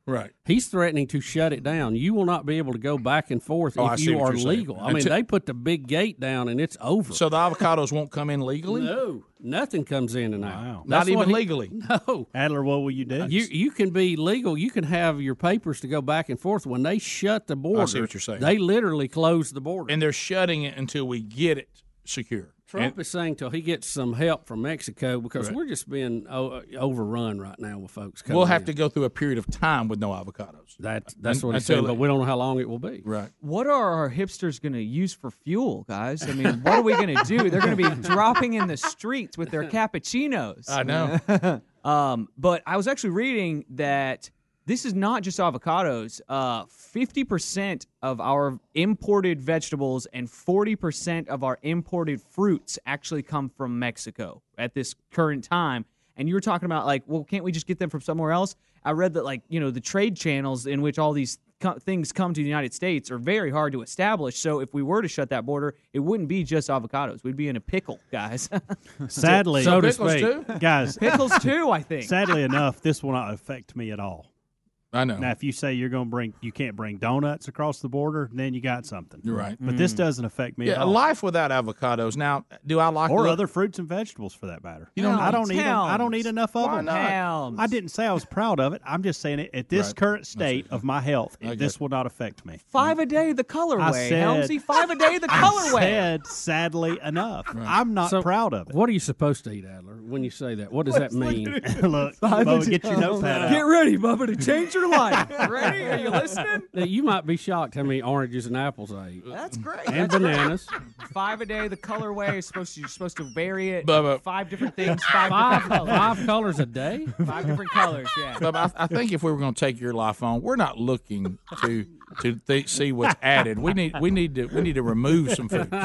Right. He's threatening to shut it down. You will not be able to go back and forth Oh, if you are you're saying. legal. I mean, Until- they put the big gate down and it's over. So the avocados won't come in legally. No, nothing comes in and out. Not even he- legally. No. Adler, what will you do? You you can be legal. You can have your papers to go back and forth. When they shut the border, I see what you're saying. They literally close the border. and they're shutting it until we get it secure. Trump And- is saying till he gets some help from Mexico because Right. we're just being o- overrun right now with folks. Coming we'll have in. to go through a period of time with no avocados. That that's Un- what he's until saying, but we don't know how long it will be. Right. What are our hipsters going to use for fuel, guys? I mean, what are we going to do? They're going to be dropping in the streets with their cappuccinos. I know. um, but I was actually reading that this is not just avocados. Uh, 50% of our imported vegetables and 40% of our imported fruits actually come from Mexico at this current time. And you were talking about, like, well, can't we just get them from somewhere else? I read that, like, you know, the trade channels in which all these co- things come to the United States are very hard to establish. So if we were to shut that border, it wouldn't be just avocados. We'd be in a pickle, guys. Sadly, So pickles too? guys. Pickles too, I think. Sadly enough, this will not affect me at all. I know. Now, if you say you're going to bring, you can't bring donuts across the border, then you got something. You're right. But this doesn't affect me Yeah, a all. life without avocados. Now, do I like or other fruits and vegetables for that matter. You don't I don't eat 'em. I don't Helms. eat enough of Why them. not? I didn't say I was proud of it. I'm just saying it at this Right. current state of my health, I this will not affect me. Five a day, the colorway. I said- Helmsy, five a day, the I colorway. said, sadly enough, I'm not So, proud of it. What are you supposed to eat, Adler? When you say that, what does that mean? Look, Bubba, get your notepad out. Get ready, Bubba, to change your life. ready? Are you listening? You might be shocked how many oranges and apples I eat. That's great. And That's great. bananas. Five a day. The colorway is supposed to. You're supposed to vary it. Bubba. Five different things. Five, Five, different colors. five colors a day? Five different colors. Yeah. But I, I think if we were going to take your life on, we're not looking to to th- see what's added. We need we need to we need to remove some food.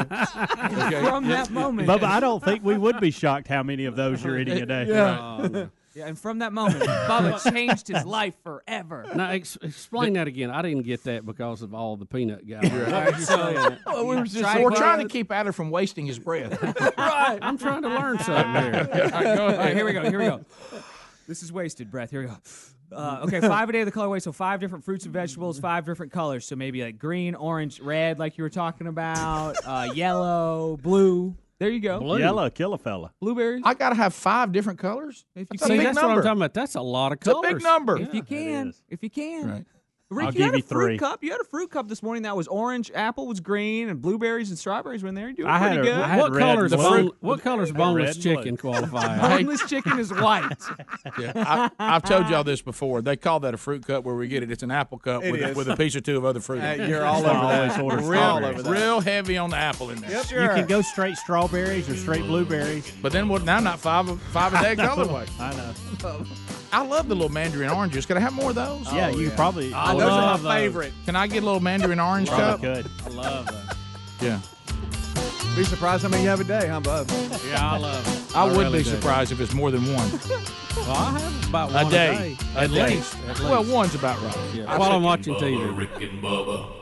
Okay? From that moment. Bubba, I don't think we would be shocked how many of those you're eating a day. Uh, Yeah, and from that moment, Bubba changed his life forever. now, ex- explain that again. I didn't get that because of all the peanut guys. Well, we were just, try we're keep- trying to keep Adler from wasting his breath. right. I'm trying to learn something here. Go All right, here we go. Here we go. This is wasted breath. Here we go. Uh, okay, five a day of the colorway. So five different fruits and vegetables, five different colors. So maybe like green, orange, red, like you were talking about, uh, yellow, blue. There you go. Blue. Yellow, kill a fella. Blueberries. I got to have five different colors. If you That's a See, big that's number. what I'm talking about. That's a lot of colors. It's a big number. If you can, if you can. Right. Rick, I'll you give had a you fruit three. cup. You had a fruit cup this morning that was orange. Apple was green, and blueberries and strawberries were in there. You're doing I had pretty a- good. I had What red colors? and blue. Bone, what colors Red boneless and blue. chicken qualify? Boneless chicken is white. Yeah, I, I've told y'all this before. They call that a fruit cup where we get it. It's an apple cup with, a, with a piece or two of other fruit. in it. Hey, you're all over I always that. order Real, all over that. Real heavy on the apple in there. You can go straight strawberries or straight blueberries. But then what? Now not five five a day colorway. I know. I love the little mandarin oranges. Can I have more of those? yeah, oh, you probably. I Those are love my those. favorite. Can I get a little mandarin orange cup? Probably could. I love them. Yeah. Be surprised how many you have a day, huh, Bub? Yeah, I love it. I, would really be do. surprised if it's more than one Well, I have about one a one day. At, least. At Well, least. one's about right. Yeah. While I'm watching TV. Rick and Bubba.